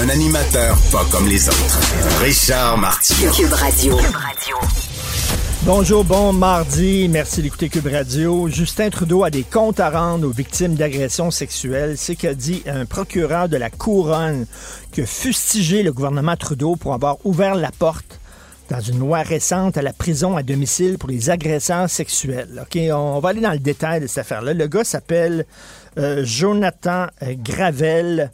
Un animateur pas comme les autres. Richard Martineau. Cube Radio. Bonjour, bon mardi. Merci d'écouter Cube Radio. Justin Trudeau a des comptes à rendre aux victimes d'agressions sexuelles. C'est qu'a dit un procureur de la Couronne qui a fustigé le gouvernement Trudeau pour avoir ouvert la porte dans une loi récente à la prison à domicile pour les agresseurs sexuels. OK, on va aller dans le détail de cette affaire-là. Le gars s'appelle euh, Jonathan euh, Gravel.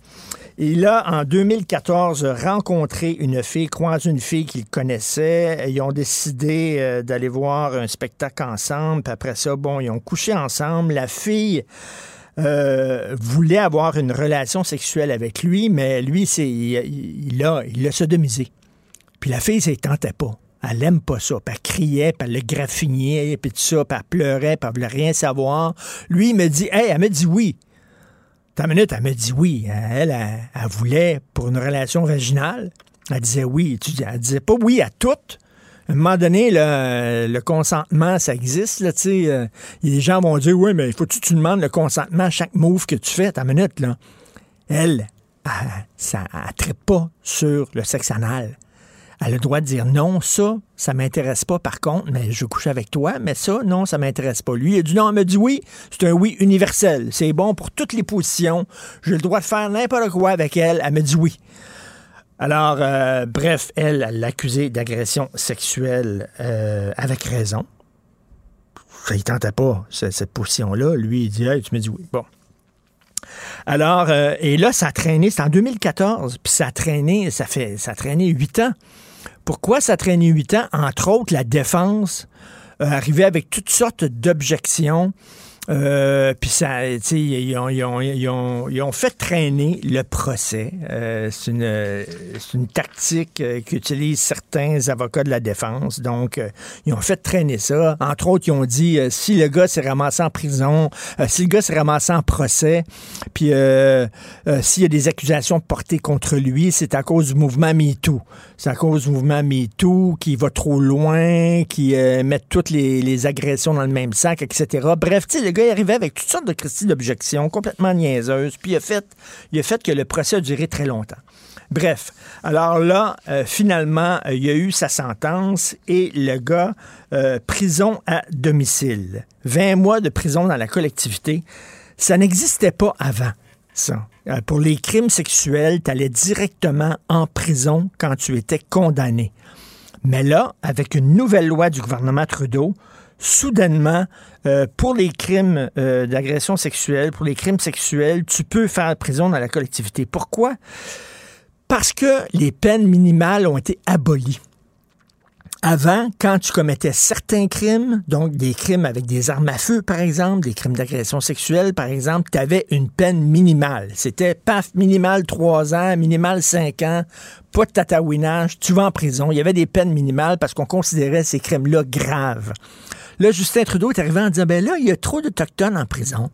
Il a, en 2014, rencontré une fille, croisé une fille qu'il connaissait. Ils ont décidé euh, d'aller voir un spectacle ensemble. Puis après ça, bon, ils ont couché ensemble. La fille euh, voulait avoir une relation sexuelle avec lui, mais lui, il, il a, il l'a sodomisé. Puis la fille, ça ne tentait pas. Elle aime pas ça. Puis elle criait, puis elle le graffinait, puis tout ça, puis elle pleurait, puis elle voulait rien savoir. Lui, il me dit, hey, elle me dit oui. Ta minute, elle me dit oui. Elle, elle, elle voulait pour une relation vaginale. Elle disait oui. Elle disait pas oui à toutes. À un moment donné, là, le consentement, ça existe. Là, euh, les gens vont dire Oui, mais il faut que tu demandes le consentement à chaque move que tu fais. Ta minute, là. Elle, elle, ça ne pas sur le sexe anal. Elle a le droit de dire non, ça, ça m'intéresse pas par contre, mais je veux coucher avec toi, mais ça, non, ça m'intéresse pas. Lui, il a dit non, elle m'a dit oui, c'est un oui universel. C'est bon pour toutes les positions. J'ai le droit de faire n'importe quoi avec elle. Elle me dit oui. Alors, euh, bref, elle, l'a accusé d'agression sexuelle euh, avec raison. Il tentait pas, ce- cette position-là. Lui, il dit, hey, tu me dis oui. Bon. Alors, euh, et là, ça a traîné, c'est en 2014, puis ça a traîné, ça fait, ça a huit ans. Pourquoi ça a traîné huit ans? Entre autres, la défense euh, arrivait avec toutes sortes d'objections? Euh, puis ça, ils ont, ils, ont, ils ont- ils ont fait traîner le procès. Euh, c'est une, une tactique euh, qu'utilisent certains avocats de la défense. Donc, euh, ils ont fait traîner ça. Entre autres, ils ont dit si le gars s'est ramassé en prison, si le gars s'est ramassé en procès, puis s'il y a des accusations portées contre lui, c'est à cause du mouvement MeToo. C'est à cause du mouvement MeToo qui va trop loin, qui met toutes les, les agressions dans le même sac, etc. Bref, tu sais, gars est arrivé avec toutes sortes de Christie d'objections complètement niaiseuses, puis il a, fait, a fait que le procès a duré très longtemps. Bref, alors là, euh, finalement, euh, il y a eu sa sentence et le gars, euh, prison à domicile. 20 mois de prison dans la collectivité. Ça n'existait pas avant, ça. Pour les crimes sexuels, tu allais directement en prison quand tu étais condamné. Mais là, avec une nouvelle loi du gouvernement Trudeau, soudainement, euh, pour les crimes euh, d'agression sexuelle, pour les crimes sexuels, tu peux faire prison dans la collectivité. Pourquoi? Parce que les peines minimales ont été abolies. Avant, quand tu commettais certains crimes, donc des crimes avec des armes à feu, par exemple, des crimes d'agression sexuelle, par exemple, tu avais une peine minimale. C'était, paf, minimal 3 ans, minimal 5 ans, pas de tatouinage, tu vas en prison. Il y avait des peines minimales parce qu'on considérait ces crimes-là graves. Là, Justin Trudeau est arrivé en disant, ben là, il y a trop d'Autochtones en prison.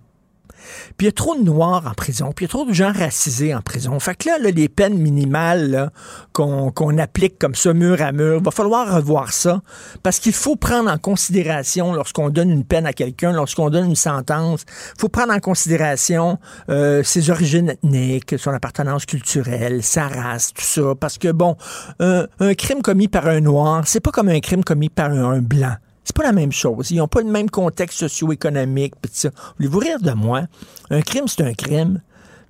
Puis il y a trop de Noirs en prison, puis il y a trop de gens racisés en prison. Fait que là, les peines minimales qu'on applique comme ça mur à mur, va falloir revoir ça. Parce qu'il faut prendre en considération, lorsqu'on donne une peine à quelqu'un, lorsqu'on donne une sentence, il faut prendre en considération euh, ses origines ethniques, son appartenance culturelle, sa race, tout ça. Parce que, bon, un, crime commis par un Noir, c'est pas comme un crime commis par un Blanc. C'est pas la même chose. Ils n'ont pas le même contexte socio-économique. Voulez-vous rire de moi? Un crime, c'est un crime.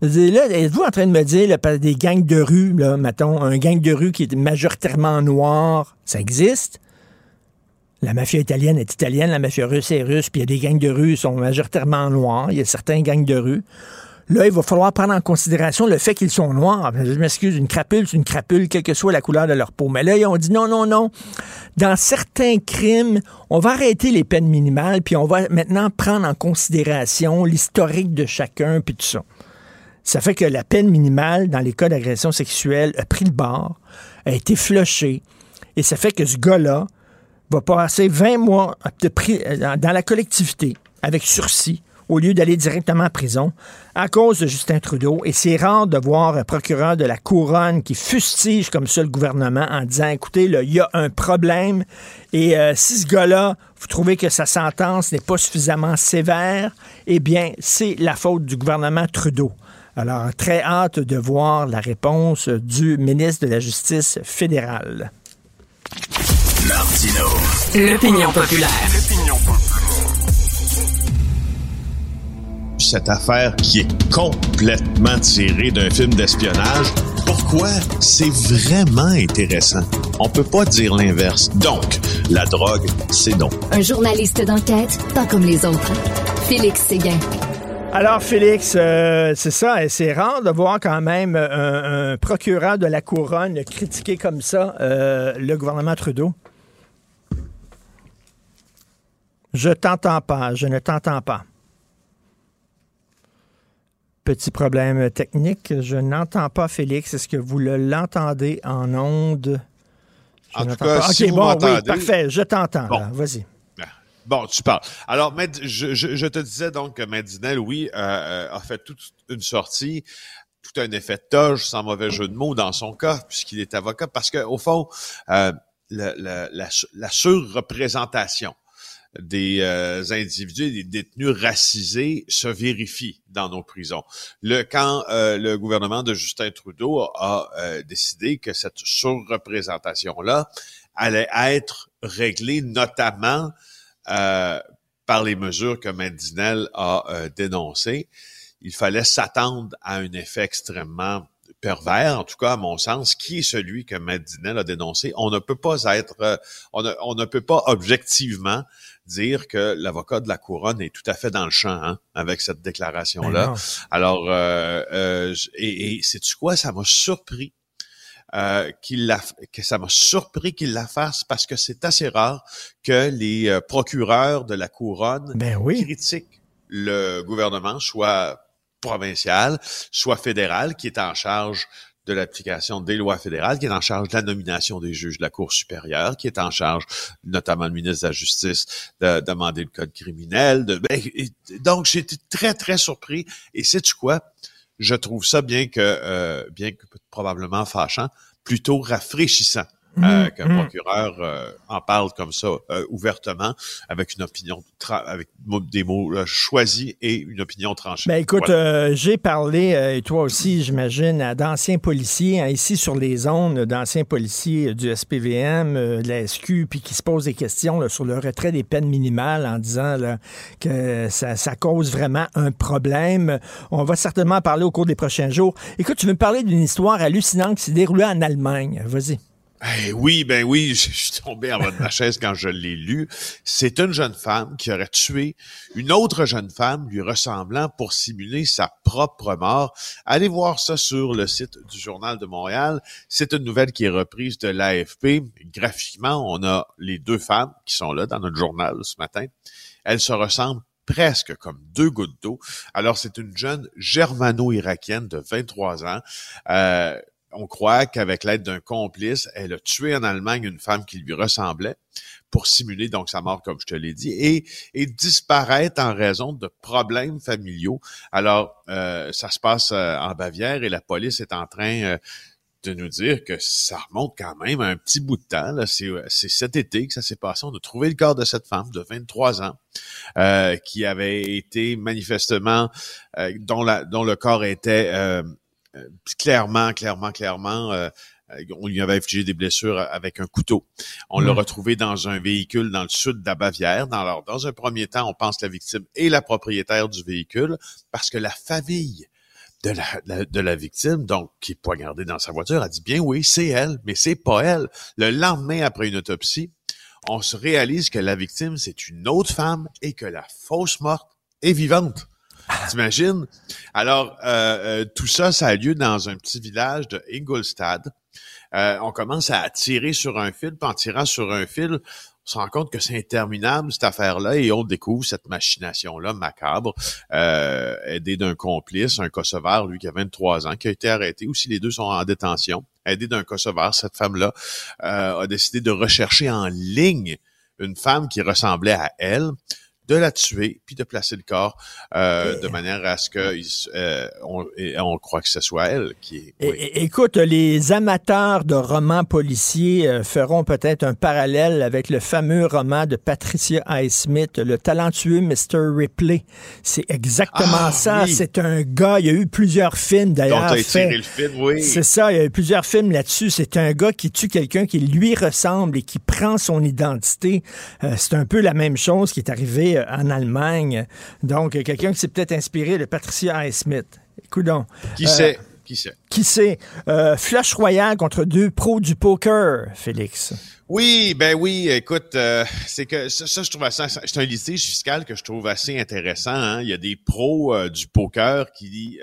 Là, êtes-vous en train de me dire, là, des gangs de rue, là, mettons, un gang de rue qui est majoritairement noir, ça existe? La mafia italienne est italienne, la mafia russe est russe, puis il y a des gangs de rue qui sont majoritairement noirs, il y a certains gangs de rue. Là, il va falloir prendre en considération le fait qu'ils sont noirs. Je m'excuse, une crapule, c'est une crapule, quelle que soit la couleur de leur peau. Mais là, ils ont dit non, non, non. Dans certains crimes, on va arrêter les peines minimales, puis on va maintenant prendre en considération l'historique de chacun, puis tout ça. Ça fait que la peine minimale dans les cas d'agression sexuelle a pris le bord, a été flushée, et ça fait que ce gars-là va passer 20 mois dans la collectivité avec sursis au lieu d'aller directement en prison à cause de Justin Trudeau. Et c'est rare de voir un procureur de la couronne qui fustige comme ça le gouvernement en disant, écoutez, il y a un problème et euh, si ce gars-là, vous trouvez que sa sentence n'est pas suffisamment sévère, eh bien, c'est la faute du gouvernement Trudeau. Alors, très hâte de voir la réponse du ministre de la Justice fédérale. L'opinion populaire. Cette affaire qui est complètement tirée d'un film d'espionnage. Pourquoi? C'est vraiment intéressant? On peut pas dire l'inverse. Donc, la drogue, c'est non. Un journaliste d'enquête, pas comme les autres. Félix Séguin. Alors, Félix, euh, c'est ça, c'est rare de voir quand même un, procureur de la couronne critiquer comme ça euh, le gouvernement Trudeau. Je t'entends pas, je ne t'entends pas. Petit problème technique, je n'entends pas Félix. Est-ce que vous l'entendez en onde? en tout cas, si vous bon, oui, parfait, je t'entends. Vas-y. Bon, tu parles. Alors, je, te disais donc que Madinel, oui, euh, euh, a fait toute une sortie, tout un effet de toge, sans mauvais jeu de mots dans son cas, puisqu'il est avocat, parce qu'au fond, euh, la, la, la, surreprésentation des individus, des détenus racisés se vérifie dans nos prisons. Le quand le gouvernement de Justin Trudeau a décidé que cette surreprésentation là allait être réglée notamment euh, par les mesures que Mandinel a euh, dénoncées, il fallait s'attendre à un effet extrêmement pervers, en tout cas à mon sens, qui est celui que Mandinel a dénoncé. On ne peut pas être, euh, on, ne, peut pas objectivement dire que l'avocat de la couronne est tout à fait dans le champ hein, avec cette déclaration-là. Ben Alors, euh, et, et sais-tu quoi, ça m'a surpris euh, qu'il que ça m'a surpris qu'il la fasse parce que c'est assez rare que les euh, procureurs de la couronne ben oui. critiquent le gouvernement, soit provincial, soit fédéral, qui est en charge de l'application des lois fédérales, qui est en charge de la nomination des juges de la Cour supérieure, qui est en charge, notamment le ministre de la Justice, de, demander le code criminel. De, ben, donc, j'ai été très, très surpris. Et sais-tu quoi? je trouve ça bien que, euh, bien que probablement fâchant, plutôt rafraîchissant. Euh, mmh, qu'un mmh. procureur euh, en parle comme ça euh, ouvertement avec une opinion avec des mots choisis et une opinion tranchée. Ben écoute, j'ai parlé et toi aussi, j'imagine, d'anciens policiers hein, ici sur les zones, d'anciens policiers du SPVM, de la SQ, puis qui se posent des questions sur le retrait des peines minimales en disant que ça, ça, cause vraiment un problème. On va certainement en parler au cours des prochains jours. Écoute, tu veux me parler d'une histoire hallucinante qui s'est déroulée en Allemagne. Vas-y. Eh oui, ben oui, je suis tombé en bas de ma chaise quand je l'ai lu. C'est une jeune femme qui aurait tué une autre jeune femme lui ressemblant pour simuler sa propre mort. Allez voir ça sur le site du Journal de Montréal. C'est une nouvelle qui est reprise de l'AFP. Graphiquement, on a les deux femmes qui sont là dans notre journal ce matin. Elles se ressemblent presque comme deux gouttes d'eau. Alors, c'est une jeune germano-irakienne de 23 ans. Euh, on croit qu'avec l'aide d'un complice, elle a tué en Allemagne une femme qui lui ressemblait pour simuler donc sa mort, comme je te l'ai dit, et, et disparaître en raison de problèmes familiaux. Alors, euh, ça se passe euh, en Bavière et la police est en train euh, de nous dire que ça remonte quand même un petit bout de temps. C'est cet été que ça s'est passé. On a trouvé le corps de cette femme de 23 ans qui avait été manifestement, dont, le corps était clairement, clairement, clairement, euh, euh, on lui avait infligé des blessures avec un couteau. On l'a hmm. retrouvé dans un véhicule dans le sud de la Bavière. Dans, dans un premier temps, on pense que la victime est la propriétaire du véhicule parce que la famille de la, de la victime, donc qui est poignardée dans sa voiture, a dit bien oui, c'est elle, mais c'est pas elle. Le lendemain après une autopsie, on se réalise que la victime, c'est une autre femme et que la fausse morte est vivante. T'imagines? Alors, euh, euh, tout ça, ça a lieu dans un petit village de Ingolstadt. Euh, on commence à tirer sur un fil, puis en tirant sur un fil, on se rend compte que c'est interminable, cette affaire-là, et on découvre cette machination-là macabre, euh, aidé d'un complice, un Kosovar, lui qui a 23 ans, qui a été arrêté. Aussi, les deux sont en détention. Aidé d'un Kosovar, cette femme-là a décidé de rechercher en ligne une femme qui ressemblait à elle de la tuer, puis de placer le corps euh, de manière à ce que euh, on, on, croit que ce soit elle qui est. Oui. Écoute, les amateurs de romans policiers euh, feront peut-être un parallèle avec le fameux roman de Patricia Highsmith, Le talentueux Mr. Ripley. C'est exactement ah, ça. Oui. C'est un gars, il y a eu plusieurs films d'ailleurs. Oui. C'est ça, il y a eu plusieurs films là-dessus. C'est un gars qui tue quelqu'un qui lui ressemble et qui prend son identité. Euh, c'est un peu la même chose qui est en Allemagne. Donc, quelqu'un qui s'est peut-être inspiré de Patricia Highsmith. Écoute donc. Qui euh, sait? Qui sait? Qui sait? Euh, flush royal contre deux pros du poker, Félix. Oui, ben oui, écoute, euh, c'est que ça, ça, je trouve assez, c'est un litige fiscal que je trouve assez intéressant. Hein. Il y a des pros euh, du poker qui,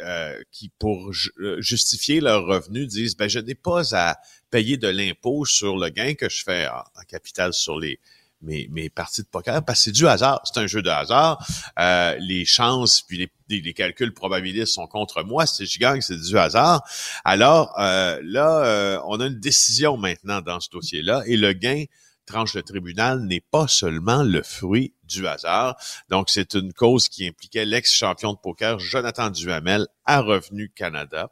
qui pour ju justifier leurs revenus, disent, ben je n'ai pas à payer de l'impôt sur le gain que je fais en, en capital sur les mes, mes parties de poker parce que c'est du hasard. C'est un jeu de hasard. Euh, les chances puis les, les, calculs probabilistes sont contre moi. Si je c'est du hasard. Alors euh, là, euh, on a une décision maintenant dans ce dossier-là et le gain tranche le tribunal n'est pas seulement le fruit du hasard. Donc, c'est une cause qui impliquait l'ex-champion de poker Jonathan Duhamel à Revenu Canada.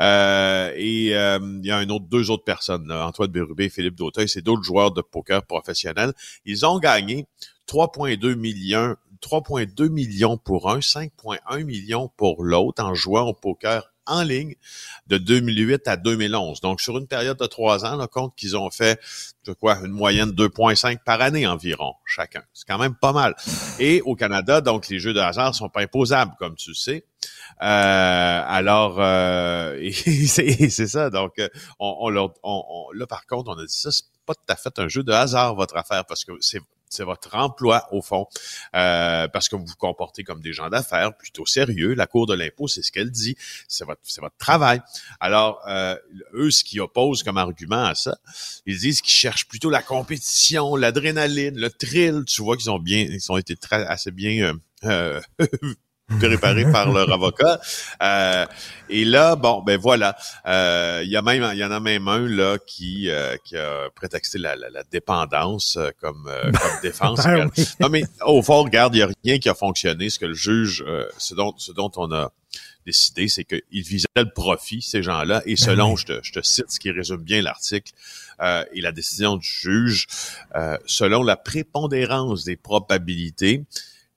Euh, et euh, il y a un autre, deux autres personnes, là, Antoine Bérubé et Philippe Dauteuil, c'est d'autres joueurs de poker professionnels. Ils ont gagné 3,2 millions 3,2 millions pour un, 5,1 millions pour l'autre en jouant au poker en ligne de 2008 à 2011. Donc, sur une période de trois ans, le compte qu'ils ont fait, je crois, une moyenne de 2,5 par année environ, chacun. C'est quand même pas mal. Et au Canada, donc, les jeux de hasard sont pas imposables, comme tu sais. Euh, alors, euh, c'est ça. Donc, on, on, leur, on, là, par contre, on a dit ça, c'est pas tout à fait un jeu de hasard, votre affaire, parce que c'est c'est votre emploi au fond, euh, parce que vous vous comportez comme des gens d'affaires plutôt sérieux. La Cour de l'impôt, c'est ce qu'elle dit, c'est votre, c'est votre travail. Alors, euh, eux, ce qui opposent comme argument à ça, ils disent qu'ils cherchent plutôt la compétition, l'adrénaline, le thrill. Tu vois qu'ils ont bien, ils ont été très, assez bien euh, préparé par leur avocat. Euh, et là, bon, ben voilà, euh, il y a même, il y en a même un là qui euh, qui a prétexté la, la, la dépendance euh, comme euh, comme défense. Ben oui. Non mais au fond, regarde, il y a rien qui a fonctionné. Ce que le juge, ce dont ce dont on a décidé, c'est qu'ils visaient le profit, ces gens-là. Et selon, oui. je, te, je te cite ce qui résume bien l'article euh, et la décision du juge, euh, selon la prépondérance des probabilités,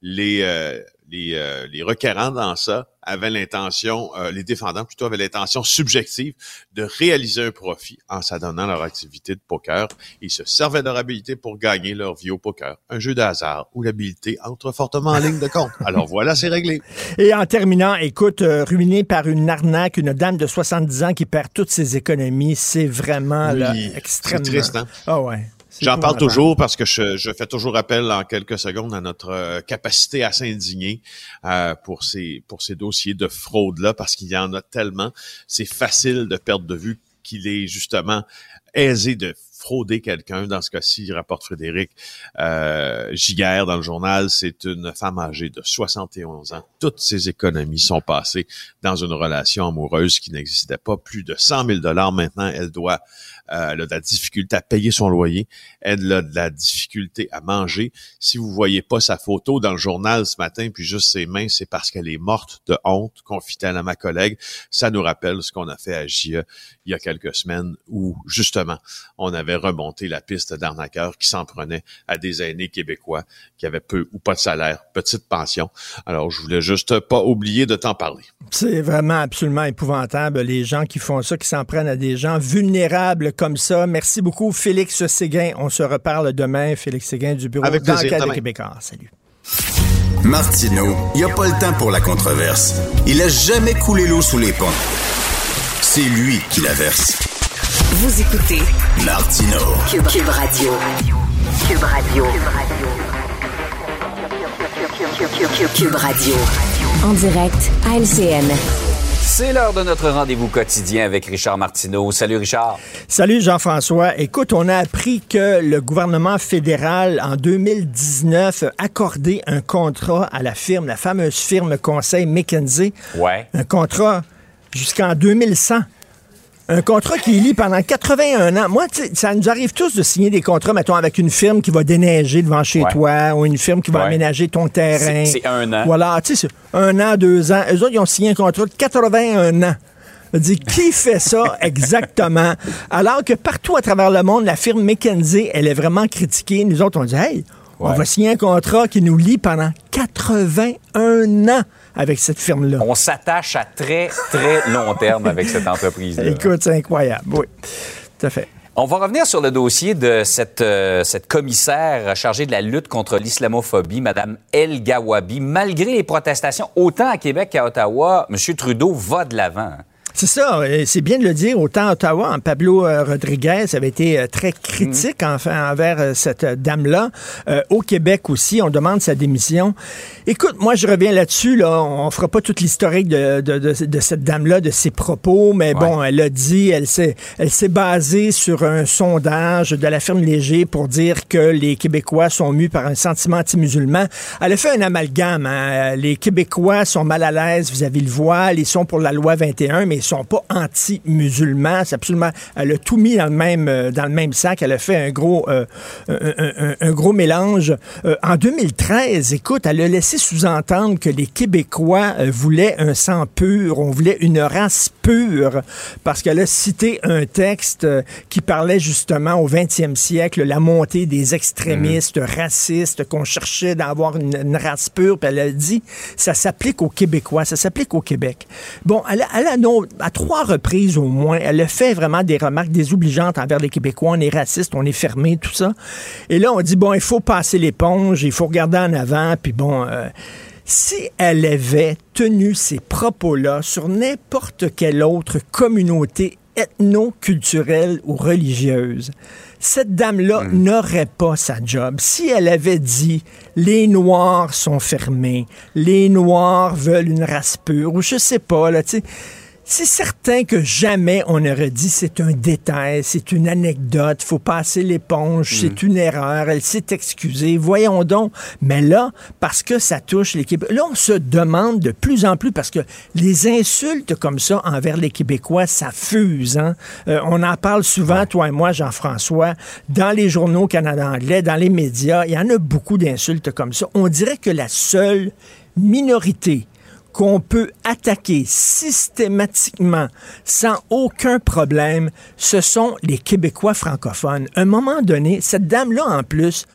les, euh, les, euh, les requérants dans ça avaient l'intention, euh, les défendants plutôt avaient l'intention subjective de réaliser un profit en s'adonnant leur activité de poker. Ils se servaient de leur habilité pour gagner leur vie au poker. Un jeu de hasard où l'habilité entre fortement en ligne de compte. Alors voilà, c'est réglé. Et en terminant, écoute, euh, ruiné par une arnaque, une dame de 70 ans qui perd toutes ses économies, c'est vraiment Oui, là, c'est extrêmement... triste, hein? Ah ouais. J'en parle toujours parce que je, je fais toujours appel en quelques secondes à notre euh, capacité à s'indigner euh, pour ces pour ces dossiers de fraude là parce qu'il y en a tellement. C'est facile de perdre de vue qu'il est justement aisé de frauder quelqu'un. Dans ce cas-ci, rapporte Frédéric euh, Giguère dans le journal, c'est une femme âgée de 71 ans. Toutes ses économies sont passées dans une relation amoureuse qui n'existait pas. Plus de 100 000 dollars maintenant, elle doit euh, elle a de la difficulté à payer son loyer, elle a de la difficulté à manger. Si vous voyez pas sa photo dans le journal ce matin, puis juste ses mains, c'est parce qu'elle est morte de honte, confie-t-elle à ma collègue. Ça nous rappelle ce qu'on a fait à JE il y a quelques semaines où, justement, on avait remonté la piste d'arnaqueurs qui s'en prenaient à des aînés québécois qui avaient peu ou pas de salaire, petite pension. Alors, je voulais juste pas oublier de t'en parler. C'est vraiment absolument épouvantable, les gens qui font ça, qui s'en prennent à des gens vulnérables comme ça. Merci beaucoup, Félix Séguin. On se reparle demain. Félix Séguin du Bureau d'enquête de. Québécois. Salut. Martineau, il n'y a pas le temps pour la controverse. Il a jamais coulé l'eau sous les ponts. C'est lui qui la verse. Vous écoutez Martineau. Cube, Cube Radio. Cube Radio. Cube Radio. En direct à LCN. C'est l'heure de notre rendez-vous quotidien avec Richard Martineau. Salut Richard. Salut Jean-François. Écoute, on a appris que le gouvernement fédéral, en 2019, a accordé un contrat à la firme, la fameuse firme conseil McKinsey. Ouais. Un contrat jusqu'en 2100. Un contrat qui lie pendant 81 ans. Moi, ça nous arrive tous de signer des contrats, mettons, avec une firme qui va déneiger devant chez Ouais. toi ou une firme qui va Ouais. aménager ton terrain. C'est- un an. Voilà, tu sais, c'est un an, deux ans. Eux autres, ils ont signé un contrat de 81 ans. Je dis, qui fait ça exactement? Alors que partout à travers le monde, la firme McKinsey, elle est vraiment critiquée. Nous autres, on dit, hey, on va signer un contrat qui nous lie pendant 81 ans avec cette firme-là. On s'attache à très, très long terme avec cette entreprise-là. Écoute, c'est incroyable. Oui, tout à fait. On va revenir sur le dossier de cette, euh, cette commissaire chargée de la lutte contre l'islamophobie, Mme El Gawabi. Malgré les protestations, autant à Québec qu'à Ottawa, M. Trudeau va de l'avant. C'est ça, euh, c'est bien de le dire. Autant à Ottawa, hein, Pablo euh, Rodriguez avait été euh, très critique enfin envers cette dame-là. Euh, au Québec aussi, on demande sa démission. Écoute, moi je reviens là-dessus. Là, on fera pas toute l'historique de, de, de- de cette dame-là, de ses propos, mais bon, elle a dit, elle s'est, elle s'est basée sur un sondage de la firme Léger pour dire que les Québécois sont mus par un sentiment anti-musulman. Elle a fait un amalgame. hein. Les Québécois sont mal à l'aise vis-à-vis le voile, ils sont pour la loi 21, mais sont pas anti-musulmans. C'est absolument. Elle a tout mis dans le même euh, dans le même sac. Elle a fait un gros euh, un, un- un- un gros mélange. Euh, en 2013, écoute, elle a laissé sous-entendre que les Québécois voulaient un sang pur, on voulait une race pure, parce qu'elle a cité un texte qui parlait justement au 20e siècle, la montée des extrémistes racistes, qu'on cherchait d'avoir une, une race pure, puis elle a dit, ça s'applique aux Québécois, ça s'applique au Québec. Bon, elle a, elle a non, à trois reprises au moins, elle a fait vraiment des remarques désobligeantes envers les Québécois, on est raciste, on est fermé, tout ça. Et là, on dit, bon, il faut passer l'éponge, il faut regarder en avant, puis bon... euh, si elle avait tenu ces propos-là sur n'importe quelle autre communauté ethno-culturelle ou religieuse, cette dame-là n'aurait pas sa job. Si elle avait dit les Noirs sont fermés, les Noirs veulent une race pure, ou je sais pas, là, tu sais. C'est certain que jamais on aurait dit c'est un détail, c'est une anecdote, faut passer l'éponge, c'est une erreur, elle s'est excusée, voyons donc. Mais là, parce que ça touche les Québécois, là on se demande de plus en plus, parce que les insultes comme ça envers les Québécois, ça fuse. Hein? Euh, on en parle souvent, toi et moi, Jean-François, dans les journaux Canada anglais, dans les médias, il y en a beaucoup d'insultes comme ça. On dirait que la seule minorité qu'on peut attaquer systématiquement sans aucun problème, ce sont les Québécois francophones. À un moment donné, cette dame-là, en plus,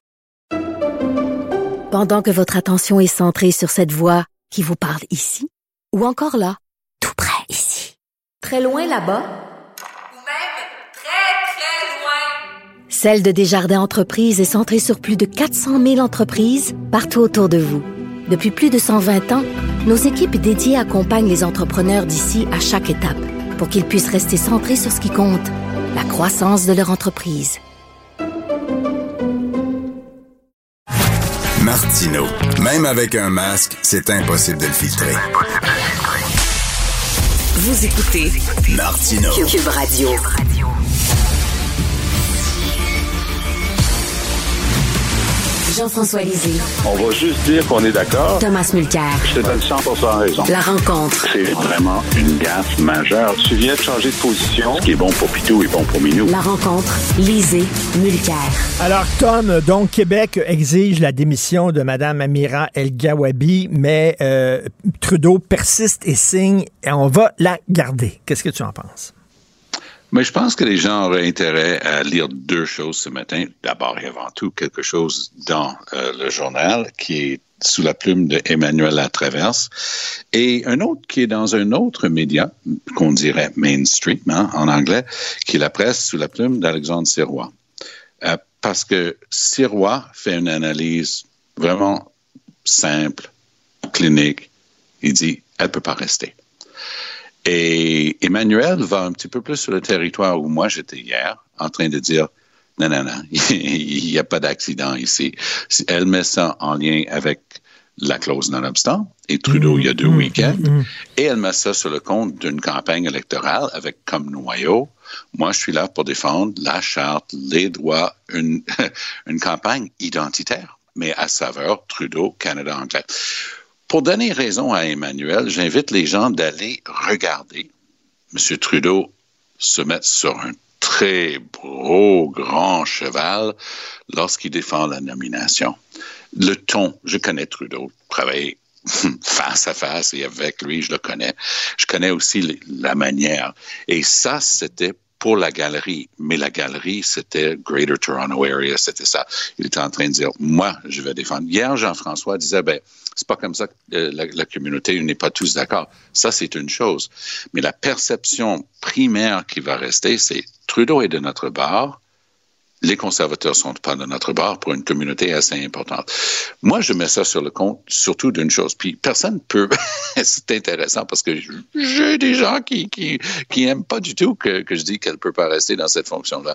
Pendant que votre attention est centrée sur cette voix qui vous parle ici, ou encore là, tout près ici, très loin là-bas, Ou même très, très loin. Celle de Desjardins Entreprises est centrée sur plus de 400 000 entreprises partout autour de vous. Depuis plus de 120 ans, nos équipes dédiées accompagnent les entrepreneurs d'ici à chaque étape pour qu'ils puissent rester centrés sur ce qui compte, la croissance de leur entreprise. Martineau. Même avec un masque, c'est impossible de le filtrer. Vous écoutez Martineau. Cube Radio. Jean-François Lisée, On va juste dire qu'on est d'accord. Thomas Mulcair. Je te donne 100% raison. La rencontre. C'est vraiment une gaffe majeure. Tu viens de changer de position. Ce qui est bon pour Pitou est bon pour Minou. La rencontre. Lisée. Mulcair. Alors, Tom, donc, Québec exige la démission de Mme Amira El-Gawabi, mais euh, Trudeau persiste et signe et on va la garder. Qu'est-ce que tu en penses? Mais je pense que les gens auraient intérêt à lire deux choses ce matin. D'abord et avant tout, quelque chose dans euh, le journal qui est sous la plume de Emmanuel Latraverse et un autre qui est dans un autre média qu'on dirait mainstream hein, en anglais, qui est la presse sous la plume d'Alexandre Sirois. Euh, parce que Sirois fait une analyse vraiment simple, clinique. Il dit, elle peut pas rester. Et Emmanuel va un petit peu plus sur le territoire où moi j'étais hier, en train de dire, non, non, non, il n'y a pas d'accident ici. Elle met ça en lien avec la clause non-obstant, et Trudeau, il y a deux Mmh, week-ends, mmh, mmh. et elle met ça sur le compte d'une campagne électorale avec comme noyau, moi, je suis là pour défendre la charte, les droits, une, une campagne identitaire, mais à saveur Trudeau, Canada anglais. Pour donner raison à Emmanuel, j'invite les gens d'aller regarder M. Trudeau se mettre sur un très gros, grand cheval lorsqu'il défend la nomination. Le ton, je connais Trudeau, travailler face à face et avec lui, je le connais. Je connais aussi la manière. Et ça, c'était pour la galerie. Mais la galerie, c'était Greater Toronto Area, c'était ça. Il était en train de dire, moi, je vais défendre. Hier, Jean-François disait, ben, c'est pas comme ça que euh, la, la communauté n'est pas tous d'accord. Ça, c'est une chose. Mais la perception primaire qui va rester, c'est Trudeau est de notre bord, les conservateurs sont pas de notre bord pour une communauté assez importante. Moi, je mets ça sur le compte surtout d'une chose. Puis personne peut. c'est intéressant parce que j'ai des gens qui qui qui aiment pas du tout que, que je dis qu'elle peut pas rester dans cette fonction-là.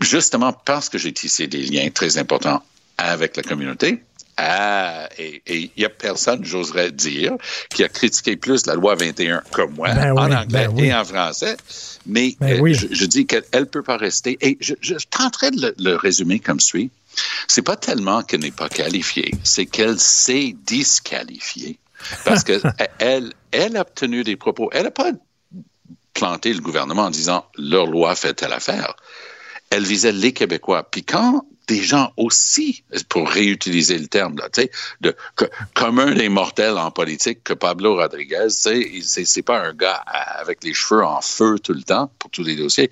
Justement parce que j'ai tissé des liens très importants avec la communauté. Ah, et il y a personne, j'oserais dire, qui a critiqué plus la loi 21 que moi, Ben en anglais ben oui. et en français. Mais Ben euh, oui. je, je dis qu'elle ne peut pas rester. Et je, je tenterai de le, le résumer comme suit. C'est pas tellement qu'elle n'est pas qualifiée, c'est qu'elle s'est disqualifiée. Parce que elle, elle a obtenu des propos. Elle n'a pas planté le gouvernement en disant leur loi fait telle affaire. Elle visait les Québécois. Puis quand des gens aussi, pour réutiliser le terme, là, de commun des mortels en politique que Pablo Rodriguez, c'est pas un gars avec les cheveux en feu tout le temps pour tous les dossiers.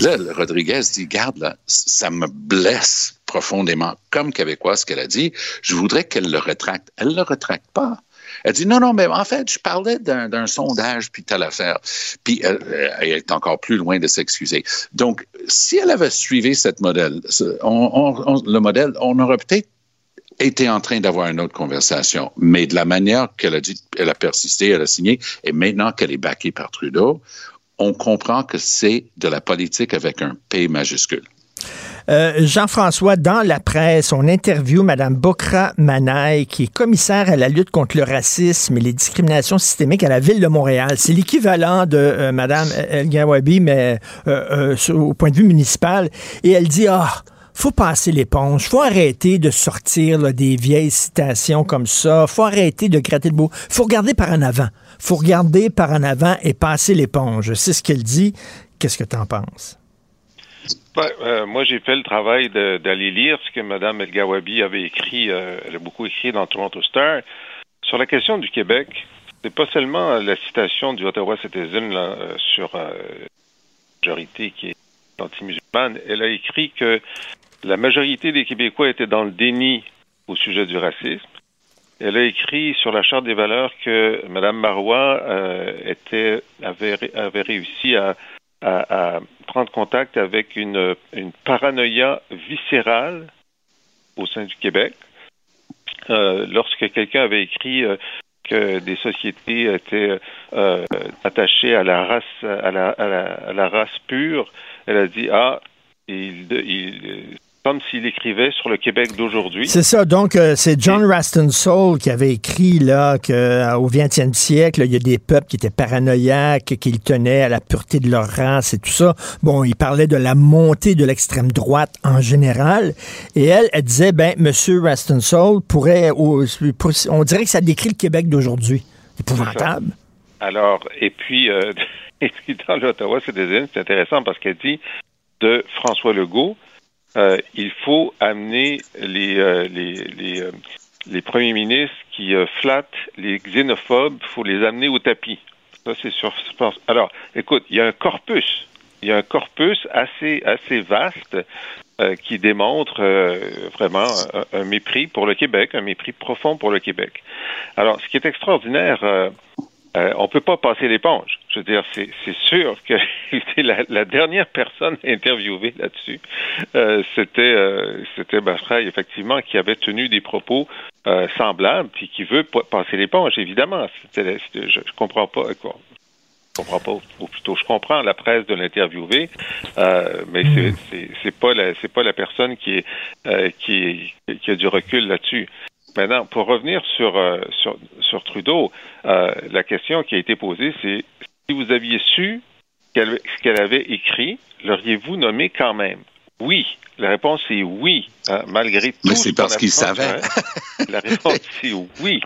Là, Rodriguez dit, garde, ça me blesse profondément comme Québécois ce qu'elle a dit. Je voudrais qu'elle le retracte. Elle le retracte pas. Elle dit non, non, mais en fait, je parlais d'un sondage, puis telle affaire. Puis elle, elle est encore plus loin de s'excuser. Donc, si elle avait suivi cette modèle, on- le modèle, on aurait peut-être été en train d'avoir une autre conversation. Mais de la manière qu'elle a dit, elle a persisté, elle a signé, et maintenant qu'elle est backée par Trudeau, on comprend que c'est de la politique avec un P majuscule. Euh, Jean-François, dans la presse, on interview Mme Bokra Manaï, qui est commissaire à la lutte contre le racisme et les discriminations systémiques à la Ville de Montréal. C'est l'équivalent de euh, Mme El Gawabi, mais euh, euh, au point de vue municipal. Et elle dit, ah, faut passer l'éponge, faut arrêter de sortir là, des vieilles citations comme ça, faut arrêter de gratter le beau, faut regarder par en avant, faut regarder par en avant et passer l'éponge. C'est ce qu'elle dit. Qu'est-ce que tu en penses? Ben, euh, moi, j'ai fait le travail d'aller lire ce que Mme El Gawabi avait écrit. euh, elle a beaucoup écrit dans Toronto Star. Sur la question du Québec, c'est pas seulement la citation du Ottawa Citizen là, euh, sur euh, la majorité qui est anti-musulmane. Elle a écrit que la majorité des Québécois étaient dans le déni au sujet du racisme. Elle a écrit sur la Charte des valeurs que Mme Marois euh, était, avait, avait réussi à, à- prendre contact avec une, paranoïa viscérale au sein du Québec. Euh, lorsque quelqu'un avait écrit euh, que des sociétés étaient euh, attachées à la race pure, elle a dit ah il comme s'il écrivait sur le Québec d'aujourd'hui. C'est ça. Donc, euh, c'est John Raston Soul qui avait écrit là que euh, au 20e siècle, il y a des peuples qui étaient paranoïaques, qu'ils tenaient à la pureté de leur race et tout ça. Bon, il parlait de la montée de l'extrême droite en général. Et elle, elle disait, ben, Monsieur Raston Soul pourrait, pour- on dirait que ça décrit le Québec d'aujourd'hui. Épouvantable. Alors, et puis, euh, et puis dans l'Ottawa Citizen, c'est intéressant parce qu'elle dit de François Legault, euh, il faut amener les, euh, les, les, euh, les premiers ministres qui euh, flattent les xénophobes, il faut les amener au tapis. Ça, c'est pense- Alors, écoute, il y a un corpus. Il y a un corpus assez, assez vaste euh, qui démontre euh, vraiment un, un mépris pour le Québec, un mépris profond pour le Québec. Alors, ce qui est extraordinaire, euh, euh, on peut pas passer l'éponge. Je veux dire, c'est sûr que la, la dernière personne interviewée là-dessus, euh, c'était euh, c'était Bachraï, effectivement, qui avait tenu des propos euh, semblables, puis qui veut pas passer l'éponge, évidemment. C'était- je, je comprends pas quoi. Je comprends pas, ou plutôt je comprends la presse de l'interviewé, euh, mais c'est c'est c'est pas la c'est pas la personne qui est euh, qui qui a du recul là-dessus. Maintenant, pour revenir sur euh, sur, sur Trudeau, euh, la question qui a été posée, c'est si vous aviez su qu'elle- ce qu'elle avait écrit, l'auriez-vous nommé quand même? Oui. La réponse est oui, hein, malgré tout. Mais ce c'est parce qu'il savait. La réponse est oui.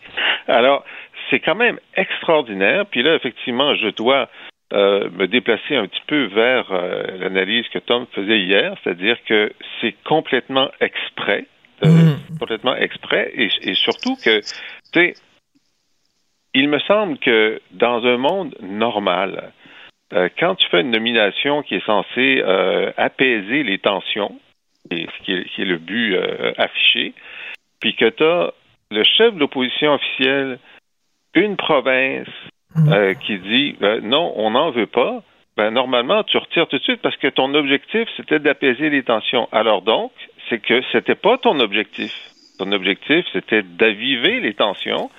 Alors, c'est quand même extraordinaire. Puis là, effectivement, je dois euh, me déplacer un petit peu vers euh, l'analyse que Tom faisait hier, c'est-à-dire que c'est complètement exprès, euh, complètement exprès, et, et surtout que, tu sais, il me semble que dans un monde normal, euh, quand tu fais une nomination qui est censée euh, apaiser les tensions, et ce qui est, qui est le but affiché, puis que tu as le chef de l'opposition officielle, une province euh, qui dit non, on n'en veut pas, ben normalement tu retires tout de suite parce que ton objectif c'était d'apaiser les tensions. Alors donc, c'est que c'était pas ton objectif. Ton objectif c'était d'aviver les tensions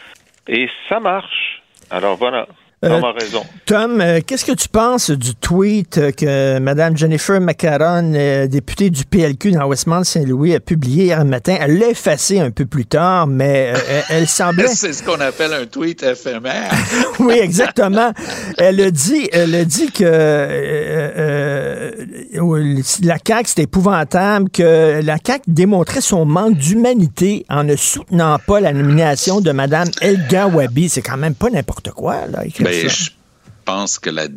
et ça marche. Alors voilà, Euh, Tom a raison. Tom, euh, qu'est-ce que tu penses du tweet euh, que Mme Jennifer Macaron, euh, députée du PLQ dans Westmount-Saint-Louis, a publié hier matin? Elle l'a effacé un peu plus tard, mais euh, elle, semblait... C'est ce qu'on appelle un tweet éphémère. oui, exactement. Elle a dit, elle a dit que euh, euh, la CAQ, c'était épouvantable, que la CAQ démontrait son manque d'humanité en ne soutenant pas la nomination de Mme Elga Wabi. C'est quand même pas n'importe quoi, là, Ben, ça. je pense que la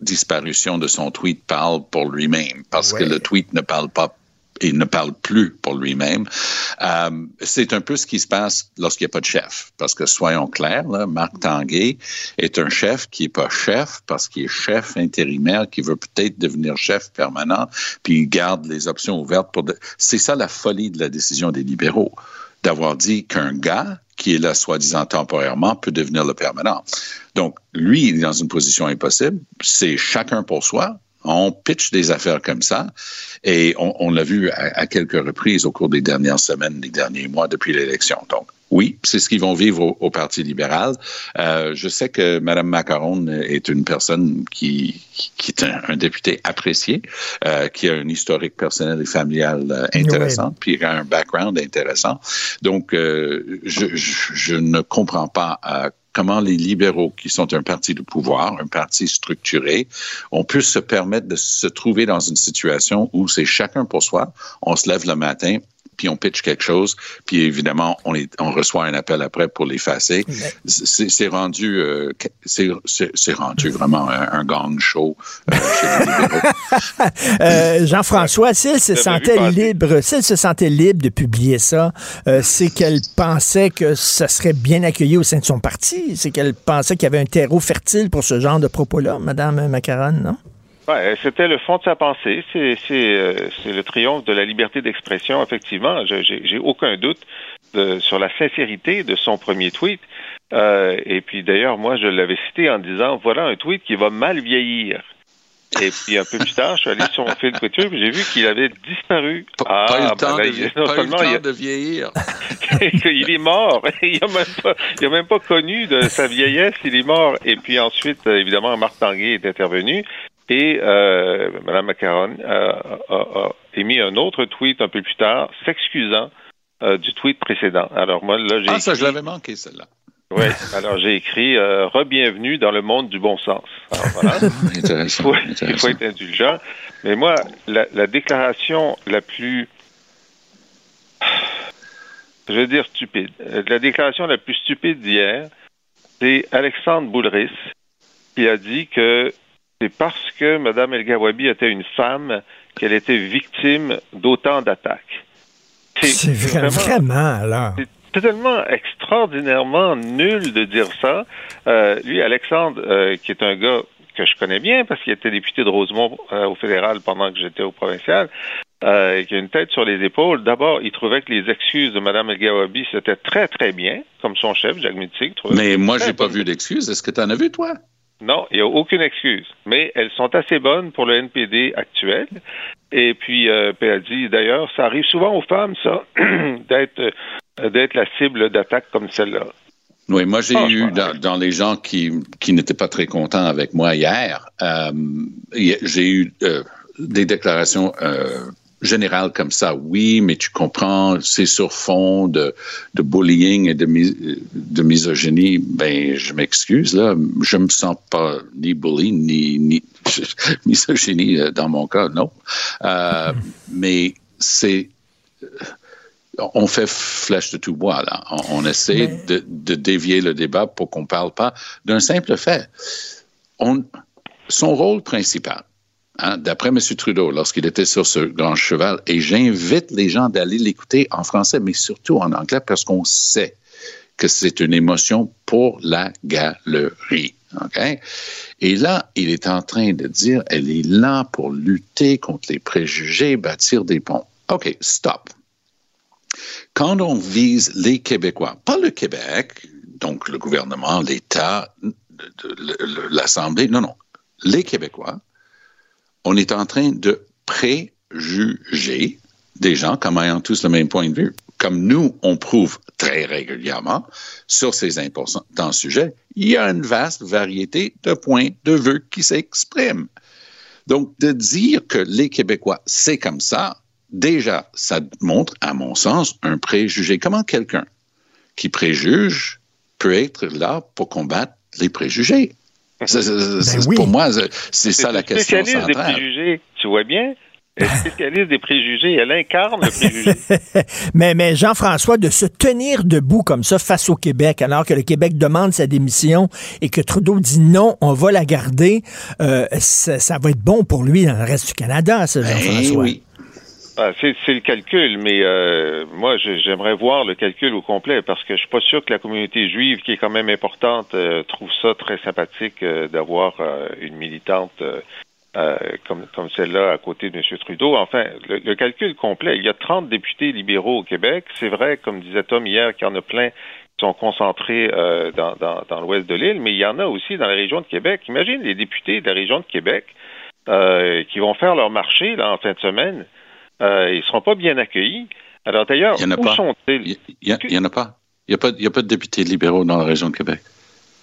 disparition de son tweet parle pour lui-même, parce que le tweet ne parle pas et ne parle plus pour lui-même. Euh, c'est un peu ce qui se passe lorsqu'il n'y a pas de chef. Parce que soyons clairs, là, Marc Tanguay est un chef qui n'est pas chef parce qu'il est chef intérimaire, qui veut peut-être devenir chef permanent, puis il garde les options ouvertes pour... de- C'est ça la folie de la décision des libéraux, d'avoir dit qu'un gars qui est là soi-disant temporairement peut devenir le permanent. Donc, lui, il est dans une position impossible. C'est chacun pour soi. On pitch des affaires comme ça et on, l'a vu à, à quelques reprises au cours des dernières semaines, des derniers mois depuis l'élection. Donc, oui, c'est ce qu'ils vont vivre au, au Parti libéral. Euh, je sais que Mme Macaron est une personne qui, qui, qui est un, un député apprécié, euh, qui a un historique personnel et familial euh, intéressant, puis il a un background intéressant. Donc, je, je, je ne comprends pas comment les libéraux, qui sont un parti de pouvoir, un parti structuré, on peut se permettre de se trouver dans une situation où c'est chacun pour soi, on se lève le matin, puis on pitch quelque chose, puis évidemment, on, est, on reçoit un appel après pour l'effacer. C'est c'est rendu, euh, c'est rendu vraiment un, un gang show euh, chez les libéraux. Euh, Jean-François, si elle se sentait libre, si elle se sentait libre de publier ça, euh, c'est qu'elle pensait que ça serait bien accueilli au sein de son parti. C'est qu'elle pensait qu'il y avait un terreau fertile pour ce genre de propos-là, Madame Macaron, non? Ouais, c'était le fond de sa pensée. C'est euh, le triomphe de la liberté d'expression. Effectivement, j'ai aucun doute de- sur la sincérité de son premier tweet. Euh, et puis d'ailleurs, moi, je l'avais cité en disant voilà un tweet qui va mal vieillir. Et puis un peu plus tard, je suis allé sur mon fil Twitter et j'ai vu qu'il avait disparu. Pas, pas eu le ben temps, de, non pas eu le seulement temps il, a- de vieillir. il est mort. Il a même pas, il a même pas connu de sa vieillesse. Il est mort. Et puis ensuite, évidemment, Marc Tanguay est intervenu et euh, Mme Macaron euh, a, a émis un autre tweet un peu plus tard, s'excusant euh, du tweet précédent. Alors moi, là, j'ai Ah, ça, je écrit- l'avais manqué, celle-là. Ouais. Alors j'ai écrit euh, re-bienvenue dans le monde du bon sens. Alors, voilà. il, Intéressant. faut, il intéressant. faut être indulgent. Mais moi, la, la déclaration la plus je veux dire stupide. La déclaration la plus stupide d'hier, c'est Alexandre Boulris qui a dit que c'est parce que Mme El Gawabi était une femme qu'elle était victime d'autant d'attaques. C'est vra- vraiment, alors. C'est tellement extraordinairement nul de dire ça. Euh, lui, Alexandre, euh, qui est un gars que je connais bien parce qu'il était député de Rosemont euh, au fédéral pendant que j'étais au provincial, euh, qui a une tête sur les épaules. D'abord, il trouvait que les excuses de Mme El-Gawabi, c'était très, très bien, comme son chef, Jacques Mitzig. Mais moi, j'ai pas vu d'excuses. Est-ce que tu en as vu, toi? Non, il n'y a aucune excuse. Mais elles sont assez bonnes pour le NPD actuel. Et puis, euh, dit, d'ailleurs, ça arrive souvent aux femmes, ça, d'être euh, d'être la cible d'attaques comme celle-là. Oui, moi j'ai Ah, eu dans, dans les gens qui, qui n'étaient pas très contents avec moi hier, euh, j'ai eu euh, des déclarations euh, générales comme ça. Oui, mais tu comprends, c'est sur fond de, de bullying et de, mis- de misogynie. Ben, je m'excuse là, je me sens pas ni bully ni, ni misogynie euh, dans mon cas, non. Euh, mais c'est on fait flèche de tout bois, là. On, on essaie Mais- de, de dévier le débat pour qu'on parle pas d'un simple fait. On, son rôle principal, hein, d'après M. Trudeau, lorsqu'il était sur ce grand cheval, et j'invite les gens d'aller l'écouter en français, mais surtout en anglais, parce qu'on sait que c'est une émotion pour la galerie. Et là, il est en train de dire, elle est là pour lutter contre les préjugés, bâtir des ponts. OK, stop quand on vise les Québécois, pas le Québec, donc le gouvernement, l'État, l'Assemblée, non, non, les Québécois, on est en train de préjuger des gens comme ayant tous le même point de vue. Comme nous, on prouve très régulièrement sur ces importants sujets, il y a une vaste variété de points de vue qui s'expriment. Donc, de dire que les Québécois, c'est comme ça, déjà, ça montre, à mon sens, un préjugé. Comment quelqu'un qui préjuge peut être là pour combattre les préjugés? C'est- c'est- c'est- oui. Pour moi, c'est- c'est ça la question spécialiste des centrale. préjugés, tu vois bien? Elle est spécialiste des préjugés, elle incarne le préjugé. mais, mais Jean-François, de se tenir debout comme ça face au Québec, alors que le Québec demande sa démission et que Trudeau dit non, on va la garder, euh, ça, ça va être bon pour lui dans le reste du Canada, ça, Ben Jean-François. oui. Ah, c'est le calcul, mais euh, moi, j'aimerais voir le calcul au complet parce que je suis pas sûr que la communauté juive, qui est quand même importante, euh, trouve ça très sympathique euh, d'avoir une militante comme, comme celle-là à côté de M. Trudeau. Enfin, le, calcul complet, il y a 30 députés libéraux au Québec. C'est vrai, comme disait Tom hier, qu'il y en a plein qui sont concentrés dans, l'ouest de l'île, mais il y en a aussi dans la région de Québec. Imagine les députés de la région de Québec qui vont faire leur marché là, en fin de semaine. Euh, ils seront pas bien accueillis. Alors d'ailleurs, où pas. sont-ils? Il n'y en a pas. Il n'y a, pas- il y a pas de députés libéraux dans la région de Québec.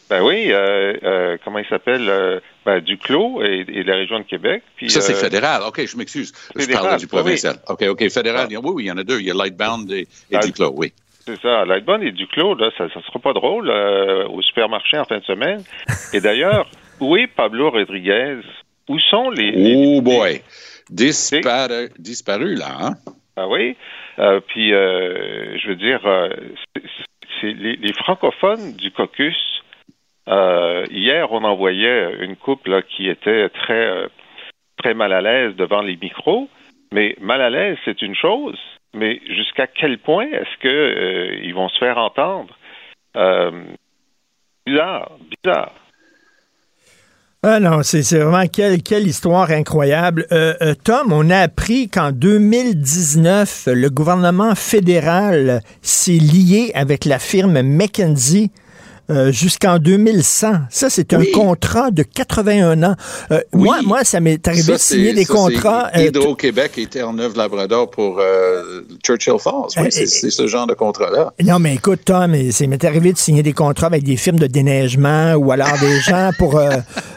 Ben oui, euh, euh, comment il s'appelle? Euh, ben, Duclos et, et de la région de Québec. Puis, Ça, c'est fédéral. OK, je m'excuse. Je parlais du oui. provincial. OK, OK, fédéral. il y a- Oui, oui, il y en a deux. Il y a Lightbound et, et Ah, Duclos, oui. C'est ça, Lightbone et Duclos, là, ça ne sera pas drôle au supermarché en fin de semaine. Et d'ailleurs, où est Pablo Rodriguez? Où sont les... les Oh boy. Disparu, là, hein? Ah oui? Euh, puis, euh, je veux dire, euh, les, francophones du caucus. hier, on envoyait une couple qui était très, mal à l'aise devant les micros. Mais mal à l'aise, c'est une chose. Mais jusqu'à quel point est-ce euh, ils vont se faire entendre? Bizarre, bizarre. Ah non, c'est vraiment quelle, quelle histoire incroyable. Euh, euh, Tom, on a appris qu'en 2019, le gouvernement fédéral s'est lié avec la firme McKinsey. Euh, jusqu'en 2100. Ça, c'est un contrat de 81 ans. Euh, Moi, Oui. moi, ça m'est arrivé Ça, de signer des ça, contrats. euh, Hydro-Québec et Terre-Neuve-Labrador pour euh, Churchill Falls. Oui, c'est ce genre de contrat-là. Non, mais écoute, Tom, c'est m'est arrivé de signer des contrats avec des firmes de déneigement ou alors des gens pour euh,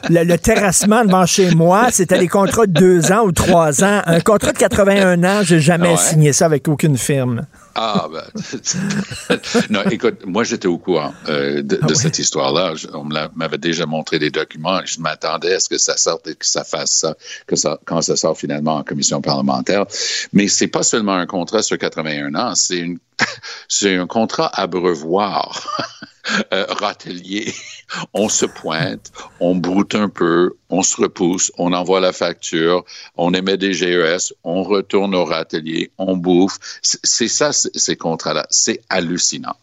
le, le terrassement devant chez moi. C'était des contrats de deux ans ou trois ans. Un contrat de 81 ans, j'ai jamais ouais? signé ça avec aucune firme. Ah, ben. non, écoute, moi, j'étais au courant euh, de, Ah de cette histoire-là. On m'avait déjà montré des documents. Je m'attendais à ce que ça sorte et que ça fasse ça, que ça quand ça sort finalement en commission parlementaire. Mais c'est pas seulement un contrat sur 81 ans, c'est une, c'est un contrat abreuvoir. Euh, râtelier. On se pointe, on broute un peu, on se repousse, on envoie la facture, on émet des GES, on retourne au râtelier, on bouffe. C'est ça, ces contrats-là. C'est hallucinant.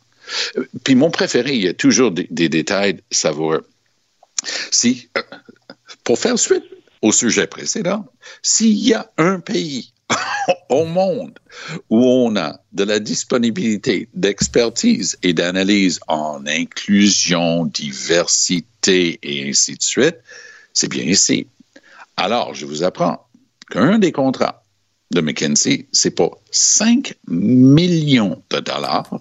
Euh, Puis mon préféré, il y a toujours des, des détails savoureux. Si, euh, pour faire suite au sujet précédent, s'il y a un pays au monde où on a de la disponibilité d'expertise et d'analyse en inclusion, diversité et ainsi de suite, c'est bien ici. Alors, je vous apprends qu'un des contrats de McKinsey, c'est pour 5 millions de dollars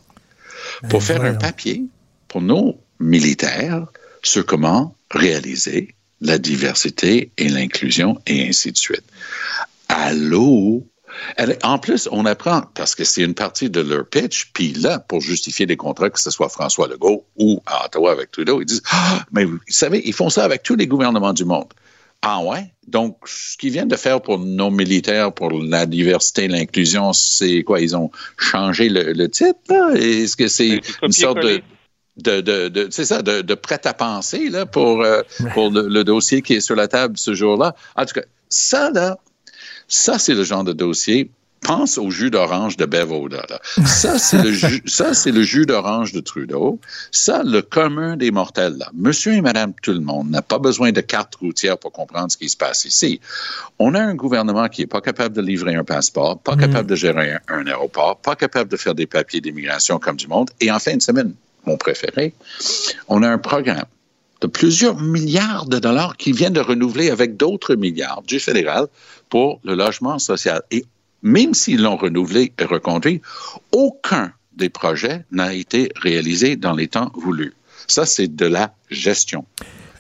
pour faire un papier pour nos militaires sur comment réaliser la diversité et l'inclusion et ainsi de suite. Allô? en plus, on apprend, parce que c'est une partie de leur pitch, puis là, pour justifier des contrats, que ce soit François Legault ou à Ottawa avec Trudeau, ils disent, ah, mais vous savez, ils font ça avec tous les gouvernements du monde. Ah ouais? Donc, ce qu'ils viennent de faire pour nos militaires, pour la diversité l'inclusion, c'est quoi? Ils ont changé le, titre? Est-ce que c'est une sorte de de, de, c'est ça, de, de prêt à penser là, pour, euh, pour le, dossier qui est sur la table ce jour-là? En tout cas, ça, là, ça, c'est le genre de dossier. Pense au jus d'orange de Bevoda. Ça, c'est le jus, ça, c'est le jus d'orange de Trudeau. Ça, le commun des mortels. Là. Monsieur et Madame tout le monde n'a pas besoin de carte routière pour comprendre ce qui se passe ici. On a un gouvernement qui est pas capable de livrer un passeport, pas mm. capable de gérer un, un aéroport, pas capable de faire des papiers d'immigration comme du monde. Et en fin de semaine, mon préféré, on a un programme de plusieurs milliards de dollars qui viennent de renouveler avec d'autres milliards du fédéral pour le logement social. Et même s'ils l'ont renouvelé et reconduit, aucun des projets n'a été réalisé dans les temps voulus. Ça, c'est de la gestion.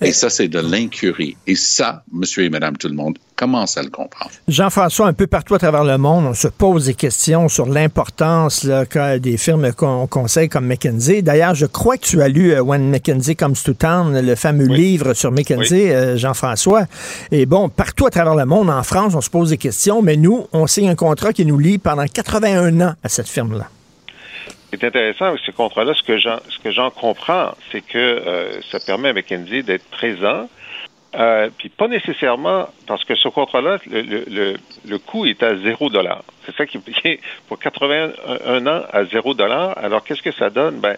Et ça, c'est de l'incurie. Et ça, monsieur et madame tout le monde, commence à le comprendre. Jean-François, un peu partout à travers le monde, on se pose des questions sur l'importance des firmes qu'on conseille comme McKinsey. D'ailleurs, je crois que tu as lu euh, When McKinsey Comes to Town, le fameux livre sur McKinsey, euh, Jean-François. Et bon, partout à travers le monde, en France, on se pose des questions, mais nous, on signe un contrat qui nous lie pendant 81 ans à cette firme-là est intéressant avec ce contrat-là, ce que j'en, ce que j'en comprends, c'est que euh, ça permet à McKenzie d'être présent, euh, puis pas nécessairement parce que ce contrat-là, le, le, le, coût est à zéro dollar. C'est ça qui est pour 81 ans à zéro dollar. Alors qu'est-ce que ça donne? Ben,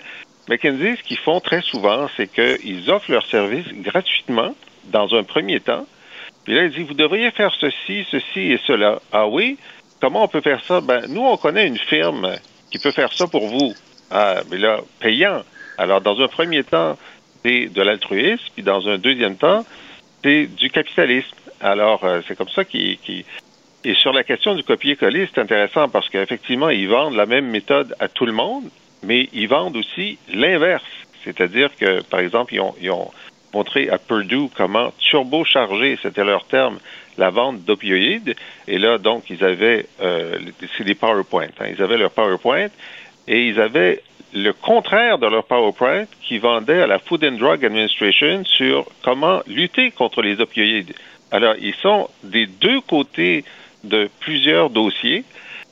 McKenzie, ce qu'ils font très souvent, c'est qu'ils offrent leurs services gratuitement dans un premier temps. Puis là, ils disent vous devriez faire ceci, ceci et cela. Ah oui? Comment on peut faire ça? Ben, nous, on connaît une firme qui peut faire ça pour vous. Ah, mais là, payant. Alors, dans un premier temps, c'est de l'altruisme, puis dans un deuxième temps, c'est du capitalisme. Alors, euh, c'est comme ça qui, Et sur la question du copier-coller, c'est intéressant parce qu'effectivement, ils vendent la même méthode à tout le monde, mais ils vendent aussi l'inverse. C'est-à-dire que, par exemple, ils ont, ils ont montré à Purdue comment turbocharger, c'était leur terme, la vente d'opioïdes. Et là, donc, ils avaient, euh, c'est des PowerPoint. Hein. ils avaient leur PowerPoint et ils avaient le contraire de leur PowerPoint qui vendait à la Food and Drug Administration sur comment lutter contre les opioïdes. Alors, ils sont des deux côtés de plusieurs dossiers.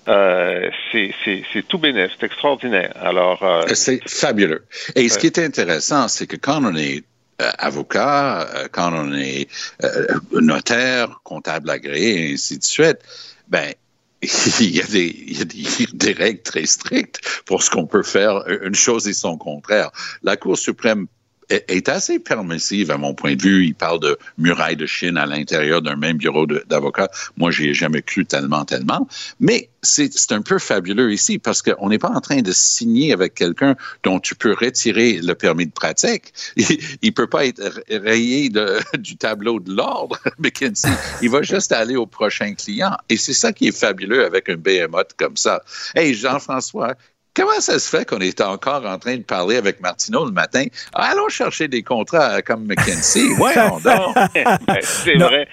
Euh, c'est tout bénéfice, c'est extraordinaire. Alors, euh, c'est fabuleux. Et ce qui est intéressant, c'est que quand on est avocat, euh, quand on est euh, notaire, comptable agréé, et ainsi de suite, ben, il y, a des, il y a des règles très strictes pour ce qu'on peut faire une chose et son contraire. La Cour suprême est assez permissive à mon point de vue. Il parle de muraille de Chine à l'intérieur d'un même bureau d'avocat. Moi, j'y ai jamais cru tellement, tellement. Mais c'est un peu fabuleux ici parce qu'on n'est pas en train de signer avec quelqu'un dont tu peux retirer le permis de pratique. Il, ne peut pas être rayé de, du tableau de l'ordre, McKinsey. Il va juste aller au prochain client. Et c'est ça qui est fabuleux avec un BMOT comme ça. Hey, Jean-François, Comment ça se fait qu'on est encore en train de parler avec Martineau le matin? Allons chercher des contrats comme McKinsey. Voyons donc. c'est vrai.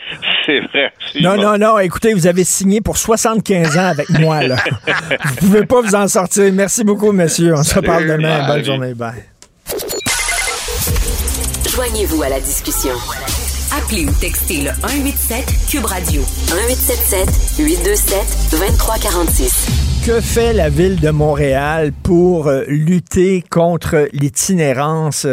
C'est vrai. Non, non, non. Écoutez, vous avez signé pour 75 ans avec moi. Là. vous pouvez pas vous en sortir. Merci beaucoup, monsieur. On se parle demain. Bonne journée. Bye. Joignez-vous à la discussion. Appelez ou textez le 187 Cube Radio. 1877 827 2346. Que fait la ville de Montréal pour euh, lutter contre l'itinérance?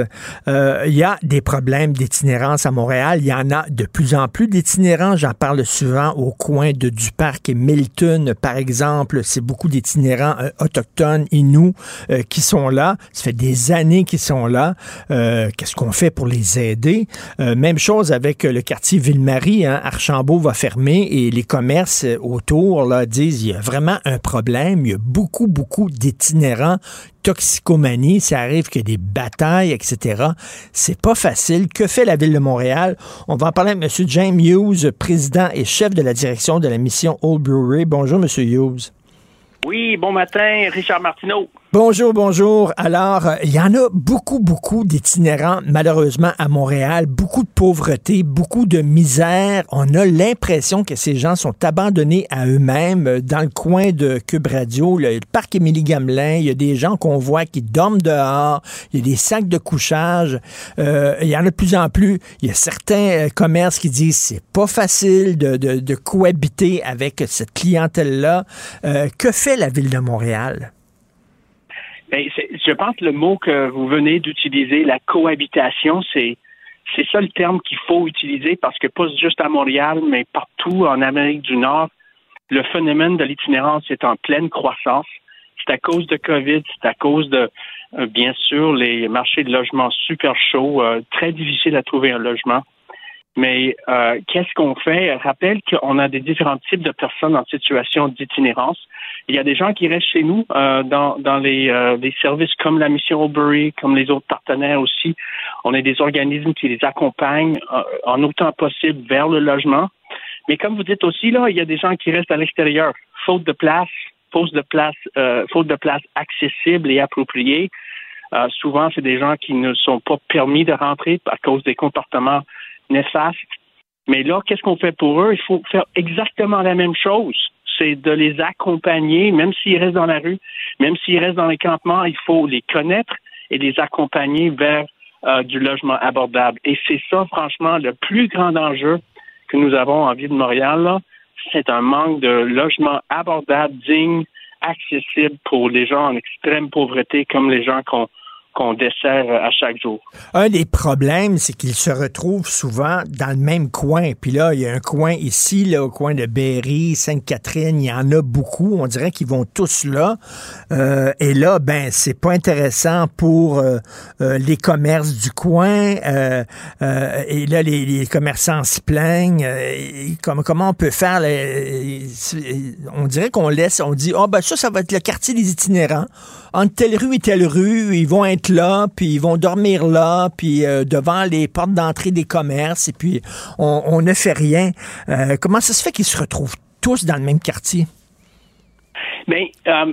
Euh, il y a des problèmes d'itinérance à Montréal. Il y en a de plus en plus d'itinérants. J'en parle souvent au coin de Duparc et Milton, par exemple. C'est beaucoup d'itinérants euh, autochtones, inuits, qui sont là. Ça fait des années qu'ils sont là. Qu'est-ce qu'on fait pour les aider? même chose avec le quartier Ville-Marie. Hein. Archambault va fermer et les commerces autour là, disent il y a vraiment un problème il y a beaucoup, beaucoup d'itinérants toxicomanie, ça arrive qu'il y des batailles, etc. C'est pas facile. Que fait la Ville de Montréal? On va en parler avec M. James Hughes, président et chef de la direction de la mission Old Brewery. Bonjour, M. Hughes. Oui, bon matin, Richard Martineau. Bonjour, bonjour. Alors, euh, il y en a beaucoup, beaucoup d'itinérants, malheureusement, à Montréal. Beaucoup de pauvreté, beaucoup de misère. On a l'impression que ces gens sont abandonnés à eux-mêmes. Euh, dans le coin de Cube Radio, le parc Émilie-Gamelin, il y a des gens qu'on voit qui dorment dehors. Il y a des sacs de couchage. Euh, il y en a de plus en plus. Il y a certains commerces qui disent c'est pas facile de, de, cohabiter avec cette clientèle-là. que fait la ville de Montréal? Ben, je pense que le mot que vous venez d'utiliser, la cohabitation, c'est c'est ça le terme qu'il faut utiliser parce que pas juste à Montréal, mais partout en Amérique du Nord, le phénomène de l'itinérance est en pleine croissance. C'est à cause de COVID, c'est à cause de, euh, bien sûr, les marchés de logement super chauds, euh, très difficile à trouver un logement. Mais euh, qu'est-ce qu'on fait? Rappelle qu'on a des différents types de personnes en situation d'itinérance. Il y a des gens qui restent chez nous euh, dans, dans les, euh, services comme la mission Oberry, comme les autres partenaires aussi. On a des organismes qui les accompagnent en autant possible vers le logement. Mais comme vous dites aussi, là, il y a des gens qui restent à l'extérieur, faute de place, faute de place, faute de place accessible et appropriée. souvent, c'est des gens qui ne sont pas permis de rentrer à cause des comportements néfastes. Mais là, qu'est-ce qu'on fait pour eux? Il faut faire exactement la même chose. C'est de les accompagner, même s'ils restent dans la rue, même s'ils restent dans les campements, il faut les connaître et les accompagner vers euh, du logement abordable. Et c'est ça, franchement, le plus grand enjeu que nous avons en ville de Montréal. C'est un manque de logement abordable, digne, accessible pour les gens en extrême pauvreté, comme les gens qu'on qu'on dessert euh, à chaque jour. Un des problèmes, c'est qu'ils se retrouvent souvent dans le même coin. Puis là, il y a un coin ici, là, au coin de Berry, Sainte-Catherine, il y en a beaucoup. On dirait qu'ils vont tous là. Euh, et là, ben, c'est pas intéressant pour euh, les commerces du coin. et là, les, commerçants se plaignent. comment, comment on peut faire? on dirait qu'on laisse, on dit, oh, ben ça, ça va être le quartier des itinérants. Entre telle rue et telle rue, ils vont être là, puis ils vont dormir là, puis euh, devant les portes d'entrée des commerces, et puis on, ne fait rien. Euh, comment ça se fait qu'ils se retrouvent tous dans le même quartier? Mais euh,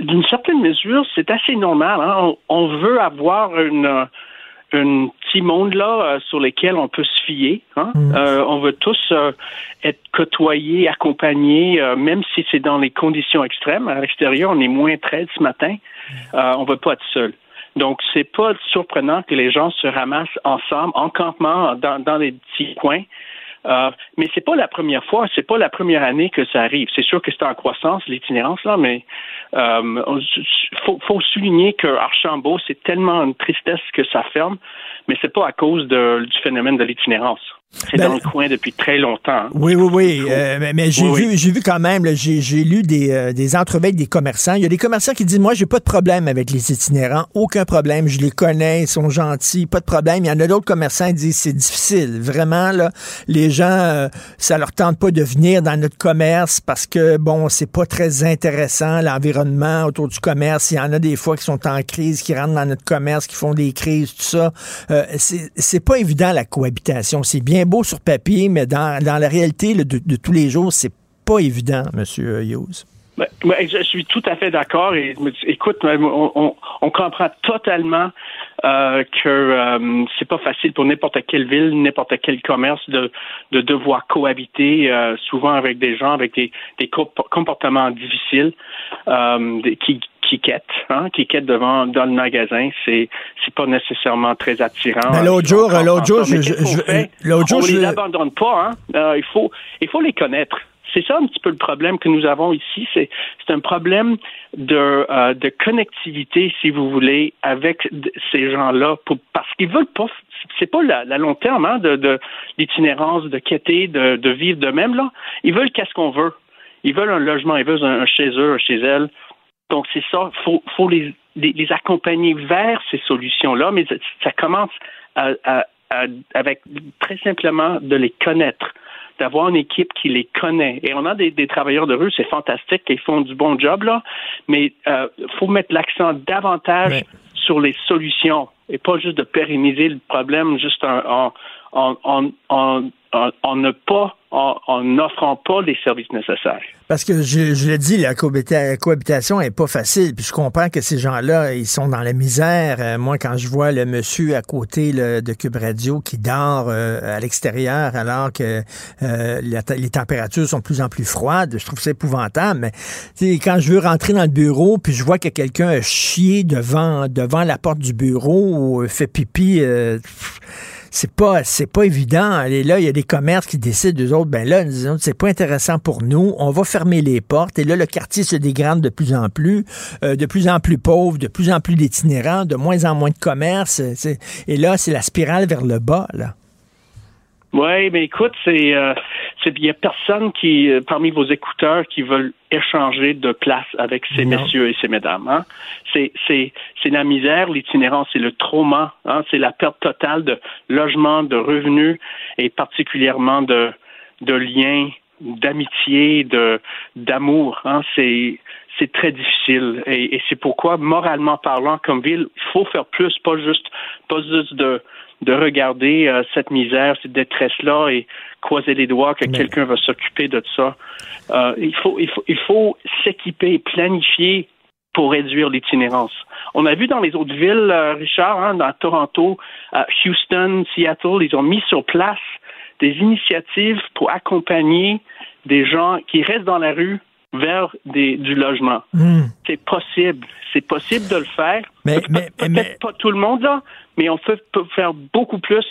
d'une certaine mesure, c'est assez normal. Hein. On, veut avoir une, un petit monde là sur lequel on peut se fier. Hein. Mm. on veut tous être côtoyés, accompagnés, même si c'est dans les conditions extrêmes. À l'extérieur, on est moins 13 ce matin. on veut pas être seul. Donc, c'est pas surprenant que les gens se ramassent ensemble, en campement, dans, dans les petits coins. Euh, mais c'est pas la première fois, c'est pas la première année que ça arrive. C'est sûr que c'est en croissance l'itinérance là, mais euh, faut, faut souligner que Archambault c'est tellement une tristesse que ça ferme, mais c'est pas à cause de, du phénomène de l'itinérance. C'est ben, dans le coin depuis très longtemps. Oui, oui, oui. Euh, mais, j'ai vu, j'ai vu quand même, j'ai lu des, euh, des entrevues des commerçants. Il y a des commerçants qui disent, moi, j'ai pas de problème avec les itinérants, aucun problème. Je les connais, ils sont gentils, pas de problème. Il y en a d'autres commerçants qui disent, c'est difficile, vraiment là. Les gens, euh, ça leur tente pas de venir dans notre commerce parce que bon, c'est pas très intéressant l'environnement autour du commerce. Il y en a des fois qui sont en crise, qui rentrent dans notre commerce, qui font des crises, tout ça. c'est pas évident la cohabitation. C'est bien beau sur papier, mais dans, la réalité de, tous les jours, c'est pas évident, M. Hughes. Ben, ben, je suis tout à fait d'accord. Écoute, on, comprend totalement euh, que euh, c'est pas facile pour n'importe quelle ville, n'importe quel commerce de, de devoir cohabiter, euh, souvent avec des gens avec des, des comportements difficiles, euh, qui, qui quittent, hein, qui quittent devant dans le magasin, c'est c'est pas nécessairement très attirant. Mais l'autre jour, l'autre jour, je, l'autre jour, on les abandonne pas. Hein? Euh, il faut il faut les connaître. c'est ça un petit peu le problème que nous avons ici. C'est, c'est un problème de, euh, de connectivité, si vous voulez, avec ces gens-là, pour, parce qu'ils veulent pas. C'est pas la, long terme hein, de, de l'itinérance, de quêter, de, de vivre de même là. Ils veulent qu'est-ce qu'on veut. Ils veulent un logement, ils veulent un, chez eux, un chez elles. Donc c'est ça. Faut, faut les, les, accompagner vers ces solutions-là, mais ça commence à, à, avec très simplement de les connaître d'avoir une équipe qui les connaît. Et on a des, travailleurs de rue, c'est fantastique, ils font du bon job, là, mais il euh, faut mettre l'accent davantage sur les solutions et pas juste de pérenniser le problème juste en, en, en, en, en ne pas en n'offrant pas les services nécessaires. Parce que je, je le dis, la cohabitation est pas facile. Puis je comprends que ces gens-là, ils sont dans la misère. Euh, moi, quand je vois le monsieur à côté de Cube Radio qui dort euh, à l'extérieur alors que euh, les températures sont de plus en plus froides, je trouve ça épouvantable. Mais quand je veux rentrer dans le bureau, puis je vois que quelqu'un a chié devant devant la porte du bureau ou fait pipi c'est pas c'est pas évident. Et là, il y a des commerces qui décident, eux autres, ben là, c'est pas intéressant pour nous. On va fermer les portes. Et là, le quartier se dégrade de plus en plus, euh, de plus en plus pauvre, de plus en plus d'itinérants, de moins en moins de commerces. Et là, c'est la spirale vers le bas. Oui, mais écoute, c'est euh, il y a personne qui euh, parmi vos écouteurs qui veulent échanger de place avec ces messieurs et ces mesdames. Hein? C'est c'est c'est la misère, l'itinérance, c'est le trauma, hein? c'est la perte totale de logement, de revenus et particulièrement de de liens, d'amitié, de d'amour. Hein? C'est c'est très difficile et, et c'est pourquoi moralement parlant, comme ville, il faut faire plus, pas juste pas juste de de regarder euh, cette misère, cette détresse-là et croiser les doigts que quelqu'un va s'occuper de ça. Euh, il faut, il faut, il faut s'équiper, planifier pour réduire l'itinérance. On a vu dans les autres villes, euh, Richard, hein, dans Toronto, Houston, Seattle, ils ont mis sur place des initiatives pour accompagner des gens qui restent dans la rue vers des, du logement. Hmm. C'est possible. C'est possible de le faire. Mais, mais, peut-être pas tout le monde, là, mais on peut, faire beaucoup plus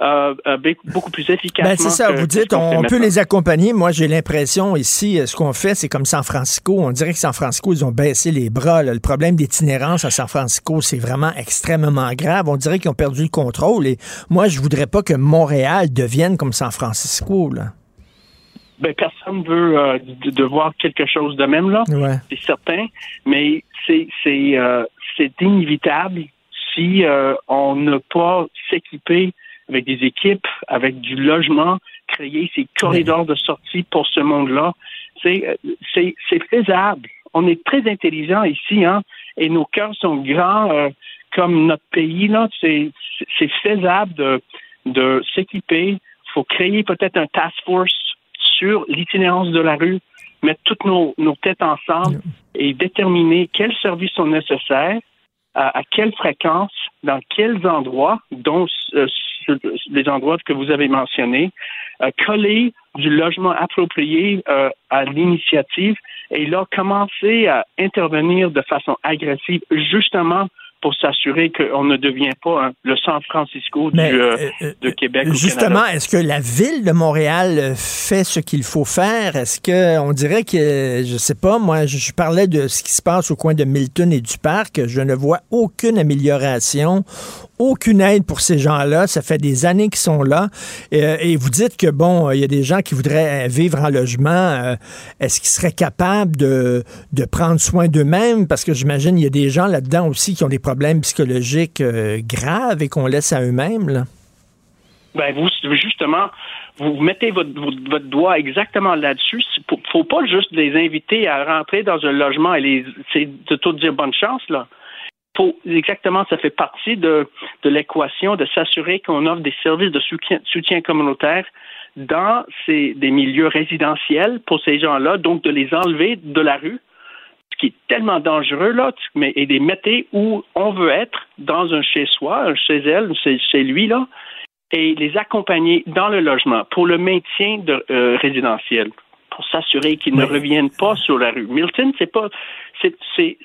euh, euh, beaucoup plus efficacement. Ben c'est ça, vous dites, on, peut les accompagner. Moi, j'ai l'impression ici, euh, ce qu'on fait, c'est comme San Francisco. On dirait que San Francisco, ils ont baissé les bras. Le problème d'itinérance à San Francisco, c'est vraiment extrêmement grave. On dirait qu'ils ont perdu le contrôle. Et moi, je voudrais pas que Montréal devienne comme San Francisco. Là. Ben, personne veut de, voir quelque chose de même là, c'est certain, mais c'est c'est c'est inévitable si euh, on n'a pas s'équiper avec des équipes, avec du logement, créer ces corridors de sortie pour ce monde-là, c'est c'est faisable. On est très intelligent ici, hein, et nos cœurs sont grands euh, comme notre pays là. C'est faisable de de s'équiper. Il faut créer peut-être un task force sur l'itinérance de la rue, mettre toutes nos, nos têtes ensemble et déterminer quels services sont nécessaires à, quelle fréquence, dans quels endroits, dont euh, les endroits que vous avez mentionnés, euh, coller du logement approprié euh, à l'initiative et là commencer à intervenir de façon agressive justement pour s'assurer qu'on ne devient pas le San Francisco du, euh, euh, euh, de Québec. Justement, est-ce que la ville de Montréal fait ce qu'il faut faire? Est-ce que on dirait que, je sais pas, moi, je, parlais de ce qui se passe au coin de Milton et du parc. Je ne vois aucune amélioration, aucune aide pour ces gens-là. Ça fait des années qu'ils sont là. Et, vous dites que, bon, il y a des gens qui voudraient vivre en logement. Est-ce qu'ils seraient capables de, de prendre soin d'eux-mêmes? Parce que j'imagine il y a des gens là-dedans aussi qui ont des problèmes psychologiques euh, graves et qu'on laisse à eux-mêmes? Ben vous, justement, vous mettez votre, votre, doigt exactement là-dessus. Faut pas juste les inviter à rentrer dans un logement et les, c'est de tout dire bonne chance, là. Exactement, ça fait partie de, de l'équation de s'assurer qu'on offre des services de soutien, soutien communautaire dans ces, des milieux résidentiels pour ces gens-là, donc de les enlever de la rue qui est tellement dangereux, là, mais, et les mettre où on veut être, dans un chez-soi, chez elle, chez, chez lui, là, et les accompagner dans le logement pour le maintien de, euh, résidentiel, pour s'assurer qu'ils ne reviennent pas sur la rue. Milton, c'est pas,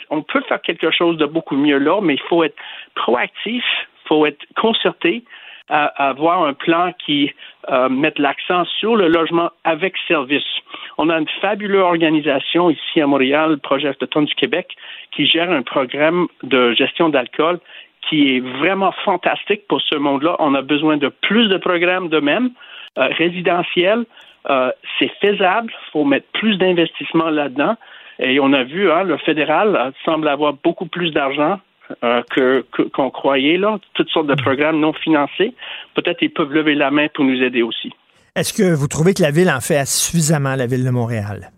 on peut faire quelque chose de beaucoup mieux là, mais il faut être proactif, il faut être concerté, à, avoir un plan qui euh, mette l'accent sur le logement avec service. On a une fabuleuse organisation ici à Montréal, Projet Autochtone du Québec, qui gère un programme de gestion d'alcool qui est vraiment fantastique pour ce monde-là. On a besoin de plus de programmes de même, euh, résidentiels. Euh, c'est faisable. Il faut mettre plus d'investissement là-dedans. Et on a vu, hein, le fédéral euh, semble avoir beaucoup plus d'argent euh, que qu'on croyait, là, toutes sortes de programmes non financés. Peut-être ils peuvent lever la main pour nous aider aussi. Est-ce que vous trouvez que la ville en fait suffisamment, la ville de Montréal?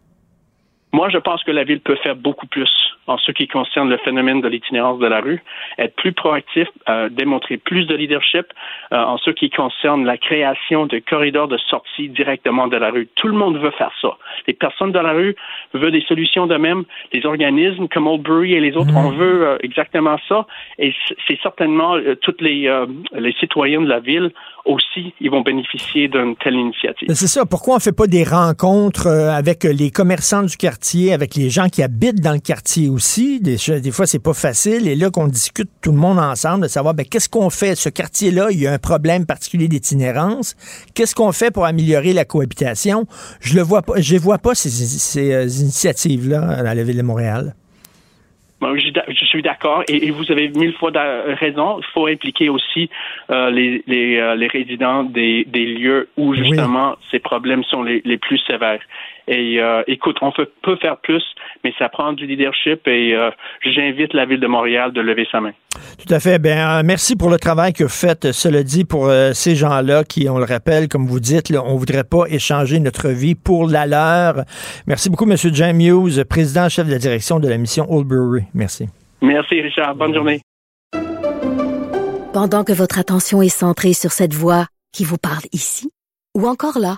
Moi, je pense que la ville peut faire beaucoup plus en ce qui concerne le phénomène de l'itinérance de la rue, être plus proactif, euh, démontrer plus de leadership euh, en ce qui concerne la création de corridors de sortie directement de la rue. Tout le monde veut faire ça. Les personnes de la rue veulent des solutions de même. Les organismes comme Oldbury et les autres, on Mm. veut euh, exactement ça. Et c'est certainement toutes les, les citoyens de la ville aussi, ils vont bénéficier d'une telle initiative. C'est ça. Pourquoi on fait pas des rencontres avec les commerçants du quartier, avec les gens qui habitent dans le quartier aussi? Des, des fois, c'est pas facile. Et là, qu'on discute tout le monde ensemble de savoir, ben, qu'est-ce qu'on fait? Ce quartier-là, il y a un problème particulier d'itinérance. Qu'est-ce qu'on fait pour améliorer la cohabitation? Je le vois pas, je vois pas ces, ces, euh, initiatives-là dans la ville de Montréal. Bon, je, je suis d'accord et, et vous avez mille fois raison. Il faut impliquer aussi euh, les, les, euh, les résidents des, des lieux où justement ces problèmes sont les, les plus sévères. Et euh, écoute, on peut, peut faire plus, mais ça prend du leadership et euh, j'invite la ville de Montréal de lever sa main. Tout à fait. Ben, euh, merci pour le travail que vous faites. Cela dit, pour euh, ces gens-là qui, on le rappelle, comme vous dites, là, on voudrait pas échanger notre vie pour la leur. Merci beaucoup, M. James Hughes, président chef de la direction de la mission Oldbury. Merci. Merci, Richard. Bonne journée. Pendant que votre attention est centrée sur cette voix qui vous parle ici, ou encore là,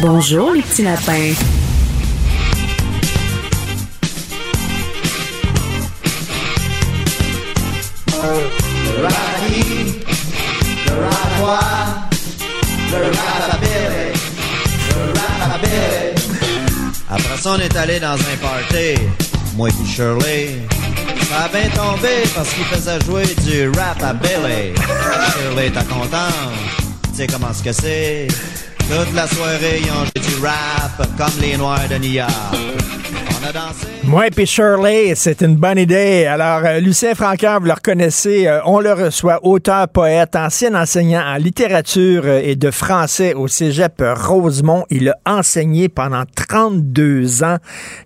Bonjour, les petits lapins. Le. Après ça, on est allé dans un party, moi et Shirley. Ça a bien tombé parce qu'il faisait jouer du rap-a-billy. Shirley, t'es contente? Tu sais comment ce que c'est? Toute la soirée, ils ont joué du rap comme les Noirs de New York. On a dansé. Moi et Shirley, c'est une bonne idée. Alors, euh, Lucien Francaire, vous le reconnaissez, euh, on le reçoit, auteur, poète, ancien enseignant en littérature euh, et de français au cégep Rosemont. Il a enseigné pendant 32 ans.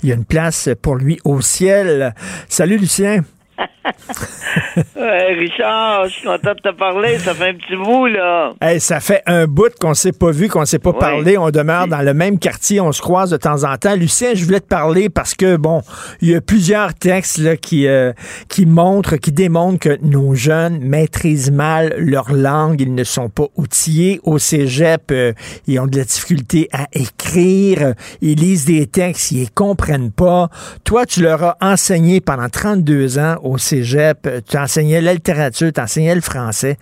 Il y a une place pour lui au ciel. Salut, Lucien. Richard, je suis content de te parler. Ça fait un petit bout, là. Hey, ça fait un bout qu'on s'est pas vu, qu'on s'est pas Oui. parlé. On demeure dans le même quartier, on se croise de temps en temps. Lucien, je voulais te parler parce que bon, il y a plusieurs textes là, qui euh, qui montrent, qui démontrent que nos jeunes maîtrisent mal leur langue. Ils ne sont pas outillés au cégep. euh, ils ont de la difficulté à écrire. Ils lisent des textes, ils les comprennent pas. Toi, tu leur as enseigné pendant 32 ans au cégep. Tu enseignais la littérature, tu enseignais le français.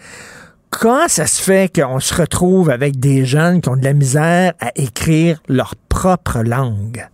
Comment ça se fait qu'on se retrouve avec des jeunes qui ont de la misère à écrire leur propre langue?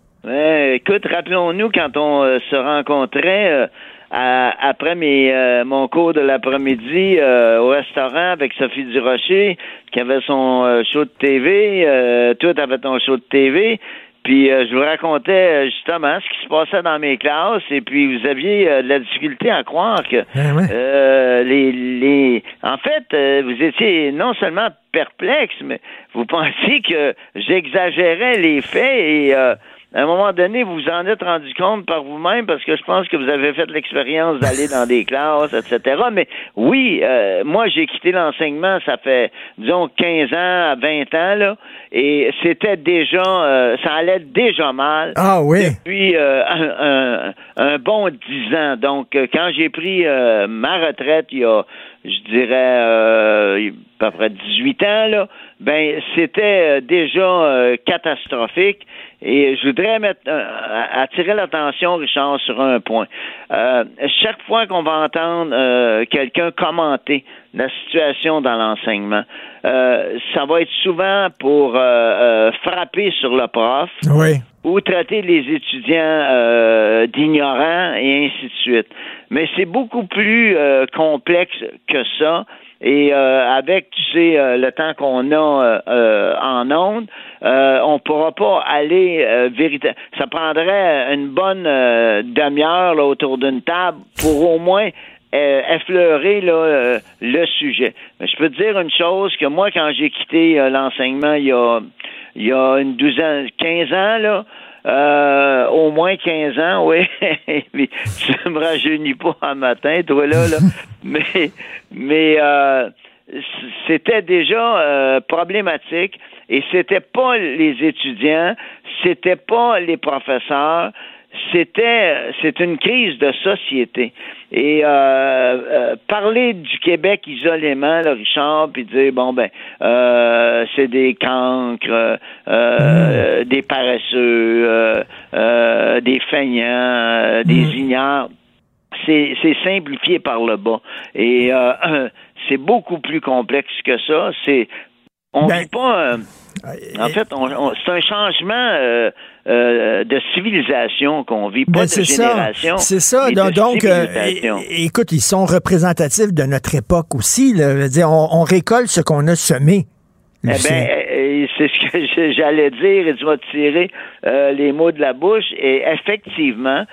Écoute, rappelons-nous quand on euh, se rencontrait euh, après mes, euh, mon cours de l'après-midi euh, au restaurant avec Sophie Durocher, qui avait son euh, show de TV. Euh, toi, t'avais ton show de TV. Puis euh, je vous racontais euh, justement ce qui se passait dans mes classes et puis vous aviez euh, de la difficulté à croire que euh, les, les en fait euh, vous étiez non seulement perplexe mais vous pensiez que j'exagérais les faits et euh, à un moment donné, vous vous en êtes rendu compte par vous-même parce que je pense que vous avez fait l'expérience d'aller dans des classes, etc. Mais oui, euh, moi, j'ai quitté l'enseignement, ça fait, disons, 15 ans à 20 ans, là, et c'était déjà, euh, ça allait déjà mal. Ah oui? Depuis euh, un, un- un bon 10 ans. Donc, euh, quand j'ai pris euh, ma retraite, il y a, je dirais, euh, à peu près 18 ans, là, ben c'était euh, déjà euh, catastrophique. Et je voudrais mettre, euh, attirer l'attention, Richard, sur un point. Euh, chaque fois qu'on va entendre euh, quelqu'un commenter la situation dans l'enseignement, euh, ça va être souvent pour frapper sur le prof Oui. ou traiter les étudiants euh, d'ignorants et ainsi de suite. Mais c'est beaucoup plus euh, complexe que ça. Et euh, avec, tu sais, euh, le temps qu'on a euh, euh, en ondes, euh, on pourra pas aller euh, véritablement. Ça prendrait une bonne demi-heure autour d'une table pour au moins effleurer là, le sujet. Mais je peux te dire une chose que moi, quand j'ai quitté l'enseignement il y a il y a une douzaine, 15 ans, là, euh, au moins 15 ans, oui. Mais tu me rajeunis pas un matin, toi, là, là. mais mais euh, c'était déjà euh, problématique et c'était pas les étudiants, c'était pas les professeurs, c'était c'est une crise de société. Et euh, euh, parler du Québec isolément, là, Richard, puis dire bon ben euh, c'est des cancres, euh, des paresseux, des feignants, des ignares. C'est c'est simplifié par le bas. Et c'est beaucoup plus complexe que ça. C'est on vit pas. Euh, en fait, c'est un changement euh, euh, de civilisation qu'on vit, pas Ben, de génération. C'est ça. Donc, euh, écoute, ils sont représentatifs de notre époque aussi. là. Je veux dire, on, on récolte ce qu'on a semé. Eh ben, c'est ce que j'allais dire et tu vas tirer les mots de la bouche. Et effectivement,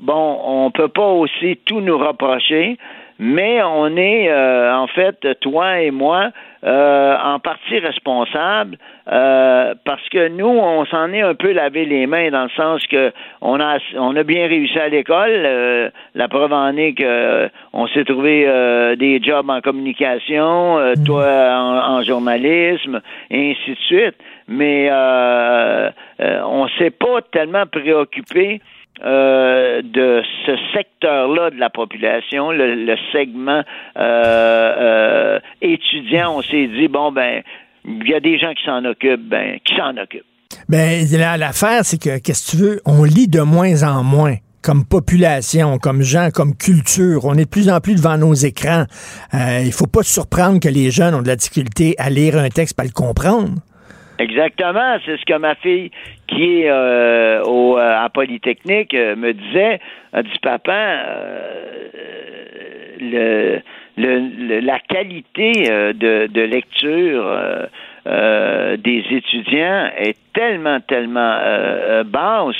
bon, on peut pas aussi tout nous reprocher, mais on est, euh, en fait, toi et moi, euh, en partie responsables euh, parce que nous, on s'en est un peu lavé les mains dans le sens que on a on a bien réussi à l'école. euh, la preuve en est que euh, on s'est trouvé euh, des jobs en communication, euh, toi en, en journalisme, et ainsi de suite. Mais euh, euh, on s'est pas tellement préoccupé euh, de ce secteur-là de la population, le, le segment euh, euh, étudiant, on s'est dit bon ben il y a des gens qui s'en occupent, ben qui s'en occupent. Ben, la- l'affaire, c'est que, qu'est-ce que tu veux, on lit de moins en moins comme population, comme gens, comme culture. On est de plus en plus devant nos écrans. Euh, il faut pas se surprendre que les jeunes ont de la difficulté à lire un texte, pas le comprendre. Exactement, c'est ce que ma fille qui est euh, au, euh, à Polytechnique euh, me disait. Elle dit papa, euh, le, le, le- la qualité euh, de, de lecture euh, euh, des étudiants est tellement, tellement euh, euh, basse,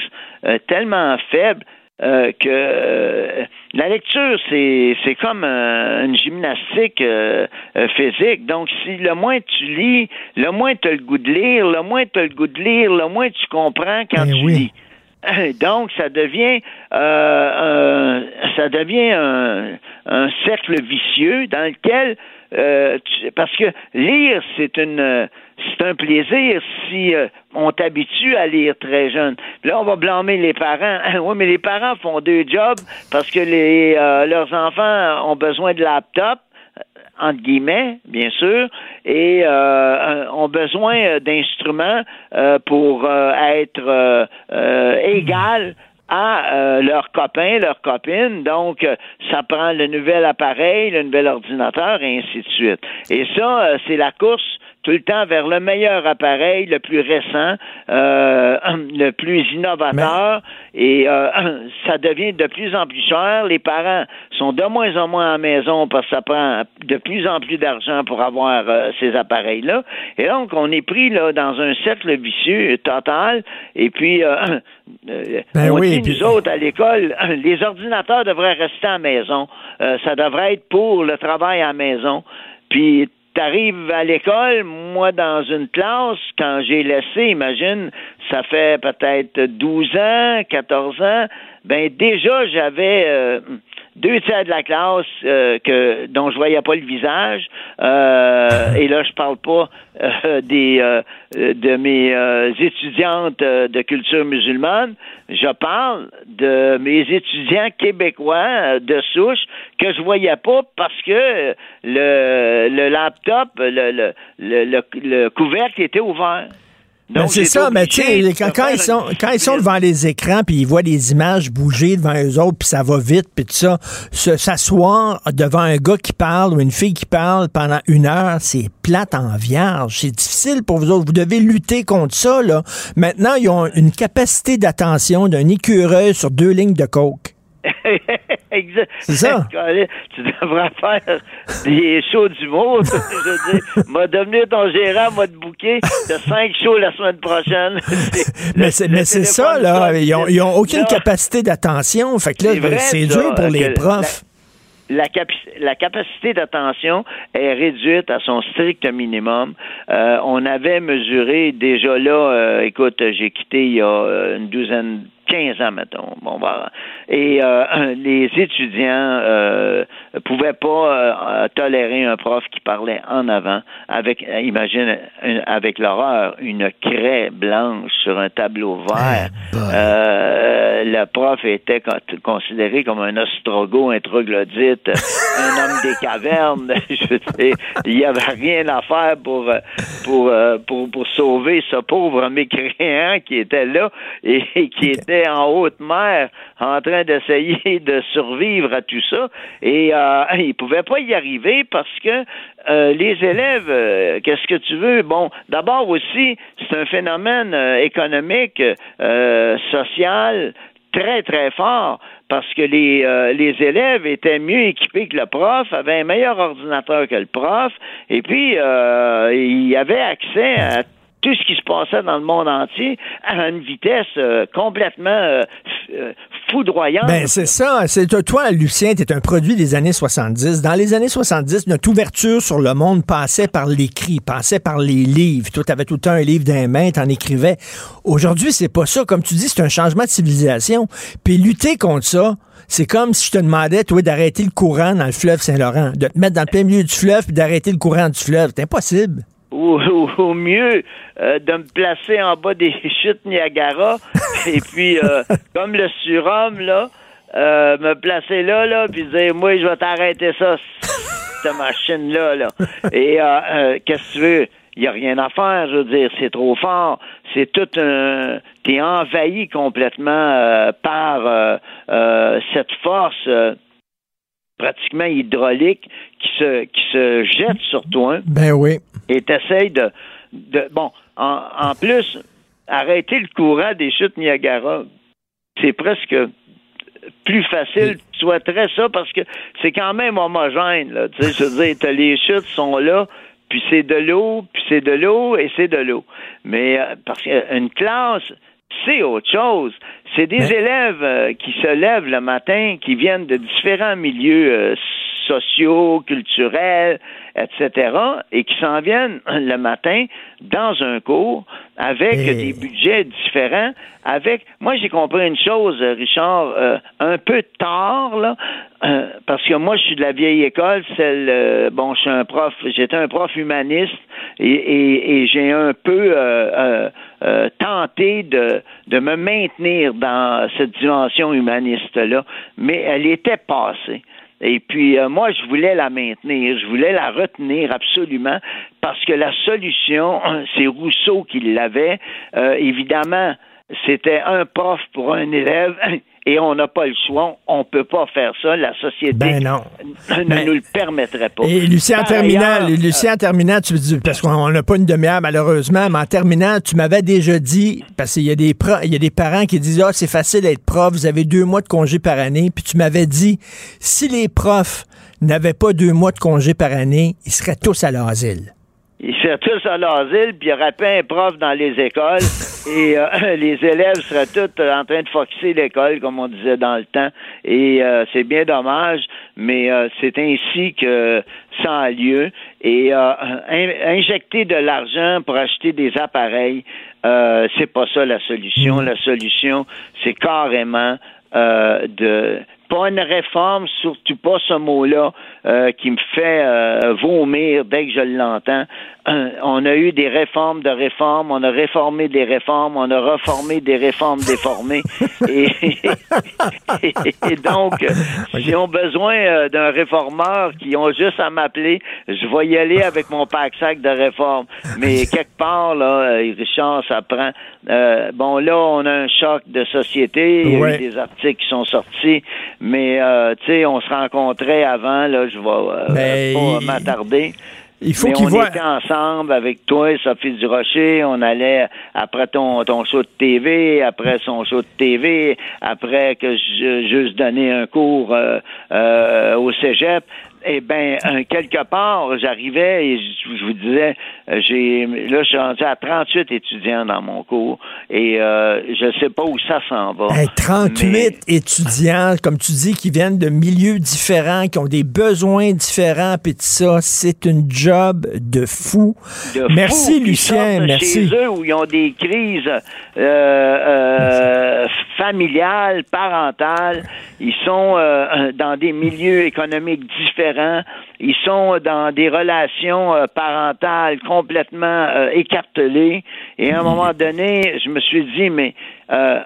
euh, tellement faible. Euh, que euh, la lecture, c'est c'est comme euh, une gymnastique euh, euh, physique. Donc, si le moins tu lis, le moins tu as le goût de lire, le moins tu as le goût de lire, le moins tu comprends quand tu lis. Donc, ça devient euh, un, ça devient un, un cercle vicieux dans lequel euh, tu- parce que lire c'est une c'est un plaisir si euh, on t'habitue à lire très jeune. Là, on va blâmer les parents. oui, mais les parents font deux jobs parce que les euh, leurs enfants ont besoin de laptop entre guillemets, bien sûr, et euh, euh, ont besoin euh, d'instruments euh, pour euh, être euh, euh, égal à euh, leurs copains, leurs copines. Donc, euh, ça prend le nouvel appareil, le nouvel ordinateur, et ainsi de suite. Et ça, euh, c'est la course tout le temps vers le meilleur appareil, le plus récent, euh, le plus innovateur, et euh, ça devient de plus en plus cher. Les parents sont de moins en moins à la maison parce que ça prend de plus en plus d'argent pour avoir euh, ces appareils-là. Et donc, on est pris là dans un cercle vicieux total. Et puis, euh, Ben on oui, dit, puis- nous autres, à l'école, les ordinateurs devraient rester à la maison. Ça devrait être pour le travail à la maison. Puis, t'arrives à l'école, moi, dans une classe, quand j'ai laissé, imagine, ça fait peut-être 12 ans, 14 ans, ben déjà, j'avais... euh, deux tiers de la classe euh, que dont je voyais pas le visage. Euh, et là, je parle pas euh, des euh, de mes euh, étudiantes de culture musulmane. Je parle de mes étudiants québécois de souche que je voyais pas parce que le, le laptop, le, le, le, le, le couvercle était ouvert. Ben, c'est ça, mais tu sais, quand, ils sont, quand ils sont devant les écrans, puis ils voient les images bouger devant eux autres, puis ça va vite, puis tout ça, se- s'asseoir devant un gars qui parle ou une fille qui parle pendant une heure, c'est plate en vierge. C'est difficile pour vous autres. Vous devez lutter contre ça, là. Maintenant, ils ont une capacité d'attention d'un écureuil sur deux lignes de coke. C'est ça. Tu devrais faire des shows d'humour. Je veux dire, m'a devenu ton gérant, m'a te de cinq shows la semaine prochaine. Mais c'est, ça, là. Ils ont, ils ont aucune capacité d'attention. Fait que là, C'est ça, dur pour les profs. la capacité d'attention est réduite à son strict minimum. Euh, on avait mesuré déjà là, euh, écoute, j'ai quitté il y a euh, une douzaine, 15 ans, mettons. Bon. Et euh, les étudiants euh, pouvaient pas euh, tolérer un prof qui parlait en avant avec, euh, imagine, une- avec l'horreur, une craie blanche sur un tableau vert. Euh, le prof était con- considéré comme un ostrogo, un troglodyte, un homme des cavernes. Je dire, il n'y avait rien à faire pour, pour, pour, pour sauver ce pauvre mécréant qui était là et, et qui était en haute mer en train d'essayer de survivre à tout ça. Et euh, il pouvait pas y arriver parce que euh, les élèves, euh, qu'est-ce que tu veux? Bon, d'abord aussi, c'est un phénomène euh, économique, social, très, très fort parce que les, les élèves étaient mieux équipés que le prof, avaient un meilleur ordinateur que le prof, et puis euh, il y avait accès à tout ce qui se passait dans le monde entier à une vitesse euh, complètement euh, euh, foudroyante. Ben, c'est ça. C'est toi, toi, Lucien, tu es un produit des années 70. Dans les années 70, notre ouverture sur le monde passait par l'écrit, passait par les livres. Toi, tu avais tout le temps un livre d'un main, tu en écrivais. Aujourd'hui, c'est pas ça. Comme tu dis, c'est un changement de civilisation. Puis lutter contre ça, c'est comme si je te demandais, toi, d'arrêter le courant dans le fleuve Saint-Laurent, de te mettre dans le plein milieu du fleuve puis d'arrêter le courant du fleuve. C'est impossible. Ou, ou- au mieux euh, de me placer en bas des chutes Niagara et puis euh, comme le surhomme là euh, me placer là là puis dire moi je vais t'arrêter ça cette machine là là et euh, euh, qu'est-ce que tu veux? Il n'y a rien à faire, je veux dire, c'est trop fort. C'est tout un. T'es envahi complètement euh, par euh, euh, cette force euh, pratiquement hydraulique qui se qui se jette sur toi Ben oui. Et t'essayes de, de bon en, en plus arrêter le courant des chutes Niagara c'est presque plus facile. Tu souhaiterais ça parce que c'est quand même homogène là. Tu sais je veux dire les chutes sont là puis c'est de l'eau puis c'est de l'eau et c'est de l'eau. Mais euh, parce qu'une classe c'est autre chose. C'est des élèves euh, qui se lèvent le matin, qui viennent de différents milieux euh, sociaux, culturels, etc., et qui s'en viennent le matin dans un cours avec des budgets différents. Avec, moi, j'ai compris une chose, Richard, euh, un peu tard, là, euh, parce que moi, je suis de la vieille école, celle, euh, bon, je suis un prof, j'étais un prof humaniste, et, et- et j'ai un peu tenté de, de me maintenir dans cette dimension humaniste-là, mais elle était passée. Et puis, euh, moi, je voulais la maintenir, je voulais la retenir absolument, parce que la solution, c'est Rousseau qui l'avait. Euh, évidemment, c'était un prof pour un élève, et on n'a pas le choix, on peut pas faire ça, la société Ben non. ne Ben- nous le permettrait pas. Et Lucien, en terminant, ailleurs, Lucien, en terminant, tu me dis, parce qu'on n'a pas une demi-heure malheureusement, mais en terminant, tu m'avais déjà dit, parce qu'il y a des pro- il y a des parents qui disent, ah, c'est facile d'être prof, vous avez deux mois de congé par année, puis tu m'avais dit, si les profs n'avaient pas deux mois de congé par année, ils seraient tous à l'asile. Ils seraient tous à l'asile, puis il n'y aurait pas un prof dans les écoles, et euh, les élèves seraient tous euh, en train de foxer l'école, comme on disait dans le temps. Et euh, c'est bien dommage, mais euh, c'est ainsi que ça a lieu. Et euh, in- injecter de l'argent pour acheter des appareils, euh, c'est pas ça la solution. La solution, c'est carrément de pas une réforme, surtout pas ce mot-là euh, qui me fait euh, vomir dès que je l'entends. Euh, on a eu des réformes de réformes, on a réformé des réformes, on a reformé des réformes déformées. et, et, donc, s'ils ont besoin d'un réformeur qui ont juste à m'appeler, je vais y aller avec mon pack-sac de réformes. Mais quelque part, là, Richard, ça prend... bon, là, on a un choc de société, il y a eu des articles qui sont sortis, mais, tu sais, on se rencontrait avant, là, je vais ben, pas m'attarder. Il faut on était ensemble avec toi et Sophie Durocher. On allait après ton, ton show de TV, après son show de TV, après que je juste donné un cours euh, euh, au cégep. Eh bien, quelque part, j'arrivais et je, vous disais, euh, j'ai là, je suis rendu à 38 étudiants dans mon cours et euh, je sais pas où ça s'en va. Hey, 38 Mais- étudiants, comme tu dis, qui viennent de milieux différents, qui ont des besoins différents, puis tout ça, c'est une job de fou. de merci, Lucien, merci. Chez eux où ils ont des crises euh, euh, familiales, parentales. Ils sont dans des milieux économiques différents. Ils sont dans des relations euh, parentales complètement euh, écartelées. Et à un moment donné, je me suis dit, mais euh,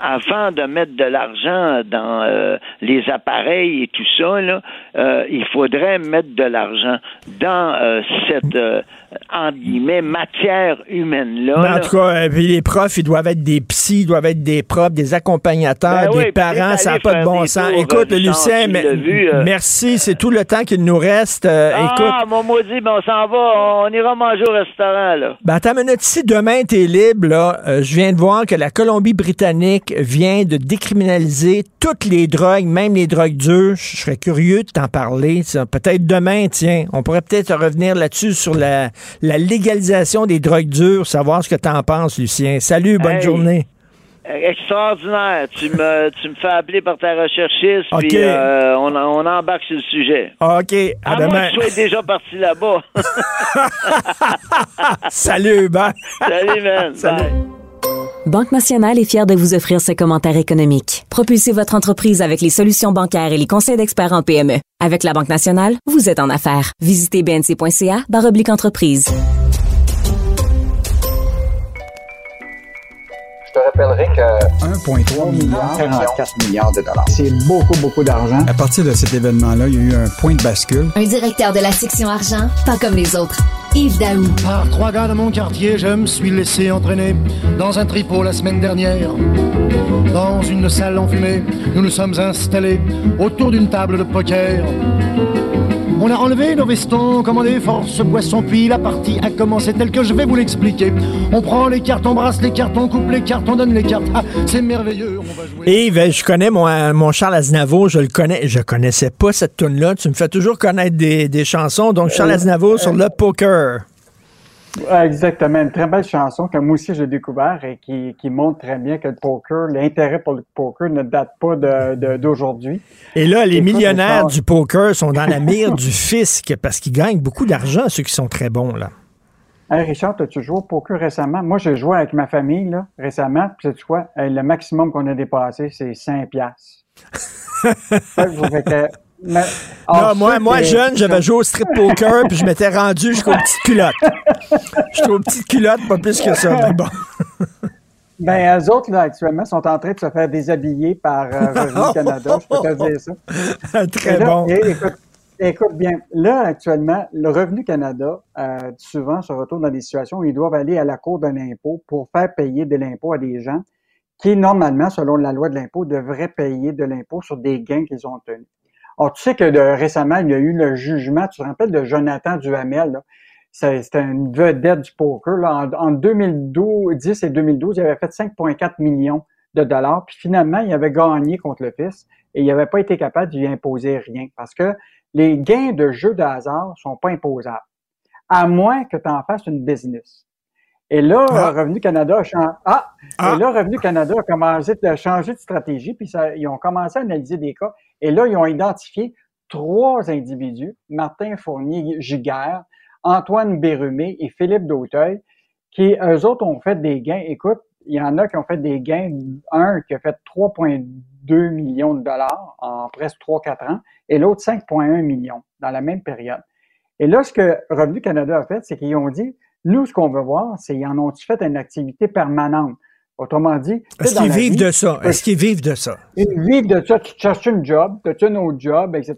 avant de mettre de l'argent dans euh, les appareils et tout ça, là, euh, il faudrait mettre de l'argent dans cette guillemets matière humaine là. En tout cas, puis les profs, ils doivent être des psys, ils doivent être des profs, des accompagnateurs, Ben des oui, parents, ça n'a pas de bon sens. Écoute, Lucien, vu, merci, c'est tout le temps qu'il nous reste. Euh, écoute, ah, mon maudit, ben on s'en va, on ira manger au restaurant là. Ben, attends une minute. Si demain t'es libre, là, je viens de voir que la Colombie-Britannique vient de décriminaliser toutes les drogues, même les drogues dures. Je serais curieux de t'en parler. Peut-être demain, tiens. On pourrait peut-être revenir là-dessus sur la, la légalisation des drogues dures, savoir ce que t'en penses, Lucien. Salut, bonne Hey. journée. Extraordinaire. Tu me, tu me fais appeler par ta recherchiste, OK. puis euh, on, on embarque sur le sujet. OK, à, À moins demain. que tu sois déjà parti là-bas. Salut, bye. Salut, man. Bye. Banque Nationale est fière de vous offrir ce commentaire économique. Propulsez votre entreprise avec les solutions bancaires et les conseils d'experts en PME. Avec la Banque Nationale, vous êtes en affaires. Visitez bnc.ca barre oblique entreprise. Te rappellerai que 1,3 milliard, 44 milliards de dollars. C'est beaucoup, beaucoup d'argent. À partir de cet événement-là, il y a eu un point de bascule. Un directeur de la section argent, pas comme les autres. Yves Daou. Par trois gars de mon quartier, je me suis laissé entraîner dans un tripot la semaine dernière. Dans une salle enfumée, nous nous sommes installés autour d'une table de poker. On a enlevé nos vestons, commandé force boisson, puis la partie a commencé telle que je vais vous l'expliquer. On prend les cartes, on brasse les cartes, on coupe les cartes, on donne les cartes. Ah, c'est merveilleux, on va jouer. Yves, je connais mon, mon Charles Aznavour, je le connais. Je connaissais pas cette tune là Tu me fais toujours connaître des, des chansons. Donc, Charles Euh, Aznavour sur le poker. Ouais, exactement. Une très belle chanson que moi aussi j'ai découvert et qui, qui montre très bien que le poker, l'intérêt pour le poker ne date pas de- de- d'aujourd'hui. Et là, les millionnaires du poker sont dans la mire du fisc parce qu'ils gagnent beaucoup d'argent, ceux qui sont très bons, là. Hey Richard, as-tu joué au poker récemment? Moi, j'ai joué avec ma famille là, récemment. Puis sais-tu quoi? Le maximum qu'on a dépassé, c'est 5 piastres. Que- mais- Non, alors, moi, moi jeune, j'avais joué au strip poker, puis je m'étais rendu jusqu'aux petites culottes. Jusqu'aux petites culottes, pas plus que ça, mais bon. Ben, eux autres, là, actuellement, sont en train de se faire déshabiller par euh, Revenu Canada. Je peux te dire ça. Très Et là, bon. et- écoute, écoute bien, là, actuellement, le Revenu Canada, euh, souvent, se retrouve dans des situations où ils doivent aller à la Cour de l'impôt pour faire payer de l'impôt à des gens qui, normalement, selon la loi de l'impôt, devraient payer de l'impôt sur des gains qu'ils ont tenus. Alors, tu sais que récemment, il y a eu le jugement, tu te rappelles de Jonathan Duhamel, C'était une vedette du poker. Là. En, en 2010 et 2012, il avait fait 5,4 millions de dollars. Puis finalement, il avait gagné contre le fils et il n'avait pas été capable lui imposer rien parce que les gains de jeux de hasard sont pas imposables, à moins que tu en fasses une business. Et là, Ah. Revenu Canada a changé. Ah! Ah. Et là, Revenu Canada a commencé à changer de stratégie, puis ça, ils ont commencé à analyser des cas. Et là, ils ont identifié trois individus, Martin Fournier-Giguère, Antoine Bérumé et Philippe Dauteuil, qui, eux autres, ont fait des gains. Écoute, il y en a qui ont fait des gains. Un qui a fait 2 millions de dollars en presque 3-4 ans et l'autre 5,1 millions dans la même période. Et là, ce que Revenu Canada a fait, c'est qu'ils ont dit, nous, ce qu'on veut voir, c'est en ont-ils fait une activité permanente? Autrement dit, est-ce qu'ils vivent de ça? Est-ce qu'ils vivent de ça? Ils vivent de ça. Tu cherches une job, tu as un autre job, etc.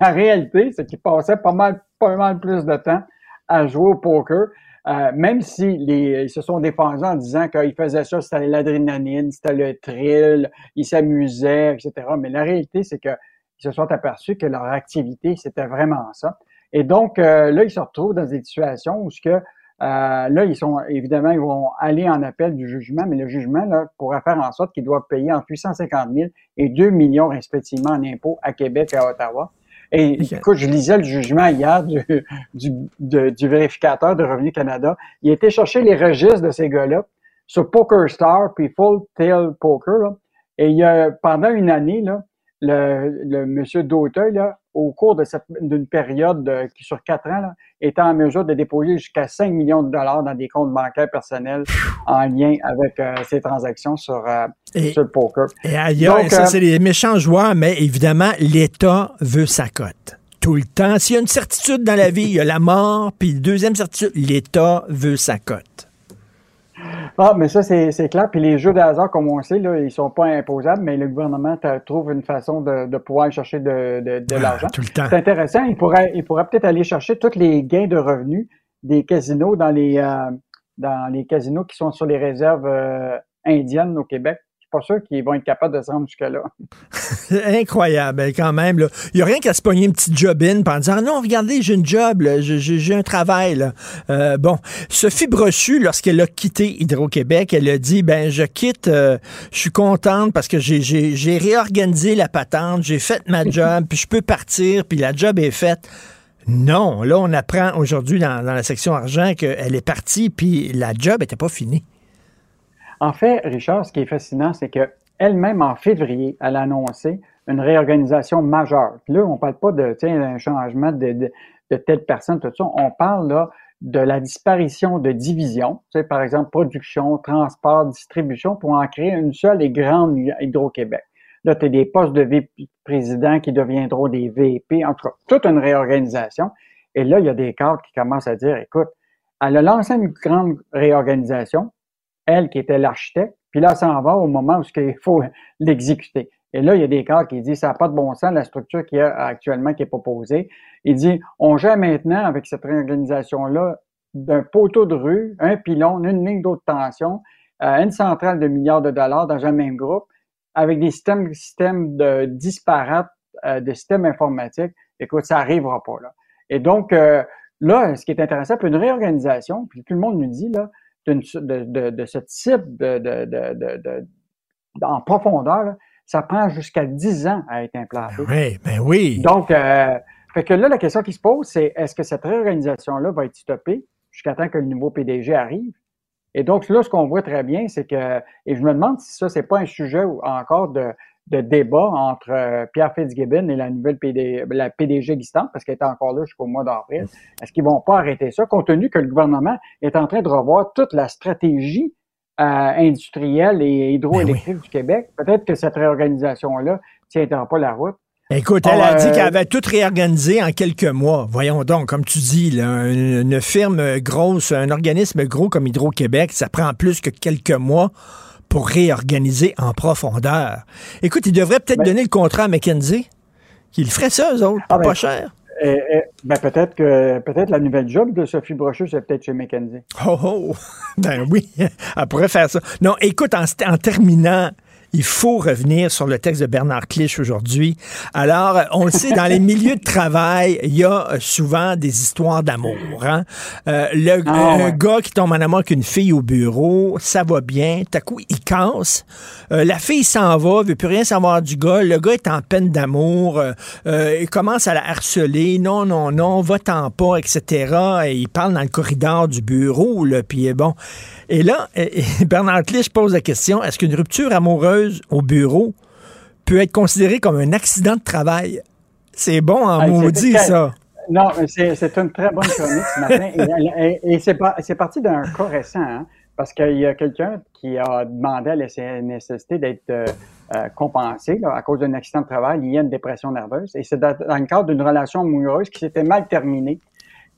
la réalité, c'est qu'ils passaient pas mal, pas mal plus de temps à jouer au poker, euh, même si les, ils se sont défendus en disant qu'ils faisaient ça, c'était l'adrénaline, c'était le thrill, ils s'amusaient, etc. Mais la réalité, c'est qu'ils se sont aperçus que leur activité, c'était vraiment ça. Et donc, euh, là, ils se retrouvent dans des situations où ce que euh, là, ils sont évidemment, ils vont aller en appel du jugement, mais le jugement là, pourra faire en sorte qu'ils doivent payer entre 850 000 et 2 millions respectivement en impôts à Québec et à Ottawa. Et écoute, je lisais le jugement hier du, du, du vérificateur de Revenu Canada. Il a été chercher les registres de ces gars-là sur PokerStar puis Full Tail Poker. Là. Et il y a, pendant une année, là, le, le monsieur Dauteuil, là, au cours de cette, d'une période qui, sur quatre ans, là, était en mesure de déposer jusqu'à 5 millions de dollars dans des comptes bancaires personnels en lien avec euh, ces transactions sur, euh, sur, le poker. Et ailleurs, ça, euh, c'est les méchants joueurs, mais évidemment, l'État veut sa cote. Tout le temps. S'il y a une certitude dans la vie, il y a la mort, puis deuxième certitude, l'État veut sa cote. Ah, mais ça, c'est clair. Puis les jeux de hasard, comme on sait, là, ils sont pas imposables, mais le gouvernement trouve une façon de, de pouvoir chercher de, de, de ah, l'argent. C'est intéressant. Il pourrait, il pourrait peut-être aller chercher tous les gains de revenus des casinos dans les, euh, dans les casinos qui sont sur les réserves euh, indiennes au Québec pas sûr qu'ils vont être capables de se rendre jusque-là. Incroyable, ben, quand même. Il n'y a rien qu'à se pogner une petite job-in en disant Non, regardez, j'ai une job, j'ai un travail. Euh, bon, Sophie Brochu, lorsqu'elle a quitté Hydro-Québec, elle a dit ben je quitte, euh, je suis contente parce que j'ai réorganisé la patente, j'ai fait ma job, puis je peux partir, puis la job est faite. Non, là, on apprend aujourd'hui dans, dans la section argent qu'elle est partie, puis la job n'était pas finie. En fait, Richard, ce qui est fascinant, c'est qu'elle-même, en février, elle a annoncé une réorganisation majeure. Puis là, on ne parle pas de un changement de, de, telle personne, tout ça. On parle là de la disparition de divisions, par exemple production, transport, distribution, pour en créer une seule et grande Hydro-Québec. Là, tu as des postes de vice-président qui deviendront des VP, en tout cas, toute une réorganisation. Et là, il y a des cadres qui commencent à dire, écoute, elle a lancé une grande réorganisation, elle qui était l'architecte, puis là, ça en va au moment où il faut l'exécuter. Et là, il y a des cas qui disent, ça n'a pas de bon sens, la structure qui est actuellement qui est proposée. Il dit, on gère maintenant avec cette réorganisation-là d'un poteau de rue, un pylône, une ligne d'eau de tension, euh, une centrale de milliards de dollars dans un même groupe, avec des systèmes, systèmes de disparates, euh, de systèmes informatiques. Écoute, ça n'arrivera pas là. Et donc, euh, là, ce qui est intéressant, puis une réorganisation, puis tout le monde nous dit, là, de, de, ce type de, en profondeur, ça prend jusqu'à 10 ans à être implanté. Oui, ben oui. Donc, euh, fait que là, la question qui se pose, c'est est-ce que cette réorganisation-là va être stoppée jusqu'à temps que le nouveau PDG arrive? Et donc, là, ce qu'on voit très bien, c'est que, et je me demande si ça, c'est pas un sujet encore de, de débat entre euh, Pierre Fitzgibbon et la nouvelle PD, la PDG existante, parce qu'elle est encore là jusqu'au mois d'avril. Est-ce qu'ils vont pas arrêter ça, compte tenu que le gouvernement est en train de revoir toute la stratégie euh, industrielle et hydroélectrique ben du Québec? Peut-être que cette réorganisation-là ne tiendra pas la route. Écoute, elle a dit euh, qu'elle avait tout réorganisé en quelques mois. Voyons donc, comme tu dis, une firme grosse, un organisme gros comme Hydro-Québec, ça prend plus que quelques mois pour réorganiser en profondeur. Écoute, ils devraient peut-être ben- donner le contrat à McKenzie. Qu'ils feraient ça, eux autres, ah, pas ben, cher. Eh, eh, ben peut-être que peut-être la nouvelle job de Sophie Brochu, c'est peut-être chez McKenzie. Oh, oh! Ben oui, elle pourrait faire ça. Non, écoute, en, en terminant, il faut revenir sur le texte de Bernard Clich aujourd'hui. Alors, on le sait, dans les milieux de travail, il y a euh, souvent des histoires d'amour. Hein? Euh, le ah, gars qui tombe en amour avec une fille au bureau, ça va bien. Tout à coup, il casse. Euh, la fille s'en va, veut plus rien savoir du gars. Le gars est en peine d'amour. il commence à la harceler. Non, non, non, va-t'en pas, etc. Et il parle dans le corridor du bureau. Là, puis bon. Et là, Bernard Clich pose la question est-ce qu'une rupture amoureuse au bureau peut être considérée comme un accident de travail? C'est bon en maudit, ça. Non, c'est une très bonne chronique ce matin. et, c'est parti d'un cas récent, hein, parce qu'il y a quelqu'un qui a demandé à la CNSST d'être euh, euh, compensé à cause d'un accident de travail lié à une dépression nerveuse. Et c'est dans, le cadre d'une relation amoureuse qui s'était mal terminée.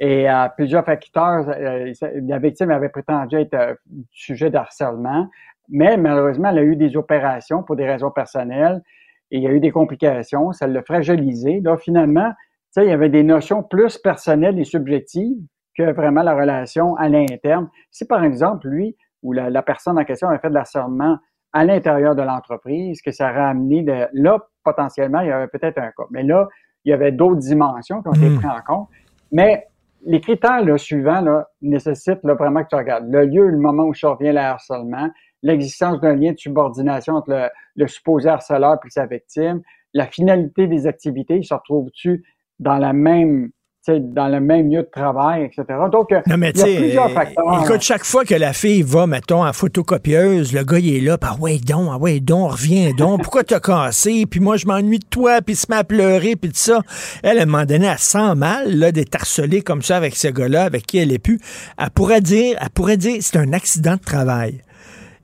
Et plusieurs facteurs, la victime avait prétendu être sujet d'harcèlement, mais malheureusement, elle a eu des opérations pour des raisons personnelles et il y a eu des complications, ça l'a fragilisé. Là, finalement, il y avait des notions plus personnelles et subjectives que vraiment la relation à l'interne. Si par exemple, lui ou la, personne en question avait fait de l'harcèlement à l'intérieur de l'entreprise, que ça aurait amené de, là, potentiellement, il y avait peut-être un cas. Mais là, il y avait d'autres dimensions qui ont été hmm. prises en compte. Mais les critères là, suivants là, nécessitent là, vraiment que tu regardes le lieu, le moment où survient le harcèlement, l'existence d'un lien de subordination entre le, le, supposé harceleur et sa victime, la finalité des activités, se retrouve-tu dans la même dans le même lieu de travail, etc. Donc, non, mais il y a plusieurs facteurs. Écoute, chaque fois que la fille va, mettons, en photocopieuse, le gars, il est là, ah ouais, donc, ah ouais, donc, reviens donc, pourquoi t'as cassé, puis moi, je m'ennuie de toi, puis il se met à pleurer, puis tout ça. Elle, à un moment donné, elle sent mal, là, d'être harcelée comme ça avec ce gars-là, avec qui elle est plus. Elle pourrait dire, elle pourrait dire, c'est un accident de travail.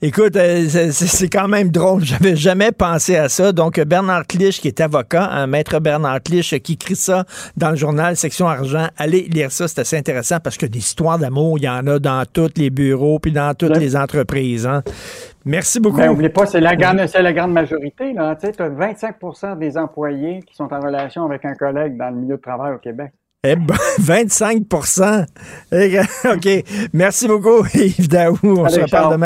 Écoute, euh, c'est quand même drôle. J'avais jamais pensé à ça. Donc, Bernard Clich, qui est avocat, un maître Bernard Clich, qui écrit ça dans le journal Section Argent. Allez lire ça, c'est assez intéressant parce que des histoires d'amour, il y en a dans tous les bureaux puis dans toutes les entreprises. Hein. Merci beaucoup. N'oubliez pas, c'est la, grande, la grande majorité. Tu as 25% des employés qui sont en relation avec un collègue dans le milieu de travail au Québec. Eh ben, 25 eh, OK. Merci beaucoup, Yves Daou. On se reparle demain.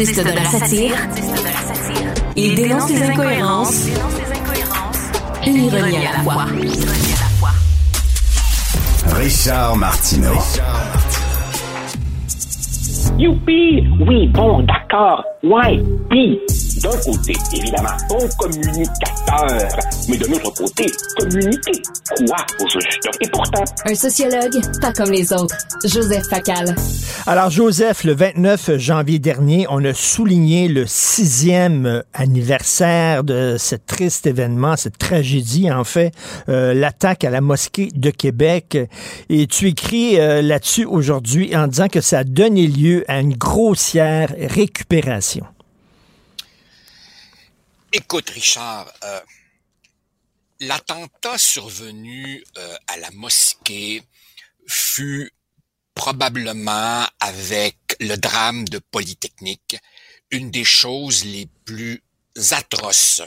Artiste de la satire. Il dénonce les incohérences et l'ironie à la fois. Richard Martineau. Youpi! Oui, bon, d'accord. Ouais, pis d'un côté, évidemment, bon communicateur, mais de l'autre côté, communiquer quoi au juste? Et pourtant... Un sociologue, pas comme les autres. Joseph Facal. Alors, Joseph, le 29 janvier dernier, on a souligné le sixième anniversaire de ce triste événement, cette tragédie, en fait, euh, l'attaque à la mosquée de Québec. Et tu écris euh, là-dessus aujourd'hui en disant que ça a donné lieu à une grossière récupération. Écoute, Richard, euh, l'attentat survenu euh, à la mosquée fut probablement, avec le drame de Polytechnique, une des choses les plus atroces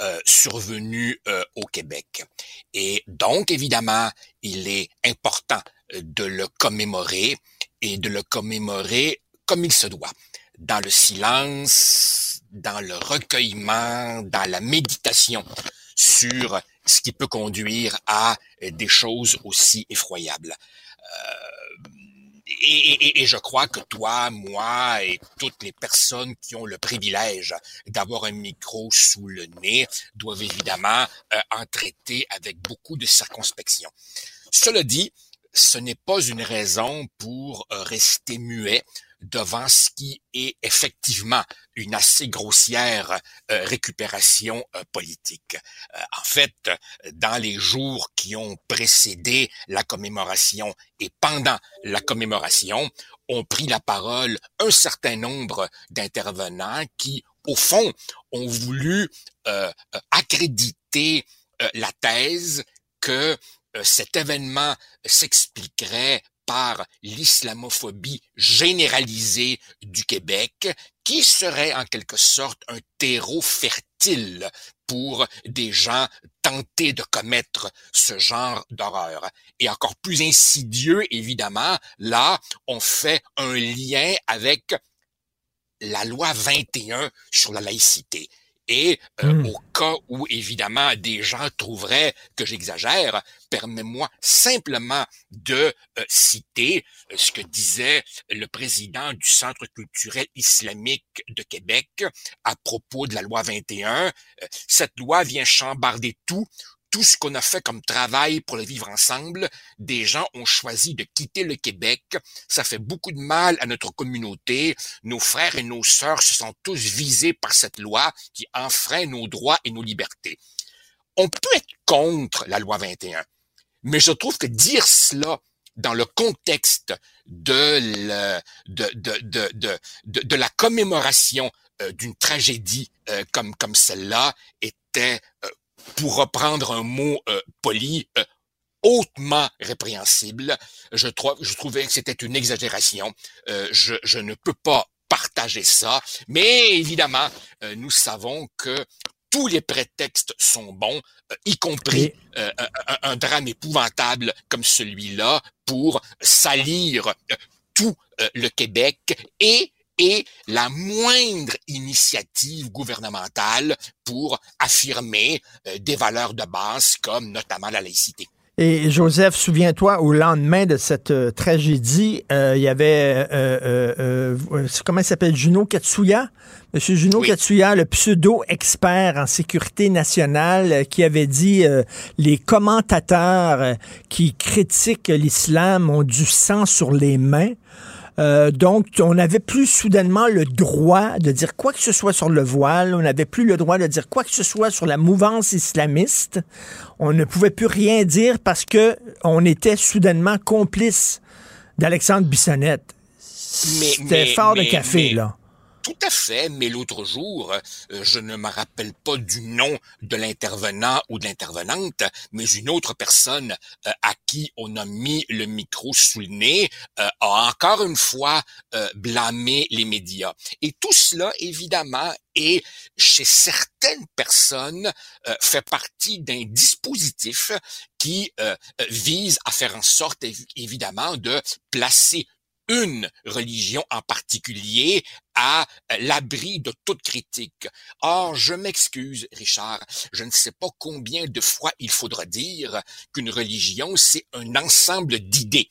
euh, survenues au Québec. Et donc, évidemment, il est important de le commémorer et de le commémorer comme il se doit, dans le silence, dans le recueillement, dans la méditation sur ce qui peut conduire à des choses aussi effroyables. Euh, et, je crois que toi, moi et toutes les personnes qui ont le privilège d'avoir un micro sous le nez doivent évidemment euh, en traiter avec beaucoup de circonspection. Cela dit, ce n'est pas une raison pour euh, rester muet devant ce qui est effectivement une assez grossière euh, récupération euh, politique. Euh, en fait, dans les jours qui ont précédé la commémoration et pendant la commémoration, ont pris la parole un certain nombre d'intervenants qui, au fond, ont voulu accréditer la thèse que cet événement s'expliquerait par l'islamophobie généralisée du Québec, qui serait en quelque sorte un terreau fertile pour des gens tentés de commettre ce genre d'horreur. Et encore plus insidieux, évidemment, là, on fait un lien avec la loi 21 sur la laïcité. Et euh, Hmm. au cas où, évidemment, des gens trouveraient que j'exagère, permets-moi simplement de euh, citer euh, ce que disait le président du Centre culturel islamique de Québec à propos de la loi 21. Euh, Cette loi vient chambarder tout, tout ce qu'on a fait comme travail pour le vivre ensemble. Des gens ont choisi de quitter le Québec. Ça fait beaucoup de mal à notre communauté. Nos frères et nos sœurs se sont tous visés par cette loi qui enfreint nos droits et nos libertés. On peut être contre la loi 21, mais je trouve que dire cela dans le contexte de, la commémoration euh, d'une tragédie euh, comme, comme celle-là était, euh, pour reprendre un mot euh, poli, euh, hautement répréhensible. Je, trou- je trouvais que c'était une exagération. Euh, je, je ne peux pas partager ça, mais évidemment, euh, nous savons que tous les prétextes sont bons, euh, y compris euh, un, un- drame épouvantable comme celui-là pour salir euh, tout euh, le Québec et et la moindre initiative gouvernementale pour affirmer euh, des valeurs de base comme notamment la laïcité. Et Joseph, souviens-toi, au lendemain de cette euh, tragédie, euh, il y avait, euh, euh, euh, comment il s'appelle, Juno Katsuya? Monsieur Juno Katsuya, le pseudo-expert en sécurité nationale, qui avait dit euh, les commentateurs qui critiquent l'islam ont du sang sur les mains. Euh, donc, on n'avait plus soudainement le droit de dire quoi que ce soit sur le voile, on n'avait plus le droit de dire quoi que ce soit sur la mouvance islamiste. On ne pouvait plus rien dire parce que on était soudainement complice d'Alexandre Bissonnette. C'était mais- fort de café, mais- là. Tout à fait, mais l'autre jour, euh, je ne me rappelle pas du nom de l'intervenant ou de l'intervenante, mais une autre personne euh, à qui on a mis le micro sous le nez euh, a encore une fois blâmé les médias. Et tout cela, évidemment, est chez certaines personnes fait partie d'un dispositif qui vise à faire en sorte, évi- évidemment, de placer une religion en particulier à euh, l'abri de toute critique. Or, je m'excuse, Richard, je ne sais pas combien de fois il faudra dire qu'une religion, c'est un ensemble d'idées.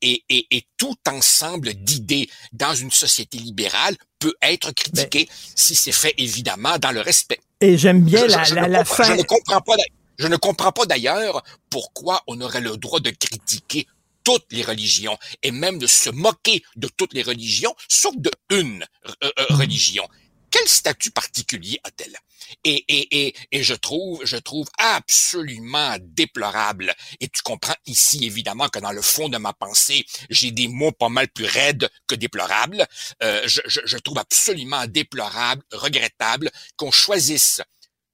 Et, et, et tout ensemble d'idées dans une société libérale peut être critiqué si c'est fait évidemment dans le respect. Et j'aime bien Je- la, je la- fin. Je ne comprends pas. Je ne comprends pas d'ailleurs pourquoi on aurait le droit de critiquer toutes les religions et même de se moquer de toutes les religions, sauf de une euh, euh, religion. Quel statut particulier a-t-elle? Et, et, et, et je trouve, je trouve absolument déplorable. Et tu comprends ici évidemment que dans le fond de ma pensée, j'ai des mots pas mal plus raides que déplorables. Euh, je, je, je trouve absolument déplorable, regrettable qu'on choisisse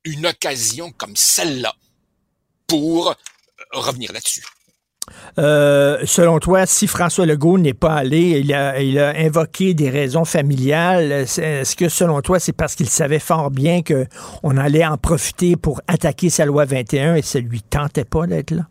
une occasion comme celle-là pour euh, revenir là-dessus. Euh, selon toi, si François Legault n'est pas allé, il a, invoqué des raisons familiales. Est- Est-ce que selon toi, c'est parce qu'il savait fort bien que on allait en profiter pour attaquer sa loi 21 et ça lui tentait pas d'être là?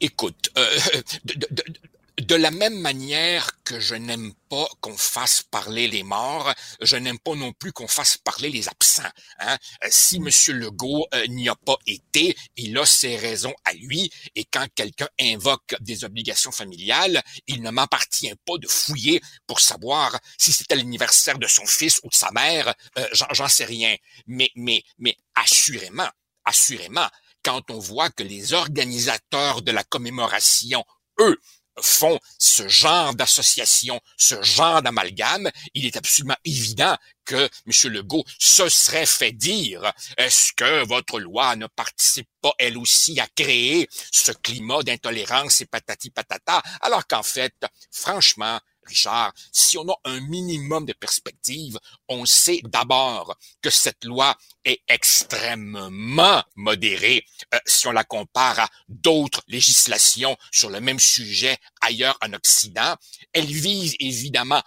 Écoute, euh, de- la même manière que je n'aime pas qu'on fasse parler les morts, je n'aime pas non plus qu'on fasse parler les absents. Hein? Euh, Si Monsieur Legault euh, n'y a pas été, il a ses raisons à lui, et quand quelqu'un invoque des obligations familiales, il ne m'appartient pas de fouiller pour savoir si c'était l'anniversaire de son fils ou de sa mère. Euh, J'en sais rien. Mais, mais, mais assurément, assurément, quand on voit que les organisateurs de la commémoration, eux, font ce genre d'association, ce genre d'amalgame, il est absolument évident que M. Legault se serait fait dire est-ce que votre loi ne participe pas elle aussi à créer ce climat d'intolérance et patati patata, alors qu'en fait, franchement, Richard, si on a un minimum de perspective, on sait d'abord que cette loi est extrêmement modérée euh, si on la compare à d'autres législations sur le même sujet ailleurs en Occident. Elle vise évidemment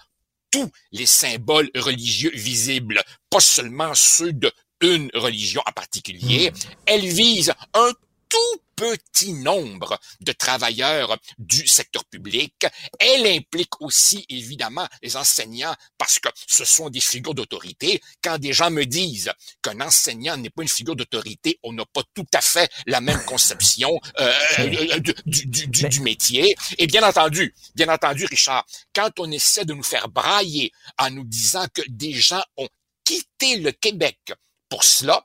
tous les symboles religieux visibles, pas seulement ceux de une religion en particulier. Elle vise un tout petit nombre de travailleurs du secteur public. Elle implique aussi, évidemment, les enseignants parce que ce sont des figures d'autorité. Quand des gens me disent qu'un enseignant n'est pas une figure d'autorité, on n'a pas tout à fait la même conception euh, euh, du, du, du, du, métier. Et bien entendu, bien entendu, Richard, quand on essaie de nous faire brailler en nous disant que des gens ont quitté le Québec pour cela,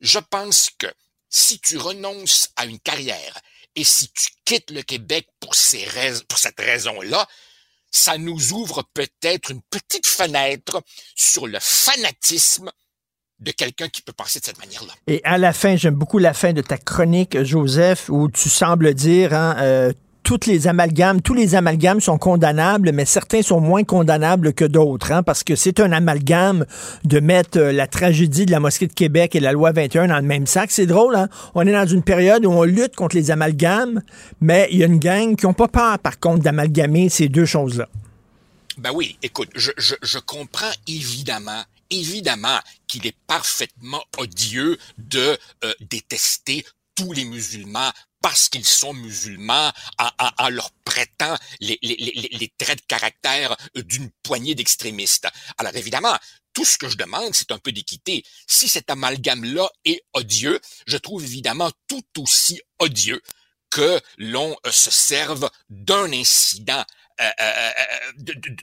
je pense que si tu renonces à une carrière et si tu quittes le Québec pour, cette raison-là, ça nous ouvre peut-être une petite fenêtre sur le fanatisme de quelqu'un qui peut penser de cette manière-là. Et à la fin, j'aime beaucoup la fin de ta chronique, Joseph, où tu sembles dire, hein, euh, toutes les amalgames, tous les amalgames sont condamnables, mais certains sont moins condamnables que d'autres, hein, parce que c'est un amalgame de mettre euh, la tragédie de la mosquée de Québec et la loi 21 dans le même sac. C'est drôle, hein? On est dans une période où on lutte contre les amalgames, mais il y a une gang qui n'ont pas peur, par contre, d'amalgamer ces deux choses-là. Ben oui, écoute, je, je, je comprends évidemment évidemment qu'il est parfaitement odieux de euh, détester tous les musulmans parce qu'ils sont musulmans en, leur prêtant les, traits de caractère d'une poignée d'extrémistes. Alors évidemment, tout ce que je demande, c'est un peu d'équité. Si cet amalgame-là est odieux, je trouve évidemment tout aussi odieux que l'on euh, se serve d'un incident, euh, euh,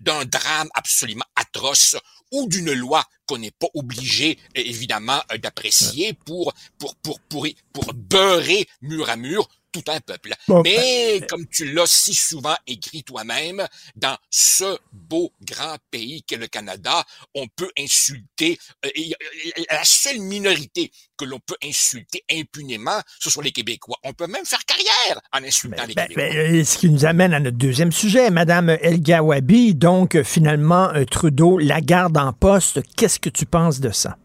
d'un drame absolument atroce ou d'une loi qu'on n'est pas obligé, évidemment, d'apprécier pour, pour, pour, pour, pour beurrer mur à mur tout un peuple. Mais, ben, comme tu l'as si souvent écrit toi-même, dans ce beau grand pays qu'est le Canada, on peut insulter, euh, la seule minorité que l'on peut insulter impunément, ce sont les Québécois. On peut même faire carrière en insultant les ben, Québécois. Ben, ce qui nous amène à notre deuxième sujet, Madame El Gawabi. Donc, finalement, euh, Trudeau la garde en poste. Qu'est-ce que tu penses de ça?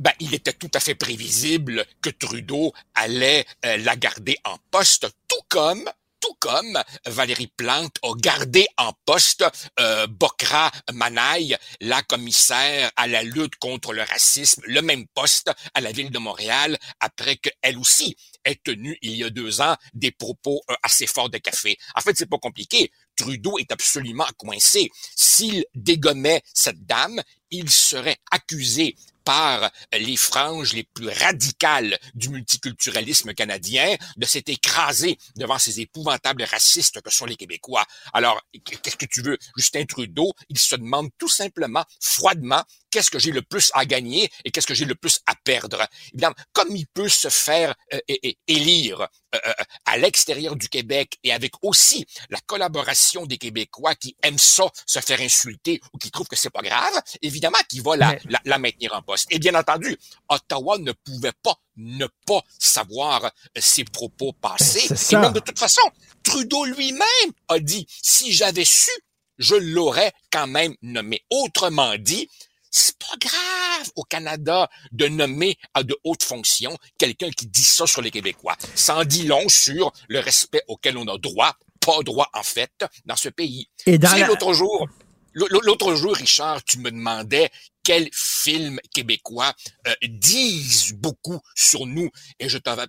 Ben, il était tout à fait prévisible que Trudeau allait euh, la garder en poste, tout comme tout comme Valérie Plante a gardé en poste euh, Bokra Manaï, la commissaire à la lutte contre le racisme, le même poste à la ville de Montréal, après qu'elle aussi ait tenu il y a deux ans des propos euh, assez forts de café. En fait, c'est pas compliqué. Trudeau est absolument coincé. S'il dégommait cette dame, il serait accusé par les franges les plus radicales du multiculturalisme canadien de s'être écrasé devant ces épouvantables racistes que sont les Québécois. Alors, qu'est-ce que tu veux? Justin Trudeau, il se demande tout simplement, froidement, qu'est-ce que j'ai le plus à gagner et qu'est-ce que j'ai le plus à perdre? Évidemment, comme il peut se faire euh, élire euh, euh, à l'extérieur du Québec et avec aussi la collaboration des Québécois qui aiment ça, se faire insulter ou qui trouvent que c'est pas grave, évidemment qu'il va la, la, la, maintenir en poste. Et bien entendu, Ottawa ne pouvait pas ne pas savoir ses propos passés. Et même de toute façon, Trudeau lui-même a dit, si j'avais su, je l'aurais quand même nommé. Autrement dit, c'est pas grave au Canada de nommer à de hautes fonctions quelqu'un qui dit ça sur les Québécois. Ça en dit long sur le respect auquel on a droit, pas droit en fait, dans ce pays. Et dans l'autre jour, l'autre jour, Richard, tu me demandais quels films québécois euh, disent beaucoup sur nous. Et je t'avais,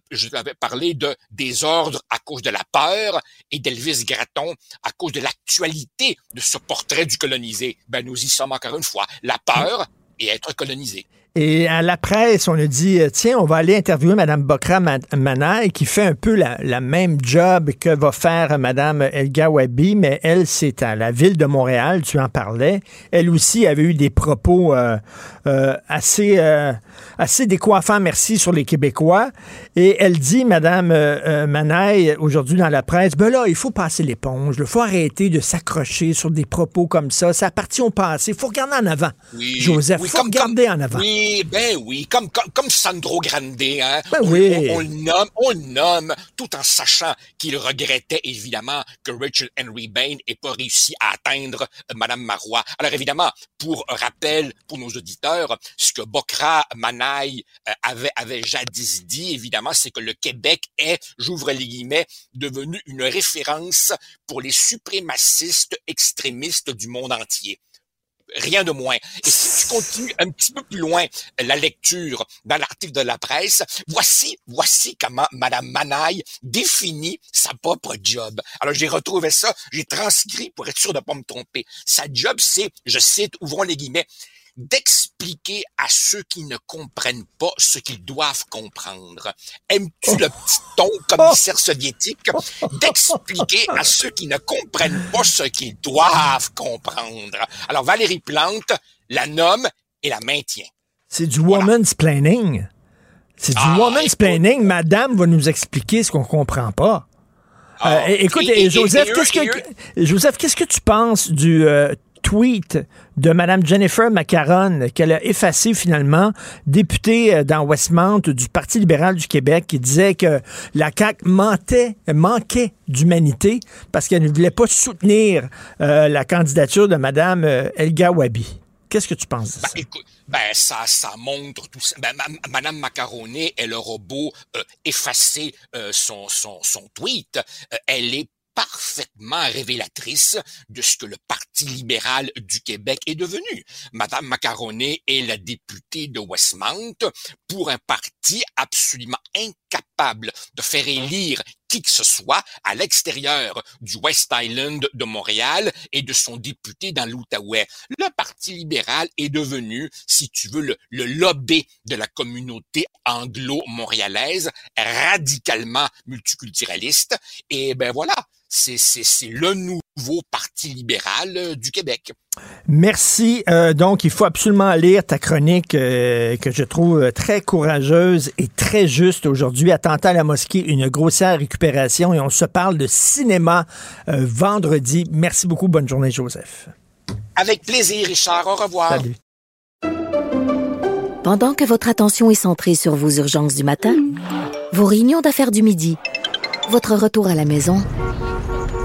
parlé de Désordre à cause de la peur et d'Elvis Gratton à cause de l'actualité de ce portrait du colonisé. Ben, nous y sommes encore une fois. La peur et être colonisé. Et à la presse, on a dit, euh, tiens, on va aller interviewer Mme Bokra Manaï, qui fait un peu la, la, même job que va faire Mme Elga Wabi, mais elle, c'est à la ville de Montréal, tu en parlais. Elle aussi avait eu des propos euh, euh, assez, euh, assez décoiffants, merci, sur les Québécois. Et elle dit, Mme Manaï, aujourd'hui dans la presse, ben là, il faut passer l'éponge, il faut arrêter de s'accrocher sur des propos comme ça. Ça appartient au passé. Il faut regarder en avant. Oui, Joseph, il faut regarder en avant. Oui, ben oui, comme, comme, comme Sandro Grande, hein. Ben oui. on, on, le nomme, on le nomme, tout en sachant qu'il regrettait évidemment que Richard Henry Bain ait pas réussi à atteindre euh, Madame Marois. Alors évidemment, pour rappel pour nos auditeurs, ce que Bokra Manaï euh, avait, avait jadis dit, évidemment, c'est que le Québec est, j'ouvre les guillemets, devenu une référence pour les suprémacistes extrémistes du monde entier rien de moins. Et si tu continues un petit peu plus loin la lecture dans l'article de la presse, voici, voici comment Madame Manaille définit sa propre job. Alors j'ai retrouvé ça, j'ai transcrit pour être sûr de ne pas me tromper. Sa job, c'est, je cite, ouvrons les guillemets, d'expliquer à ceux qui ne comprennent pas ce qu'ils doivent comprendre. Aimes-tu le petit ton commissaire soviétique? D'expliquer à ceux qui ne comprennent pas ce qu'ils doivent comprendre? Alors Valérie Plante la nomme et la maintient. C'est du woman's planning. C'est du Ah, woman's planning. Madame va nous expliquer ce qu'on comprend pas. Ah, Euh, écoute, et- et- Joseph, qu'est-ce que Joseph, qu'est-ce que tu penses du euh, tweet de Mme Jennifer Macaron qu'elle a effacé finalement, députée euh, dans Westmount du Parti libéral du Québec, qui disait que la CAQ mentait, manquait d'humanité parce qu'elle ne voulait pas soutenir euh, la candidature de Mme euh, Elga Wabi. Qu'est-ce que tu penses de ça? Écoute, ben ça, ça montre tout ça. Ben, ma- Madame Macaroni, elle aura beau euh, effacer euh, son, son, son tweet, euh, elle est parfaitement révélatrice de ce que le Parti libéral du Québec est devenu. Madame Macaroni est la députée de Westmount pour un parti absolument incapable de faire élire qui que ce soit à l'extérieur du West Island de Montréal et de son député dans l'Outaouais. Le Parti libéral est devenu, si tu veux, le, le lobby de la communauté anglo-montréalaise, radicalement multiculturaliste. Et ben voilà, c'est, c'est, c'est le nouveau Parti libéral euh, du Québec. Merci. Euh, donc, il faut absolument lire ta chronique euh, que je trouve très courageuse et très juste aujourd'hui. Attentat à la mosquée, une grossière récupération et on se parle de cinéma euh, vendredi. Merci beaucoup. Bonne journée, Joseph. Avec plaisir, Richard. Au revoir. Salut. Pendant que votre attention est centrée sur vos urgences du matin, vos réunions d'affaires du midi, votre retour à la maison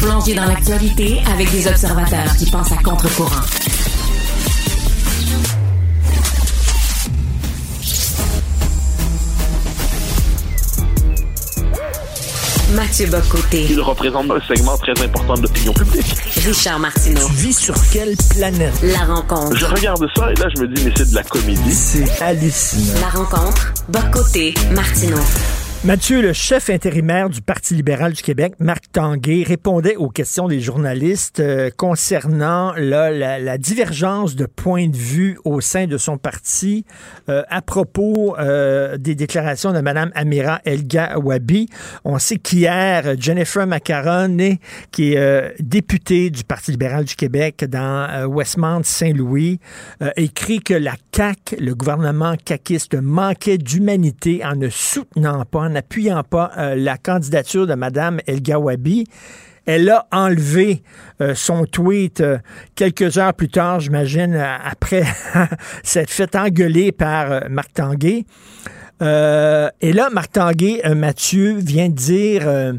Plongé dans l'actualité avec des observateurs qui pensent à contre-courant. Mathieu Bocoté. Il représente un segment très important de l'opinion publique. Richard Martineau. Tu vis sur quelle planète? La rencontre. Je regarde ça et là, je me dis, mais c'est de la comédie. C'est hallucinant. La rencontre. Bocoté. Martineau. Mathieu, le chef intérimaire du Parti libéral du Québec, Marc Tanguay, répondait aux questions des journalistes euh, concernant la, divergence de points de vue au sein de son parti euh, à propos euh, des déclarations de Mme Amira Elga Wabi. On sait qu'hier, Jennifer Macaron, qui est députée du Parti libéral du Québec dans Westmount-Saint-Louis, écrit que la CAQ, le gouvernement caquiste, manquait d'humanité en ne soutenant pas, n'appuyant pas euh, la candidature de Mme El Gawabi. Elle a enlevé euh, son tweet euh, quelques heures plus tard, j'imagine, après s'être fait engueuler par Marc Tanguay. Et là, Marc Tanguay, Mathieu, vient dire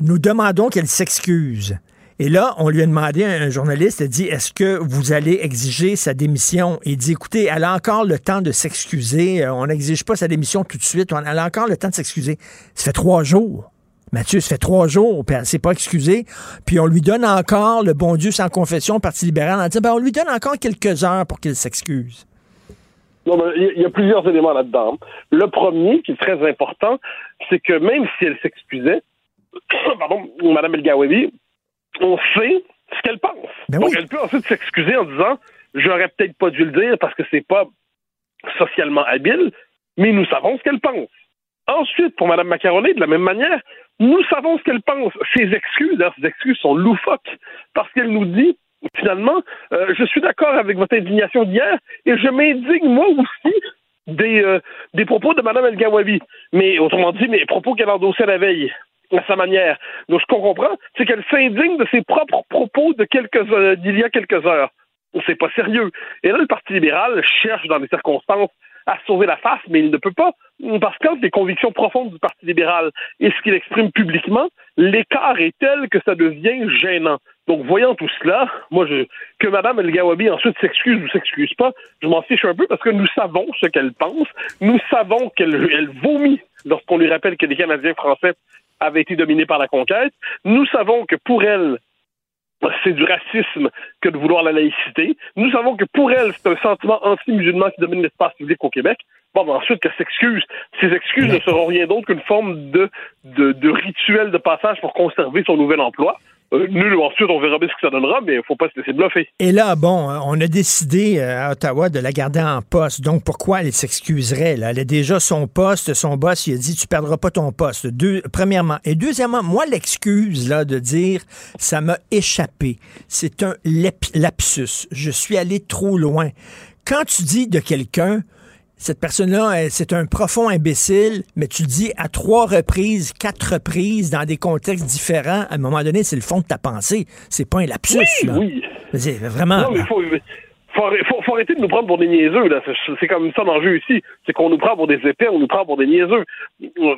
Nous demandons qu'elle s'excuse. Et là, on lui a demandé, un journaliste a dit, est-ce que vous allez exiger sa démission? Il dit, écoutez, elle a encore le temps de s'excuser. Euh, On n'exige pas sa démission tout de suite. Elle a encore le temps de s'excuser. Ça fait trois jours. Mathieu, ça fait trois jours, puis elle s'est pas excusée. Puis on lui donne encore le bon Dieu sans confession Parti libéral en disant, ben, on lui donne encore quelques heures pour qu'il s'excuse. Non, mais il y a- plusieurs éléments là-dedans. Le premier, qui est très important, c'est que même si elle s'excusait, pardon, Mme El on sait ce qu'elle pense. Donc, elle peut ensuite s'excuser en disant J'aurais peut-être pas dû le dire parce que c'est pas socialement habile, mais nous savons ce qu'elle pense. Ensuite, pour Mme Macaroni, de la même manière, nous savons ce qu'elle pense. Ses excuses, d'ailleurs, ses excuses sont loufoques parce qu'elle nous dit finalement, euh, je suis d'accord avec votre indignation d'hier et je m'indigne moi aussi des, euh, des propos de Mme El Gawabi. Mais autrement dit, mes propos qu'elle endossait la veille à sa manière. Donc, ce qu'on comprend, c'est qu'elle s'indigne de ses propres propos de quelques euh, d'il y a quelques heures. C'est pas sérieux. Et là, le Parti libéral cherche dans des circonstances à sauver la face, mais il ne peut pas. Parce que les convictions profondes du Parti libéral et ce qu'il exprime publiquement, l'écart est tel que ça devient gênant. Donc, voyant tout cela, moi, je, que Mme El Gawabi ensuite s'excuse ou s'excuse pas, je m'en fiche un peu parce que nous savons ce qu'elle pense. Nous savons qu'elle elle vomit lorsqu'on lui rappelle que les Canadiens français avaient été dominés par la conquête. Nous savons que pour elle, c'est du racisme que de vouloir la laïcité. Nous savons que pour elle, c'est un sentiment anti-musulman qui domine l'espace public au Québec. Bon, ben ensuite, qu'elle s'excuse. Ces excuses ne seront rien d'autre qu'une forme de, de, de rituel de passage pour conserver son nouvel emploi. Euh, nul ensuite, on verra bien ce que ça donnera, mais il faut pas se laisser bluffer. Et là, bon, on a décidé euh, à Ottawa de la garder en poste. Donc, pourquoi elle s'excuserait? Là? Elle a déjà son poste, son boss, il a dit, tu perdras pas ton poste. Deux, premièrement. Et deuxièmement, moi, l'excuse là de dire, ça m'a échappé. C'est un lap- lapsus. Je suis allé trop loin. Quand tu dis de quelqu'un, cette personne-là, c'est un profond imbécile, mais tu le dis à trois reprises, quatre reprises, dans des contextes différents, à un moment donné, c'est le fond de ta pensée. C'est pas un lapsus. Oui, là. oui. C'est vraiment. Non, mais il faut, faut, arrêter- faut- faut arrêter de nous prendre pour des niaiseux. Là. C'est, comme ça l'enjeu ici. C'est qu'on nous prend pour des épais, on nous prend pour des niaiseux.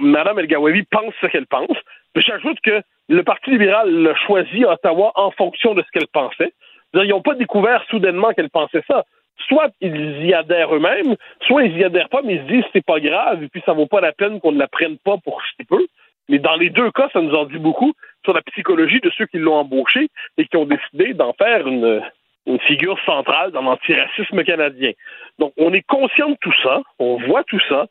Madame El pense ce qu'elle pense. Mais j'ajoute que le Parti libéral l'a choisi à Ottawa en fonction de ce qu'elle pensait. Ils n'ont pas découvert soudainement qu'elle pensait ça. Soit ils y adhèrent eux-mêmes, soit ils y adhèrent pas, mais ils se disent c'est pas grave, et puis ça vaut pas la peine qu'on ne la prenne pas pour si peu. Mais dans les deux cas, ça nous en dit beaucoup sur la psychologie de ceux qui l'ont embauché et qui ont décidé d'en faire une, figure centrale dans l'antiracisme canadien. Donc, on est conscient de tout ça, on voit tout ça,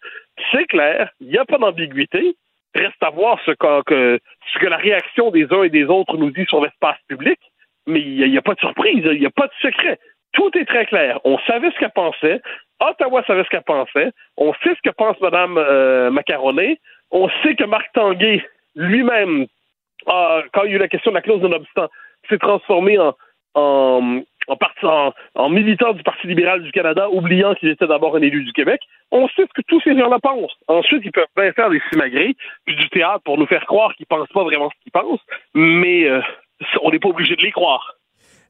c'est clair, il n'y a pas d'ambiguïté. Reste à voir ce que, la réaction des uns et des autres nous dit sur l'espace public, mais il n'y a, a pas de surprise, il n'y a pas de secret. Tout est très clair. On savait ce qu'elle pensait. Ottawa savait ce qu'elle pensait. On sait ce que pense Mme euh. On sait que Marc Tanguay, lui-même, quand il y a eu la question de la clause non-obstant, s'est transformé en militant du Parti libéral du Canada, oubliant qu'il était d'abord un élu du Québec. On sait ce que tous ces gens-là pensent. Ensuite, ils peuvent bien faire des simagrées, puis du théâtre pour nous faire croire qu'ils pensent pas vraiment ce qu'ils pensent, mais euh, on n'est pas obligé de les croire.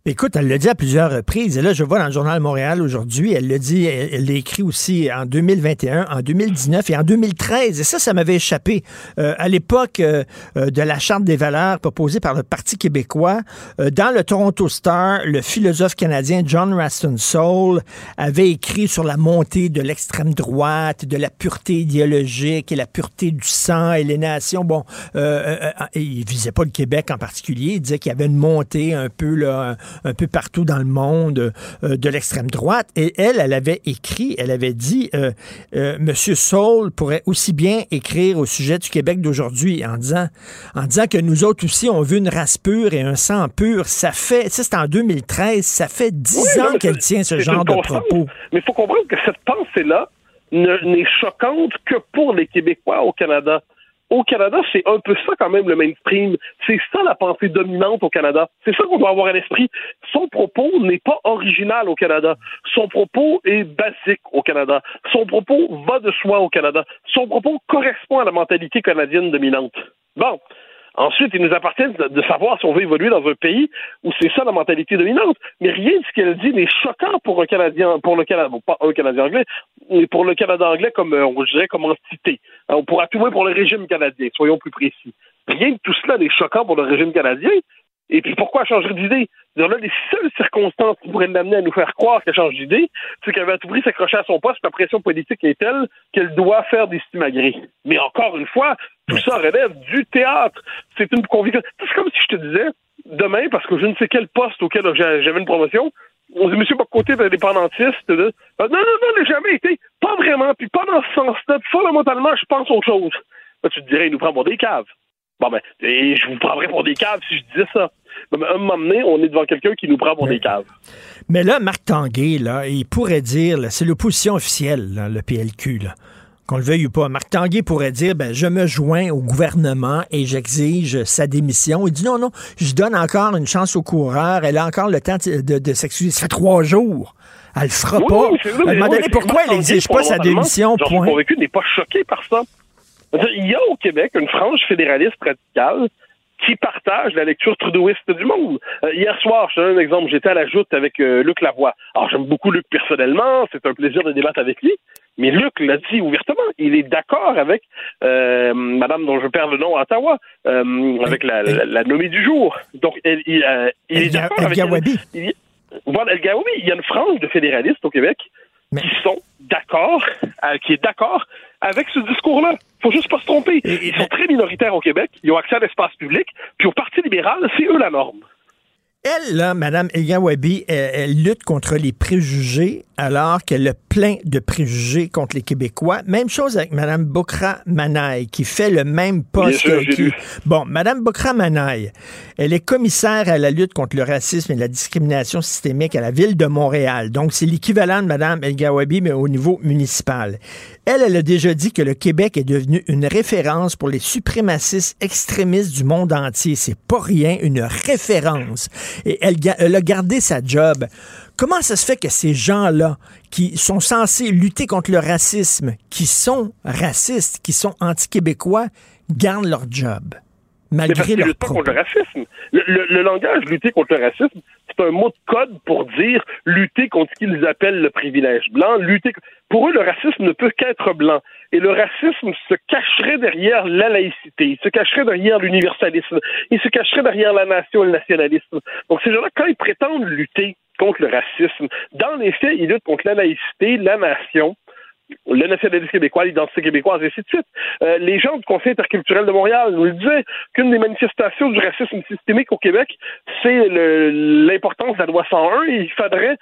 Écoute, elle l'a dit à plusieurs reprises. Et là, je vois dans le Journal Montréal aujourd'hui, elle l'a dit, elle écrit aussi en 2021, en 2019 et en 2013. Et ça, ça m'avait échappé. Euh, à l'époque euh, euh, de la Charte des valeurs proposée par le Parti québécois, euh, dans le Toronto Star, le philosophe canadien John Raston Soul avait écrit sur la montée de l'extrême droite, de la pureté idéologique et la pureté du sang et les nations. Bon, euh, euh, il visait pas le Québec en particulier. Il disait qu'il y avait une montée un peu là, un, peu partout dans le monde euh, de l'extrême droite. Et elle, elle avait écrit, elle avait dit, euh, euh, Monsieur Saul pourrait aussi bien écrire au sujet du Québec d'aujourd'hui en disant, en disant que nous autres aussi, on veut une race pure et un sang pur. Ça fait, ça c'est en 2013, ça fait dix Oui, ans qu'elle tient ce genre de propos. Mais il faut comprendre que cette pensée-là ne- n'est choquante que pour les Québécois au Canada. Au Canada, c'est un peu ça quand même le mainstream. C'est ça la pensée dominante au Canada. C'est ça qu'on doit avoir à l'esprit. Son propos n'est pas original au Canada. Son propos est basique au Canada. Son propos va de soi au Canada. Son propos correspond à la mentalité canadienne dominante. Bon. Ensuite, il nous appartient de, savoir si on veut évoluer dans un pays où c'est ça la mentalité dominante. Mais rien de ce qu'elle dit n'est choquant pour un Canadien, pour le pas un Canadien anglais, mais pour le Canada anglais comme, euh, on dirait, comme entité. Euh, On pourra tout voir pour le régime canadien, soyons plus précis. Rien de tout cela n'est choquant pour le régime canadien. Et puis pourquoi changer d'idée? C'est-à-dire Là, les seules circonstances qui pourraient l'amener à nous faire croire qu'elle change d'idée, c'est qu'elle va à tout prix s'accrocher à son poste, la pression politique est telle qu'elle doit faire des stimagrées. Mais encore une fois, tout ça relève du théâtre. C'est une conviction. C'est comme si je te disais, demain, parce que je ne sais quel poste auquel j'avais une promotion, on dit, Monsieur Bocoté est indépendantiste. là. Ah, non, non, non, il n'a jamais été. Pas vraiment. Puis pas dans ce sens-là. Fondamentalement, je pense autre chose. Là, tu te dirais, il nous prend pour des caves. Bon, ben, et je vous prendrais pour des caves si je disais ça. Mais ben, à un moment donné, on est devant quelqu'un qui nous prend pour des caves. Mais là, Marc Tanguay, là, il pourrait dire, c'est l'opposition officielle, là, le PLQ, là. Qu'on le veuille ou pas. Marc Tanguay pourrait dire, ben, je me joins au gouvernement et j'exige sa démission. Il dit non, non, je donne encore une chance au coureur. Elle a encore le temps de, de, de s'excuser. Ça fait trois jours. Elle le fera Oui, pas. oui, à un moment donné, pourquoi elle n'exige pas sa démission? J'en suis Point? convaincu, n'est pas choqué par ça. Il y a au Québec une frange fédéraliste radicale qui partagent la lecture trudeauiste du monde. Euh, hier soir, je te donne un exemple, j'étais à la joute avec euh, Luc Lavoie. Alors, j'aime beaucoup Luc personnellement, c'est un plaisir de débattre avec lui, mais Luc l'a dit ouvertement, il est d'accord avec euh, Madame dont je perds le nom à Ottawa, avec la, la, la nommée du jour. Donc, il, il, il est d'accord avec voilà, El Gawabi, il y a une frange de fédéralistes au Québec qui sont d'accord, qui est d'accord avec ce discours-là. Faut juste pas se tromper. Ils sont très minoritaires au Québec, ils ont accès à l'espace public, puis au Parti libéral, c'est eux la norme. Elle, là, Mme Egawabi, elle, elle lutte contre les préjugés alors qu'elle a plein de préjugés contre les Québécois. Même chose avec Mme Bokra Manaï, qui fait le même poste. sûr, qui-. Bon, Mme Bokra Manaï, elle est commissaire à la lutte contre le racisme et la discrimination systémique à la ville de Montréal. Donc, c'est l'équivalent de Mme El-Gawabi, mais au niveau municipal. Elle, elle a déjà dit que le Québec est devenu une référence pour les suprémacistes extrémistes du monde entier. C'est pas rien, une référence. Et elle, elle a gardé sa job. Comment ça se fait que ces gens-là, qui sont censés lutter contre le racisme, qui sont racistes, qui sont anti-québécois, gardent leur job? Malgré qu'ils leur pas contre le racisme. Le, le- le langage lutter contre le racisme, c'est un mot de code pour dire lutter contre ce qu'ils appellent le privilège blanc. Lutter pour eux, le racisme ne peut qu'être blanc. Et le racisme se cacherait derrière la laïcité, il se cacherait derrière l'universalisme, il se cacherait derrière la nation et le nationalisme. Donc ces gens-là, quand ils prétendent lutter contre le racisme, dans les faits, ils luttent contre la laïcité, la nation, le nationalisme québécois, l'identité québécoise, et ainsi de suite. Euh, les gens du Conseil interculturel de Montréal nous le disaient qu'une des manifestations du racisme systémique au Québec, c'est l'importance de la loi 101 et il faudrait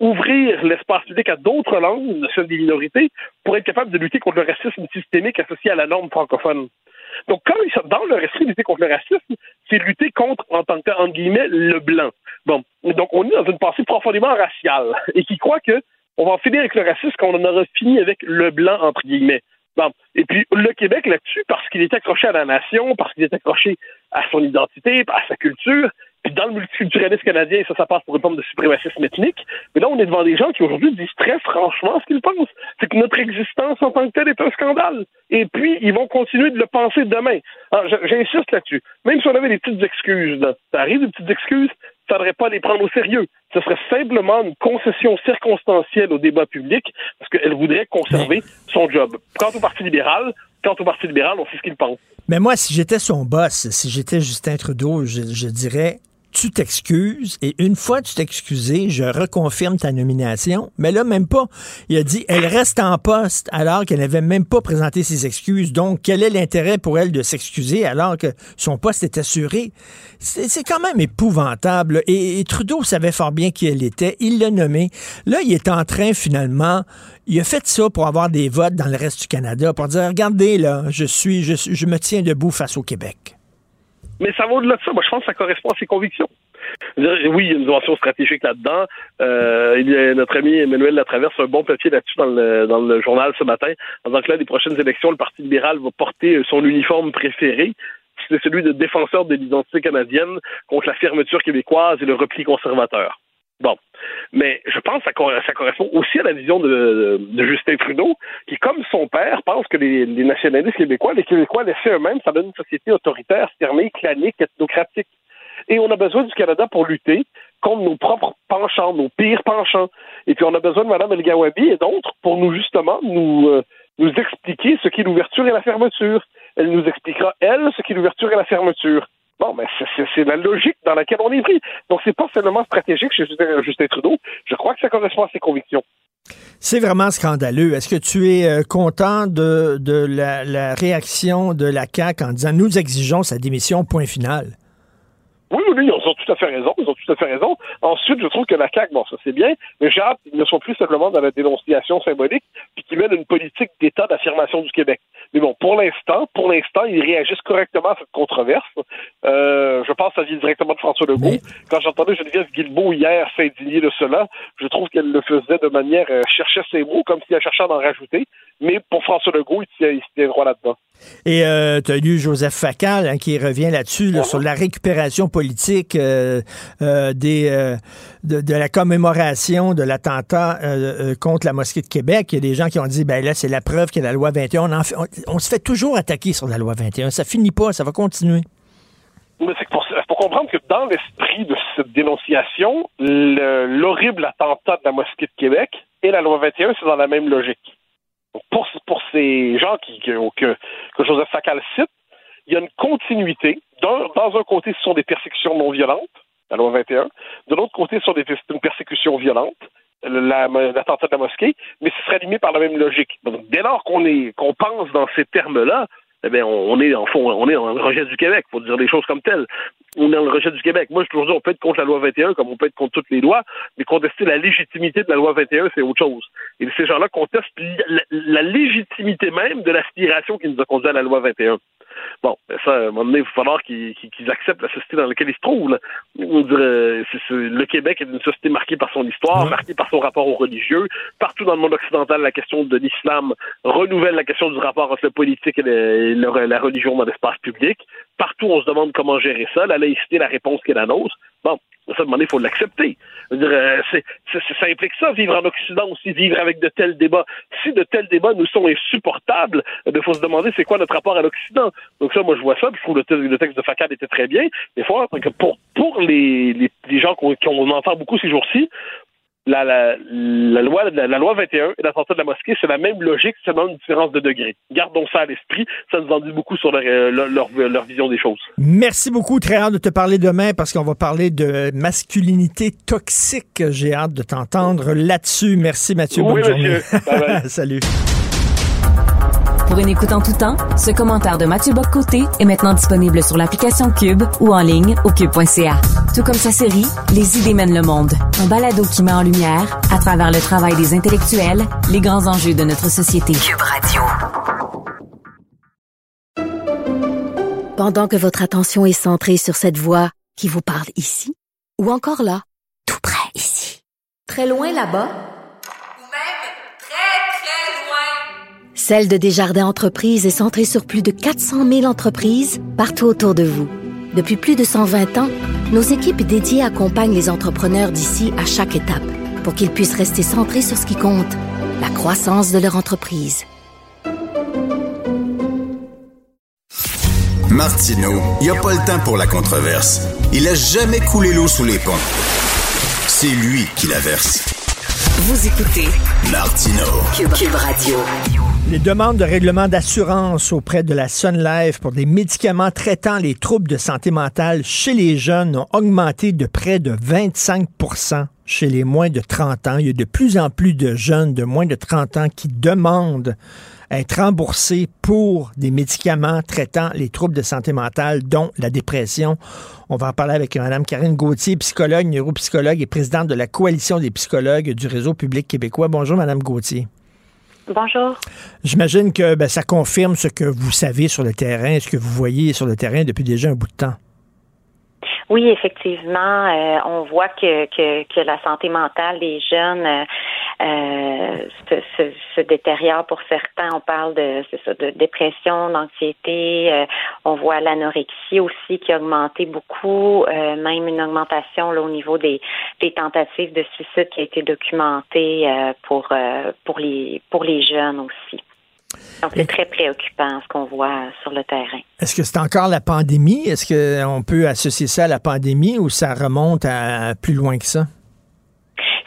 ouvrir l'espace public à d'autres langues, celles des minorités, pour être capable de lutter contre le racisme systémique associé à la norme francophone. Donc, quand ils sont dans leur esprit, lutter contre le racisme, c'est lutter contre, en tant que, entre guillemets, le blanc. Bon. Donc, on est dans une pensée profondément raciale et qui croit que on va en finir avec le racisme quand on en aura fini avec le blanc, entre guillemets. Bon. Et puis, le Québec, là-dessus, parce qu'il est accroché à la nation, parce qu'il est accroché à son identité, à sa culture, puis dans le multiculturalisme canadien, ça, ça passe pour une forme de suprémacisme ethnique. Mais là, on est devant des gens qui aujourd'hui disent très franchement ce qu'ils pensent. C'est que notre existence en tant que telle est un scandale. Et puis, ils vont continuer de le penser demain. J'insiste là-dessus. Même si on avait des petites excuses, là, ça arrive des petites excuses, il ne faudrait pas les prendre au sérieux. Ce serait simplement une concession circonstancielle au débat public parce qu'elle voudrait conserver son job. Quant au Parti libéral, quant au Parti libéral, on sait ce qu'il pense. Mais moi, si j'étais son boss, si j'étais Justin Trudeau, je, je dirais tu t'excuses et une fois tu t'es excusé, je reconfirme ta nomination. Mais là, même pas. Il a dit elle reste en poste alors qu'elle n'avait même pas présenté ses excuses. Donc, quel est l'intérêt pour elle de s'excuser alors que son poste est assuré? C'est quand même épouvantable. Et, et Trudeau savait fort bien qui elle était. Il l'a nommé. Là, il est en train finalement. Il a fait ça pour avoir des votes dans le reste du Canada, pour dire regardez là, je, suis- je me tiens debout face au Québec. Mais ça va au-delà de ça. Moi, je pense que ça correspond à ses convictions. Oui, il y a une dimension stratégique là-dedans. Euh, il y a notre ami Emmanuel Latraverse un bon papier là-dessus dans le, dans le journal ce matin, en disant que là, des prochaines élections, le Parti libéral va porter son uniforme préféré. C'est celui de défenseur de l'identité canadienne contre la fermeture québécoise et le repli conservateur. Bon. Mais je pense que ça, ça correspond aussi à la vision de, de Justin Trudeau, qui, comme son père, pense que les, les nationalistes québécois, les Québécois laissés eux-mêmes, ça donne une société autoritaire, fermée, clanique, ethnocratique. Et on a besoin du Canada pour lutter contre nos propres penchants, nos pires penchants. Et puis on a besoin de Mme El Gawabi et d'autres pour nous, justement, nous, euh, nous expliquer ce qu'est l'ouverture et la fermeture. Elle nous expliquera, elle, ce qu'est l'ouverture et la fermeture. Bon, mais c'est- c'est la logique dans laquelle on est pris. Donc, c'est pas seulement stratégique chez Justin, Trudeau. Je crois que ça correspond à ses convictions. C'est vraiment scandaleux. Est-ce que tu es euh, content de, de la, la réaction de la CAQ en disant nous exigeons sa démission, point final? Oui, oui, ils ont tout à fait raison. Ils ont tout à fait raison. Ensuite, je trouve que la CAQ, bon, ça c'est bien, mais j'ai hâte qu'ils ne sont plus simplement dans la dénonciation symbolique, puis qu'ils mènent une politique d'État d'affirmation du Québec. Mais bon, pour l'instant, pour l'instant, ils réagissent correctement à cette controverse. Euh, je pense ça vient directement de François Legault. Quand j'entendais Geneviève Guilbeault hier s'indigner de cela, je trouve qu'elle le faisait de manière, euh, cherchait ses mots comme si elle cherchait à en rajouter. Mais pour François Legault, il, tient- il tient droit là-dedans. Et tu as lu Joseph Facal hein, qui revient là-dessus, là, sur la récupération politique euh, euh, des, euh, de, la commémoration de l'attentat euh, euh, contre la mosquée de Québec. Il y a des gens qui ont dit, ben là, c'est la preuve que la loi 21, on, on, se fait toujours attaquer sur la loi 21. Ça finit pas, ça va continuer. Mais c'est qu'il faut comprendre que dans l'esprit de cette dénonciation, le- l'horrible attentat de la mosquée de Québec et la loi 21, c'est dans la même logique. Pour, pour ces gens qui, que, Joseph Facal cite, il y a une continuité. Dans un côté, ce sont des persécutions non violentes, la loi 21. De l'autre côté, ce sont des, une persécution violente, la- l'attentat de la mosquée, mais ce serait animé par la même logique. Donc, dès lors qu'on pense dans ces termes-là, eh bien, on, est en fond, on est dans le rejet du Québec, faut dire les choses comme telles. On est dans le rejet du Québec. Moi, je toujours dit, on peut être contre la loi 21 comme on peut être contre toutes les lois, mais contester la légitimité de la loi 21, c'est autre chose. Et ces gens-là contestent la, la légitimité même de l'aspiration qui nous a conduit à la loi 21. Bon, ça, à un moment donné, il va falloir qu'ils acceptent la société dans laquelle ils se trouvent. là. On dirait, le Québec est une société marquée par son histoire, marquée par son rapport aux religieux. Partout dans le monde occidental, la question de l'islam renouvelle la question du rapport entre le politique et, le- et le- la religion dans l'espace public. Partout, on se demande comment gérer ça. La laïcité, la réponse qui est la nôtre. Bon, à un moment il faut l'accepter. Euh, ça implique ça, vivre en Occident aussi, vivre avec de tels débats. Si de tels débats nous sont insupportables, il faut se demander c'est quoi notre rapport à l'Occident. Donc ça, moi, je vois ça, puis je trouve le, le texte de Facad était très bien. Voir que pour, pour les, les, les gens qu'on qu'on entend beaucoup ces jours-ci, la, la, la, loi, la, la loi 21 et l'attentat de la mosquée, c'est la même logique, c'est seulement une différence de degré. Gardons ça à l'esprit, ça nous en dit beaucoup sur leur, euh, leur, leur, vision des choses. Merci beaucoup. Très hâte de te parler demain parce qu'on va parler de masculinité toxique. J'ai hâte de t'entendre là-dessus. Merci, Mathieu. Oui, Bonne journée. monsieur. Bye bye. Salut. Pour une écoute en tout temps, ce commentaire de Mathieu Boccoté est maintenant disponible sur l'application Cube ou en ligne au cube.ca. Tout comme sa série Les idées mènent le monde, un balado qui met en lumière, à travers le travail des intellectuels, les grands enjeux de notre société. Cube Radio. Pendant que votre attention est centrée sur cette voix qui vous parle ici, ou encore là, tout près ici, très loin là-bas, Celle de Desjardins Entreprises est centrée sur plus de 400 000 entreprises partout autour de vous. Depuis plus de 120 ans, nos équipes dédiées accompagnent les entrepreneurs d'ici à chaque étape pour qu'ils puissent rester centrés sur ce qui compte, la croissance de leur entreprise. Martineau, il n'y a pas le temps pour la controverse. Il a jamais coulé l'eau sous les ponts. C'est lui qui la verse. Vous écoutez. Cube, Cube Radio. Les demandes de règlement d'assurance auprès de la Sun Life pour des médicaments traitant les troubles de santé mentale chez les jeunes ont augmenté de près de 25% chez les moins de 30 ans. Il y a de plus en plus de jeunes de moins de 30 ans qui demandent être remboursés pour des médicaments traitant les troubles de santé mentale, dont la dépression. On va en parler avec Mme Karine Gauthier, psychologue, neuropsychologue et présidente de la Coalition des psychologues du Réseau public québécois. Bonjour, Mme Gauthier. Bonjour. J'imagine que ben, ça confirme ce que vous savez sur le terrain, ce que vous voyez sur le terrain depuis déjà un bout de temps. Oui, effectivement, euh, on voit que, que, que la santé mentale des jeunes euh, euh, se, se, se, détériore pour certains. On parle de, ça, de dépression, d'anxiété. Euh, on voit l'anorexie aussi qui a augmenté beaucoup, euh, même une augmentation là, au niveau des, des tentatives de suicide qui a été documentée euh, pour pour les pour les jeunes aussi. C'est très préoccupant ce qu'on voit sur le terrain. Est-ce que c'est encore la pandémie? Est-ce qu'on peut associer ça à la pandémie ou ça remonte à plus loin que ça?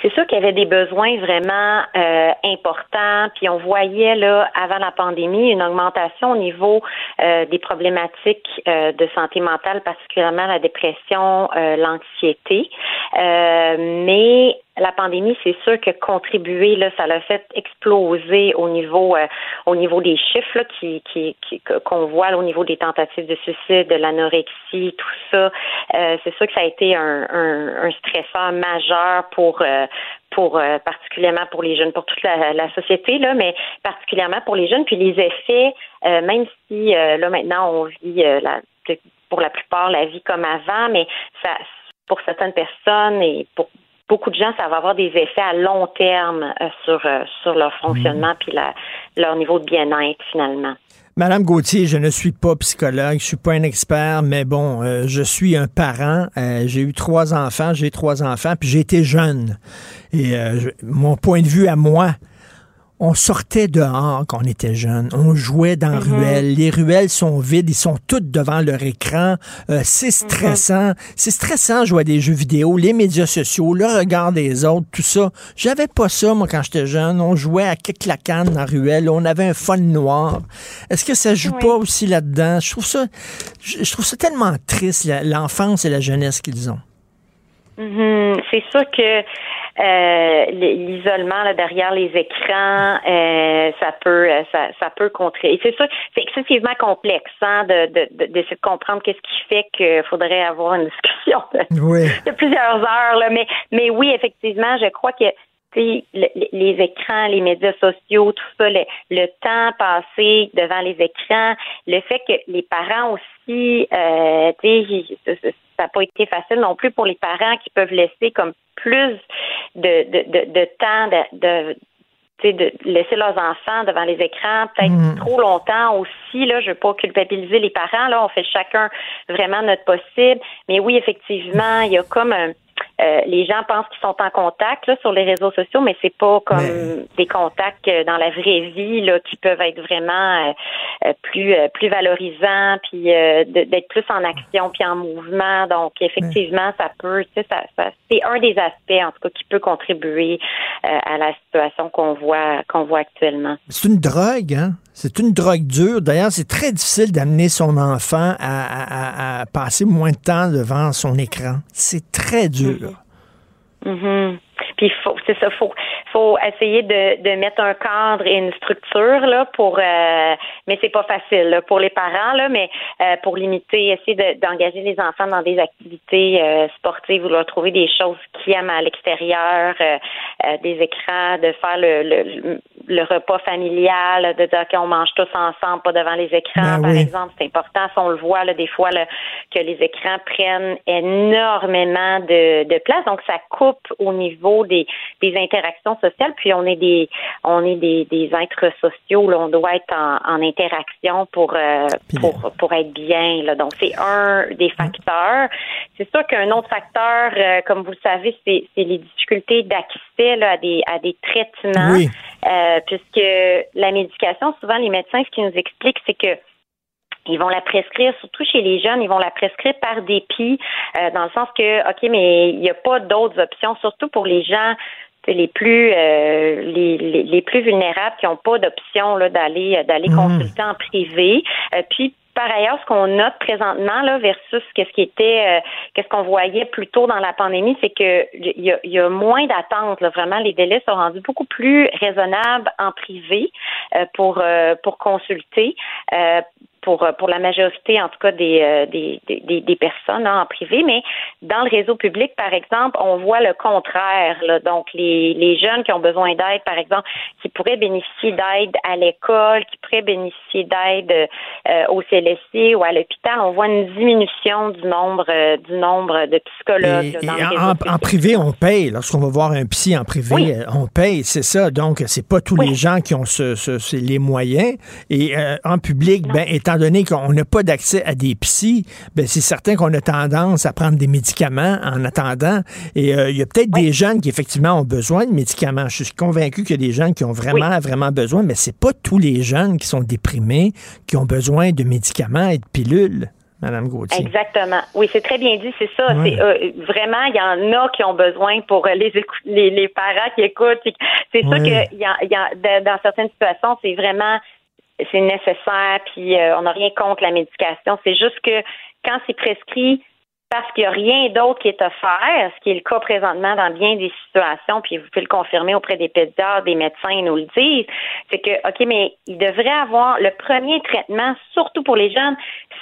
c'est sûr qu'il y avait des besoins vraiment euh, importants. Puis on voyait là avant la pandémie une augmentation au niveau euh, des problématiques euh, de santé mentale, particulièrement la dépression, l'anxiété. mais la pandémie, c'est sûr que contribuer là, ça l'a fait exploser au niveau euh, au niveau des chiffres là, qui, qui, qu'on voit là, au niveau des tentatives de suicide, de l'anorexie, tout ça. Euh, c'est sûr que ça a été un, un, un stresseur majeur pour euh, pour particulièrement pour les jeunes, pour toute la, la, société là, mais particulièrement pour les jeunes. Puis les effets, même si là maintenant on vit la, pour la plupart la vie comme avant, mais ça pour certaines personnes et pour beaucoup de gens, ça va avoir des effets à long terme euh, sur, euh, sur leur fonctionnement puis la, leur niveau de bien-être finalement. Madame Gauthier, je ne suis pas psychologue, je suis pas un expert, mais bon, euh, je suis un parent. Euh, j'ai eu trois enfants, j'ai trois enfants, puis j'ai été jeune. Et euh, je, mon point de vue à moi, on sortait dehors quand on était jeune. On jouait dans Mhm. ruelles. Les ruelles sont vides. Ils sont toutes devant leur écran. Euh, c'est stressant. C'est stressant de jouer à des jeux vidéo, les médias sociaux, le regard des autres, tout ça. J'avais pas ça, moi, quand j'étais jeune. On jouait à kick la canne dans ruelle. On avait un fun noir. Est-ce que ça joue Oui. pas aussi là-dedans? Je trouve ça, je, trouve ça tellement triste, l'enfance et la jeunesse qu'ils ont. Mhm. C'est sûr que euh, l'isolement là, derrière les écrans, euh, ça peut, euh, ça, ça peut contrer. Et c'est sûr, c'est excessivement complexe hein, de, de, de- d'essayer de comprendre qu'est-ce qui fait qu'il faudrait avoir une discussion de, Oui. de plusieurs heures. Là. Mais, mais oui, effectivement, je crois que tu sais, le- les écrans, les médias sociaux, tout ça, le, le temps passé devant les écrans, le fait que les parents aussi, euh, tu sais, ça- ça n'a pas été facile non plus pour les parents qui peuvent laisser comme plus de, de, de, de temps de, de tu sais, de laisser leurs enfants devant les écrans peut-être Mm. trop longtemps aussi. Là, je veux pas culpabiliser les parents. Là, on fait chacun vraiment notre possible. Mais oui, effectivement, il y a comme un- euh, les gens pensent qu'ils sont en contact là, sur les réseaux sociaux, mais c'est pas comme des contacts euh, dans la vraie vie là, qui peuvent être vraiment euh, plus euh, plus valorisants, puis euh, d'être plus en action puis en mouvement. Donc effectivement, ça peut, tu sais, ça, ça- c'est un des aspects en tout cas qui peut contribuer à la situation qu'on voit qu'on voit actuellement. C'est une drogue, hein? C'est une drogue dure. D'ailleurs, c'est très difficile d'amener son enfant à, à- à- à passer moins de temps devant son écran. C'est très dur. Mhm. Puis il faut, c'est ça, faut, faut essayer de, de mettre un cadre et une structure là pour, euh, mais c'est pas facile là, pour les parents là, mais euh, pour limiter, essayer de- d'engager les enfants dans des activités euh, sportives ou leur trouver des choses qu'ils aiment à l'extérieur, euh, euh, des écrans, de faire le, le, le repas familial, de dire qu'on mange tous ensemble, pas devant les écrans, Ben par oui. exemple, c'est important. Si on le voit là, des fois là, que les écrans prennent énormément de, de place, donc ça coupe au niveau des, des interactions sociales. Puis on est des on est des, des êtres sociaux, là, on doit être en, en interaction pour euh, pour pour être bien. Là. Donc c'est un des facteurs. C'est sûr qu'un autre facteur, euh, comme vous le savez, c'est c'est les difficultés d'accès là, à des à des traitements. Oui. Euh, puisque la médication, souvent les médecins, ce qu'ils nous expliquent, c'est que ils vont la prescrire, surtout chez les jeunes, ils vont la prescrire par dépit, euh, dans le sens que, OK, mais il n'y a pas d'autres options, surtout pour les gens les plus euh, les, les, les plus vulnérables qui n'ont pas d'option d'aller d'aller Mhm. consulter en privé. Euh, puis par ailleurs, ce qu'on note présentement là versus qu'est-ce qui était euh, qu'est-ce qu'on voyait plus tôt dans la pandémie, c'est que il y y a moins d'attente. là. Vraiment, les délais sont rendus beaucoup plus raisonnables en privé euh, pour euh, pour consulter. Euh, pour, pour la majorité, en tout cas, des, euh, des, des, des personnes hein, en privé, mais dans le réseau public, par exemple, on voit le contraire. Là. Donc, les, les jeunes qui ont besoin d'aide, par exemple, qui pourraient bénéficier d'aide à l'école, qui pourraient bénéficier d'aide euh, au CLSC ou à l'hôpital, on voit une diminution du nombre euh, du nombre de psychologues Et, là, dans et le réseau en, public. en privé, on paye. Lorsqu'on va voir un psy en privé, Oui. on paye, c'est ça. Donc, c'est pas tous les gens qui ont ce, ce- les moyens. Et euh, en public, ben, étant donné qu'on n'a pas d'accès à des psys, ben, c'est certain qu'on a tendance à prendre des médicaments en attendant. Et euh, il y a peut-être des jeunes qui, effectivement, ont besoin de médicaments. Je suis convaincu qu'il y a des jeunes qui ont vraiment, vraiment besoin, mais c'est pas tous les jeunes qui sont déprimés qui ont besoin de médicaments et de pilules, Madame Gauthier. Exactement. Oui, c'est très bien dit, c'est ça. Ouais. C'est euh, vraiment, il y en a qui ont besoin pour euh, les les, les parents qui écoutent. C'est sûr Ouais. que il y a, y dans certaines situations, c'est vraiment c'est nécessaire. Puis euh, on n'a rien contre la médication. C'est juste que quand c'est prescrit parce qu'il n'y a rien d'autre qui est offert, ce qui est le cas présentement dans bien des situations, puis vous pouvez le confirmer auprès des pédiatres, des médecins, ils nous le disent, c'est que, OK, mais il devrait avoir le premier traitement, surtout pour les jeunes,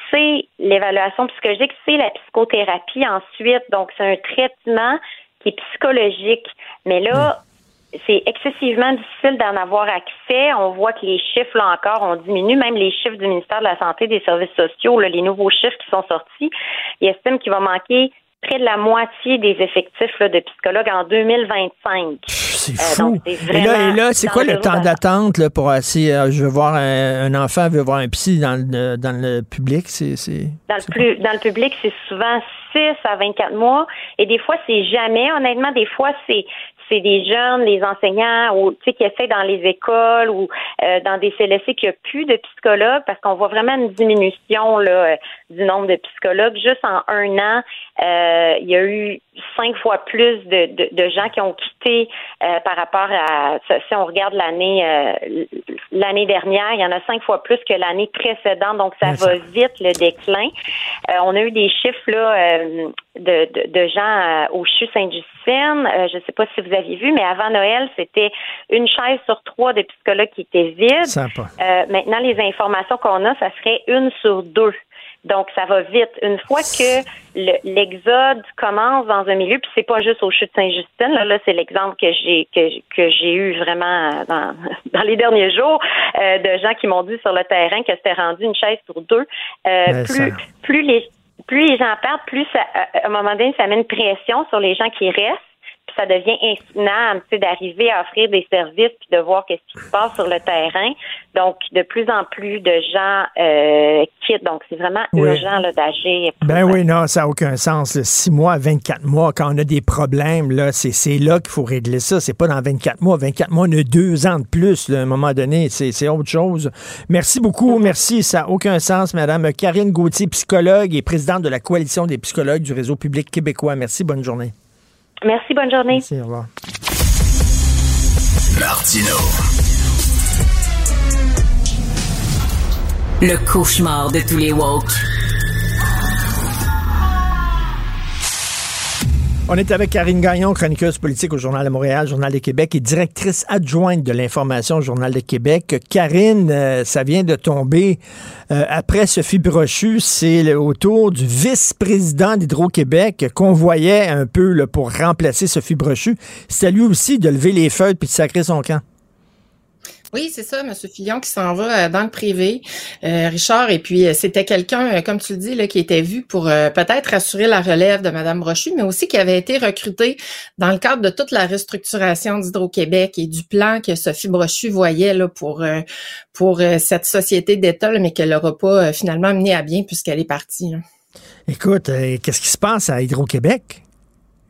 c'est l'évaluation psychologique, c'est la psychothérapie ensuite. Donc, c'est un traitement qui est psychologique. Mais là, c'est excessivement difficile d'en avoir accès. On voit que les chiffres, là encore, ont diminué. Même les chiffres du ministère de la Santé des Services sociaux, là, les nouveaux chiffres qui sont sortis, ils estiment qu'il va manquer près de la moitié des effectifs là, de psychologues en 2025. C'est Euh, donc, fou. et là, et c'est quoi le temps d'attente pour essayer, euh, je veux voir un, un enfant veut voir un psy dans le, dans le public, c'est- Dans le, plus, dans le public, c'est souvent 6 à 24 mois. Et des fois, c'est jamais. Honnêtement, des fois, c'est c'est des jeunes, les enseignants ou tu sais qui essaient dans les écoles ou euh, dans des CLSC qu'il n'y a plus de psychologues parce qu'on voit vraiment une diminution là, euh, du nombre de psychologues. Juste en un an, euh, il y a eu cinq fois plus de, de, de gens qui ont quitté par rapport à si on regarde l'année l'année dernière, il y en a cinq fois plus que l'année précédente, donc ça va vite le déclin. on a eu des chiffres là de, de, de gens au CHU Sainte-Justine. je ne sais pas si vous aviez vu, mais avant Noël, c'était une chaise sur trois des psychologues qui étaient vides. Euh, maintenant, les informations qu'on a, ça serait une sur deux. Donc, ça va vite. Une fois que l'exode commence dans un milieu, puis c'est pas juste au chute Saint-Justine, là, là c'est l'exemple que j'ai que, que j'ai eu vraiment dans, dans les derniers jours euh, de gens qui m'ont dit sur le terrain que c'était rendu une chaise sur deux. Euh, plus, plus les plus les gens partent, plus ça, à un moment donné, ça met une pression sur les gens qui restent ça devient insoutenable, d'arriver à offrir des services puis de voir qu'est-ce qui se passe sur le terrain. Donc, de plus en plus de gens euh, quittent. Donc, c'est vraiment urgent d'agir. Ben oui, non, ça n'a aucun sens. 6 mois, 24 mois, quand on a des problèmes, là, c'est là qu'il faut régler ça. C'est pas dans 24 mois. 24 mois, on a deux ans de plus, à un moment donné. C'est autre chose. Merci beaucoup. Merci. Ça n'a aucun sens, Madame Karine Gauthier, psychologue et présidente de la Coalition des psychologues du Réseau public québécois. Merci. Bonne journée. Merci, bonne journée. Merci, au revoir. Martino. Le cauchemar de tous les woke. On est avec Karine Gagnon, chroniqueuse politique au Journal de Montréal, Journal de Québec et directrice adjointe de l'information au Journal de Québec. Karine, euh, ça vient de tomber euh, après Sophie Brochu, c'est autour du vice-président d'Hydro-Québec qu'on voyait un peu pour remplacer Sophie Brochu. C'est lui aussi de lever les feuilles puis de sacrer son camp. Oui, c'est ça, M. Fillon qui s'en va euh, dans le privé, euh, Richard. Et puis, euh, c'était quelqu'un, comme tu le dis, qui était vu pour peut-être assurer la relève de Mme Brochu, mais aussi qui avait été recruté dans le cadre de toute la restructuration d'Hydro-Québec et du plan que Sophie Brochu voyait pour, pour cette société d'État, mais qu'elle n'aura pas finalement mené à bien puisqu'elle est partie. Écoute, qu'est-ce qui se passe à Hydro-Québec?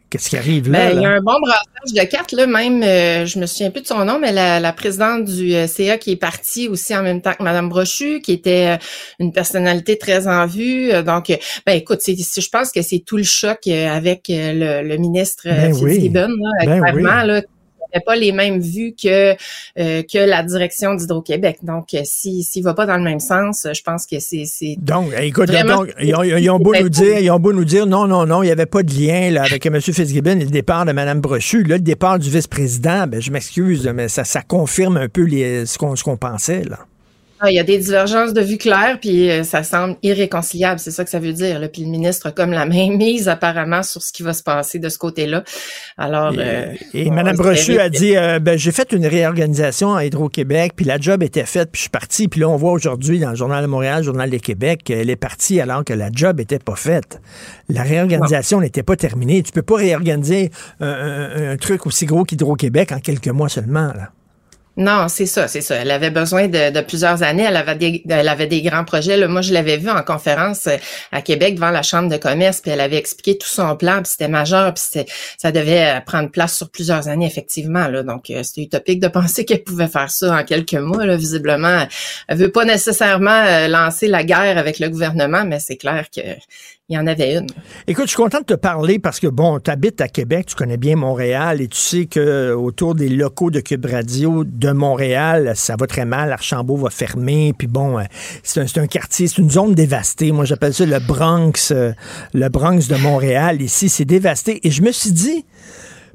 Qu'est-ce qui arrive là? Ben, il y a un bon brassage de cartes, là, même, euh, je me souviens plus de son nom, mais la, présidente du euh, CA qui est partie aussi en même temps que Mme Brochu, qui était euh, une personnalité très en vue. donc, ben écoute, c'est, je pense que c'est tout le choc avec le, ministre ben Fitzgibbon, ben clairement, là, pas les mêmes vues que euh, que la direction d'Hydro-Québec. Donc, euh, si s'il va pas dans le même sens, je pense que c'est donc écoute, donc, ils, ont, beau nous dire, ils ont beau nous dire non non non, il y avait pas de lien là, avec M. Fitzgibbon et le départ de Mme Brochu. Là, le départ du vice-président, ben je m'excuse, mais ça ça confirme un peu les, ce qu'on ce qu'on pensait là. Ah, il y a des divergences de vue claires, puis euh, ça semble irréconciliable, c'est ça que ça veut dire. Là. Puis le ministre a comme la main mise apparemment sur ce qui va se passer de ce côté-là. Alors, et, euh, Mme Brochu a dit, euh, ben, j'ai fait une réorganisation à Hydro-Québec, puis la job était faite, puis je suis parti. Puis là, on voit aujourd'hui dans le Journal de Montréal, le Journal de Québec, qu'elle est partie alors que la job était pas faite. La réorganisation n'était pas terminée. Tu peux pas réorganiser un, un truc aussi gros qu'Hydro-Québec en quelques mois seulement. Là. Non, c'est ça, c'est ça. Elle avait besoin de, plusieurs années. Elle avait des, grands projets. Là, moi, je l'avais vu en conférence euh, à Québec devant la Chambre de commerce, puis elle avait expliqué tout son plan, puis c'était majeur, puis ça devait euh, prendre place sur plusieurs années, effectivement. Là. Donc, euh, c'était utopique de penser qu'elle pouvait faire ça en quelques mois. Là. Visiblement, elle veut pas nécessairement lancer la guerre avec le gouvernement, mais c'est clair que il y en avait une. Écoute, je suis content de te parler parce que, bon, tu habites à Québec, tu connais bien Montréal et tu sais que autour des locaux de Cube Radio de Montréal, ça va très mal. Archambault va fermer. Puis bon, euh, c'est un, quartier, c'est une zone dévastée. Moi, j'appelle ça le Bronx, euh, le Bronx de Montréal. Ici, c'est dévasté. Et je me suis dit,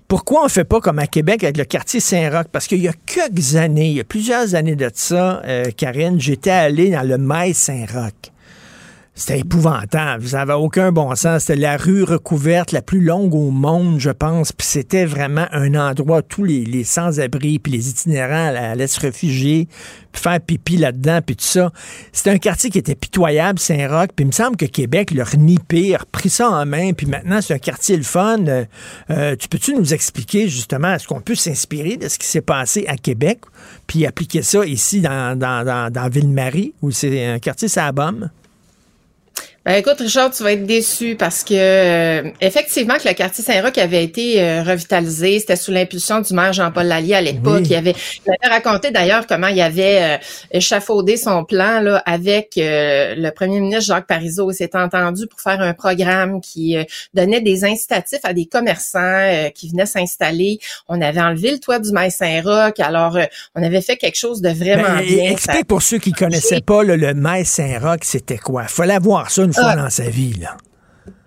pourquoi on fait pas comme à Québec avec le quartier Saint-Roch? Parce qu'il y a quelques années, il y a plusieurs années de ça, euh, Karine, j'étais allé dans le Maïs Saint-Roch. C'était épouvantable. Ça n'avait aucun bon sens. C'était la rue recouverte la plus longue au monde, je pense. Puis c'était vraiment un endroit où tous les, sans-abri puis les itinérants allaient se réfugier, puis faire pipi là-dedans, puis tout ça. C'était un quartier qui était pitoyable, Saint-Roch. Puis il me semble que Québec, leur nippé, a repris ça en main. Puis maintenant, c'est un quartier le fun. Euh, euh, tu peux-tu nous expliquer, justement, est-ce qu'on peut s'inspirer de ce qui s'est passé à Québec, puis appliquer ça ici dans, dans, dans, dans Ville-Marie, où c'est un quartier, ça bombe? Ben écoute, Richard, tu vas être déçu parce que euh, effectivement que le quartier Saint-Roch avait été euh, revitalisé, c'était sous l'impulsion du maire Jean-Paul Lallier à l'époque. Il, avait, il avait raconté d'ailleurs comment il avait euh, échafaudé son plan là avec le premier ministre Jacques Parizeau. Il s'était entendu pour faire un programme qui donnait des incitatifs à des commerçants qui venaient s'installer. On avait enlevé le toit du maire Saint-Roch, alors on avait fait quelque chose de vraiment Ben, bien. Explique pour ceux qui connaissaient pas là, le maïs Saint-Roch, c'était quoi? Fallait voir ça une fois Ah. dans sa vie. Là.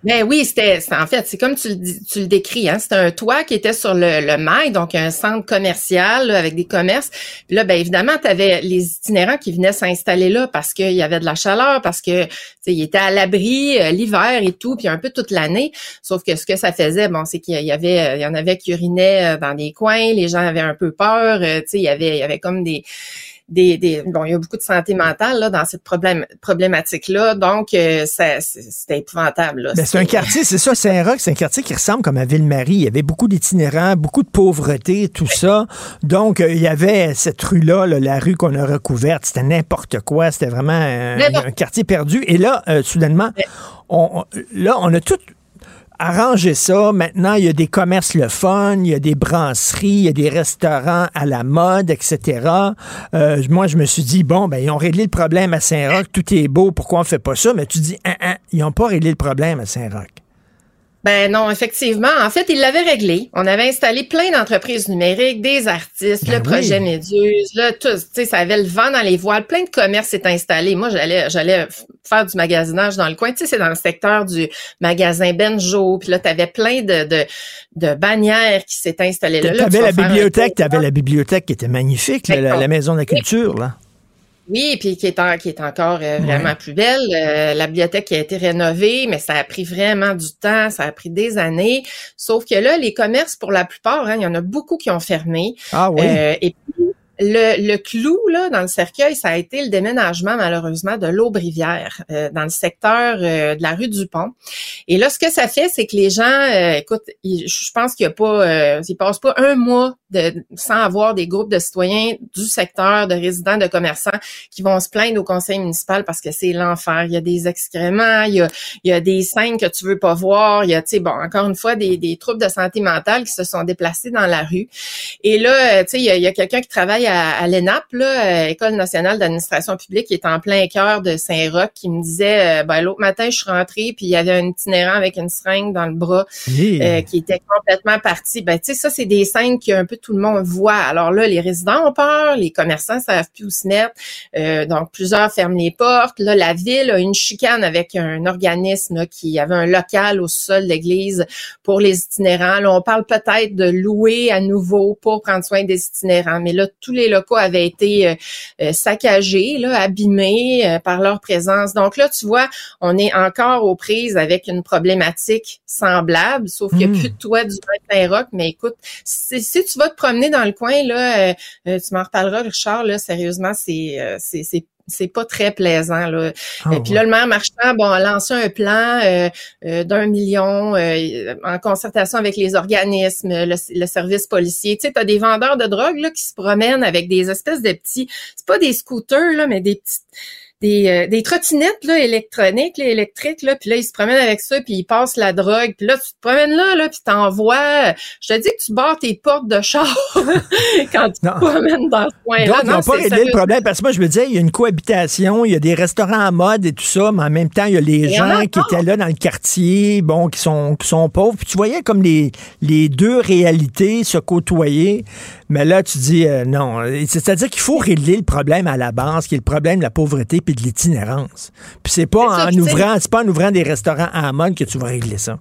Ben oui, c'était en fait, c'est comme tu le, dis- tu le décris, hein, c'était un toit qui était sur le, le mail, donc un centre commercial là, avec des commerces. Puis là, ben évidemment, tu avais les itinérants qui venaient s'installer là parce qu'il y avait de la chaleur, parce que tu sais, ils étaient à l'abri euh, l'hiver et tout, puis un peu toute l'année. Sauf que ce que ça faisait, bon, c'est qu'il y avait, euh, il y en avait qui urinaient euh, dans des coins, les gens avaient un peu peur, euh, tu sais, il y avait, il y avait comme des des, des bon il y a beaucoup de santé mentale là dans cette problème problématique là donc euh, c'était épouvantable là. Ben, c'est un quartier, c'est ça, Saint-Roch, c'est un quartier qui ressemble comme à Ville-Marie. Il y avait beaucoup d'itinérants, beaucoup de pauvreté, tout ça. Donc, euh, il y avait cette rue-là, là, la rue qu'on a recouverte, c'était n'importe quoi. C'était vraiment un, quartier perdu. Et là, euh, soudainement, on, on- là, on a tout arrangé ça. Maintenant, il y a des commerces le fun, il y a des brasseries, il y a des restaurants à la mode, etc. Euh, moi, je me suis dit, bon, ben, ils ont réglé le problème à Saint-Roch, tout est beau, pourquoi on fait pas ça? Mais tu dis, hein, hein, ils n'ont pas réglé le problème à Saint-Roch. Ben non, effectivement. En fait, ils l'avaient réglé. On avait installé plein d'entreprises numériques, des artistes, Ben le projet Méduse, là, tout. Tu sais, ça avait le vent dans les voiles. Plein de commerces s'étaient installés. Moi, j'allais, j'allais faire du magasinage dans le coin. Tu sais, c'est dans le secteur du magasin Benjo. Puis là, t'avais plein de, de, de bannières qui s'étaient installées là. Tu Là, tu avais vas la bibliothèque, tour. tu avais la bibliothèque qui était magnifique, là, la, la maison de la culture, là. Oui, puis qui est, en- qui est encore euh, vraiment plus belle. Euh, la bibliothèque qui a été rénovée, mais ça a pris vraiment du temps, ça a pris des années. Sauf que là, les commerces, pour la plupart, hein, il y en a beaucoup qui ont fermé. Ah oui? Euh, et puis, le, le clou là dans le cercueil, ça a été le déménagement malheureusement de l'Aubrivière euh, dans le secteur euh, de la rue du Pont. Et là, ce que ça fait, c'est que les gens, euh, écoute, je pense qu'il y a pas, euh, ils passent pas un mois de, sans avoir des groupes de citoyens du secteur, de résidents, de commerçants qui vont se plaindre au conseil municipal parce que c'est l'enfer. Il y a des excréments, il y a, il y a des scènes que tu veux pas voir, il y a, tu sais, bon, encore une fois, des, des troubles de santé mentale qui se sont déplacés dans la rue. Et là, euh, tu sais, il y a, il y a quelqu'un qui travaille à, à l'ENAP, euh, École nationale d'administration publique, qui est en plein cœur de Saint-Roch, qui me disait, euh, ben, l'autre matin, je suis rentrée, puis il y avait un itinérant avec une seringue dans le bras Yeah. euh, qui était complètement parti. Ben, tu sais, ça, c'est des scènes que un peu tout le monde voit. Alors là, les résidents ont peur, les commerçants savent plus où se mettre. Euh, donc, plusieurs ferment les portes. Là, la ville a une chicane avec un organisme là, qui avait un local au sol de l'église pour les itinérants. Là, on parle peut-être de louer à nouveau pour prendre soin des itinérants. Mais là, tous les locaux avaient été euh, euh, saccagés, là, abîmés euh, par leur présence. Donc là, tu vois, on est encore aux prises avec une problématique semblable, sauf qu'il n'y a Mm. plus de toit du Saint-Roch. Mais écoute, si, si tu vas te promener dans le coin, là, euh, tu m'en reparleras, Richard, là, sérieusement, c'est euh, c'est c'est c'est pas très plaisant là. Et puis là, le maire Marchand, bon, a lancé un plan euh, euh, d'un million euh, en concertation avec les organismes, le, le service policier. Tu sais, t'as des vendeurs de drogue là qui se promènent avec des espèces de petits, c'est pas des scooters là, mais des petites des, euh, des trottinettes là, électroniques, là, électriques, là, puis là, ils se promènent avec ça, puis ils passent la drogue, puis là, tu te promènes là, là, puis t'envoies. Je te dis que tu barres tes portes de char quand tu te promènes dans ce coin-là. Donc, ils Non, n'ont pas réglé le problème. Parce que moi, je me disais, il y a une cohabitation, il y a des restaurants à mode et tout ça, mais en même temps, il y a les gens qui étaient là dans le quartier, bon, qui sont, qui sont pauvres. Puis tu voyais comme les, les deux réalités se côtoyer. Mais là, tu dis, euh, non. C'est-à-dire qu'il faut régler le problème à la base, qui est le problème de la pauvreté puis de l'itinérance. Puis c'est pas en ouvrant, c'est pas en ouvrant des restaurants à mode que tu vas régler ça.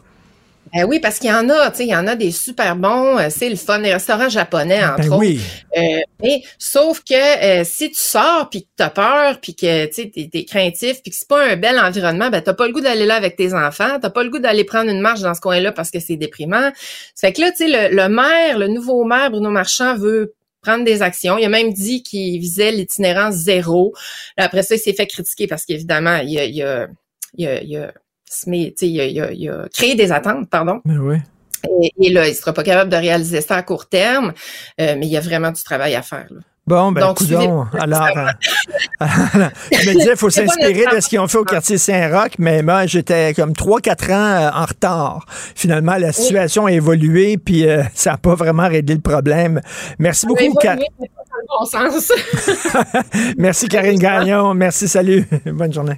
Ben oui, parce qu'il y en a, tu sais, il y en a des super bons, euh, c'est le fun, des restaurants japonais, entre Ben autres. oui. Euh, mais sauf que euh, si tu sors puis que t'as peur puis que tu sais t'es, t'es craintif puis que c'est pas un bel environnement, ben t'as pas le goût d'aller là avec tes enfants, t'as pas le goût d'aller prendre une marche dans ce coin-là parce que c'est déprimant. Ça fait que là, tu sais, le, le maire, le nouveau maire Bruno Marchand veut prendre des actions. Il a même dit qu'il visait l'itinérance zéro. Après ça, il s'est fait critiquer parce qu'évidemment, il a, il a, il a, il a, sais, il a, il a- il a créé des attentes, pardon. Mais oui. Et, et là, il sera pas capable de réaliser ça à court terme, euh, mais il y a vraiment du travail à faire. là. Bon, ben, Donc, coudonc. suivez- Alors, euh, je me disais, il faut s'inspirer de ce qu'ils ont fait au quartier Saint-Roch, mais moi, j'étais comme 3-4 ans euh, en retard. Finalement, la situation a évolué, puis euh, ça n'a pas vraiment réglé le problème. Merci beaucoup, Ka- évolué, mais pas dans le bon sens. Merci Karine Gagnon. Merci, salut. Bonne journée.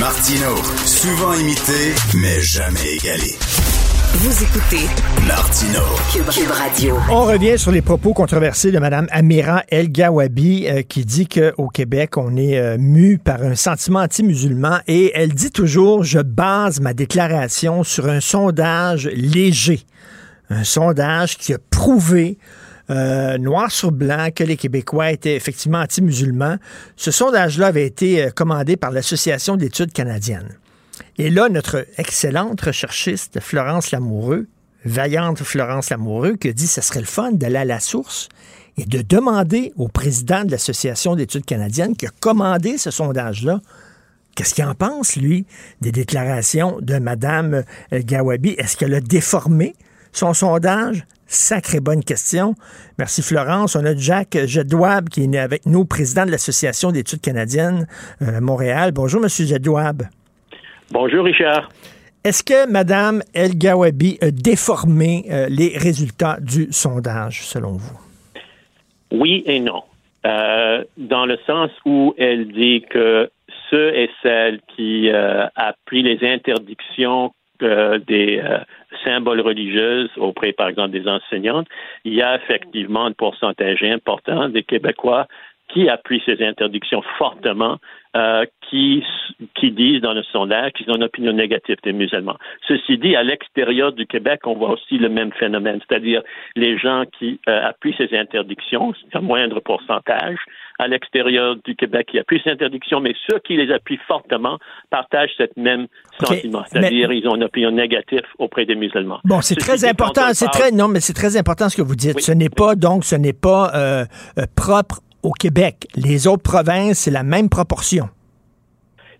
Martino, souvent imité, mais jamais égalé. Vous écoutez Martino. Cube, Cube Radio. On revient sur les propos controversés de Mme Amira El Gawabi euh, qui dit qu'au Québec, on est euh, mu par un sentiment anti-musulman et elle dit toujours je base ma déclaration sur un sondage léger. Un sondage qui a prouvé euh, noir sur blanc que les Québécois étaient effectivement anti-musulmans. Ce sondage-là avait été euh, commandé par l'Association d'études canadiennes. Et là, notre excellente recherchiste Florence Lamoureux, vaillante Florence Lamoureux, qui a dit que ce serait le fun d'aller à la source et de demander au président de l'Association d'études canadiennes qui a commandé ce sondage-là, qu'est-ce qu'il en pense, lui, des déclarations de Mme Gawabi? Est-ce qu'elle a déformé son sondage? Sacrée bonne question. Merci Florence. On a Jacques Jedouab qui est né avec nous, président de l'Association d'études canadiennes euh, à Montréal. Bonjour, Monsieur Jedouab. Bonjour, Richard. Est-ce que Mme El Gawabi a déformé euh, les résultats du sondage, selon vous? Oui et non. Euh, dans le sens où elle dit que ceux et celles qui euh, appuient les interdictions des symboles religieux auprès, par exemple, des enseignantes, il y a effectivement un pourcentage important des Québécois qui appuient ces interdictions fortement, euh, qui, qui disent dans le sondage qu'ils ont une opinion négative des musulmans. Ceci dit, à l'extérieur du Québec, on voit aussi le même phénomène, c'est-à-dire les gens qui euh, appuient ces interdictions, c'est un moindre pourcentage, à l'extérieur du Québec qui appuient ces interdictions, mais ceux qui les appuient fortement partagent ce même sentiment, c'est-à-dire ils ont une opinion négative auprès des musulmans. Bon, c'est très important. C'est parle- très non, mais c'est très important ce que vous dites. Oui. Ce n'est pas donc, ce n'est pas euh, euh, propre au Québec. Les autres provinces, c'est la même proportion.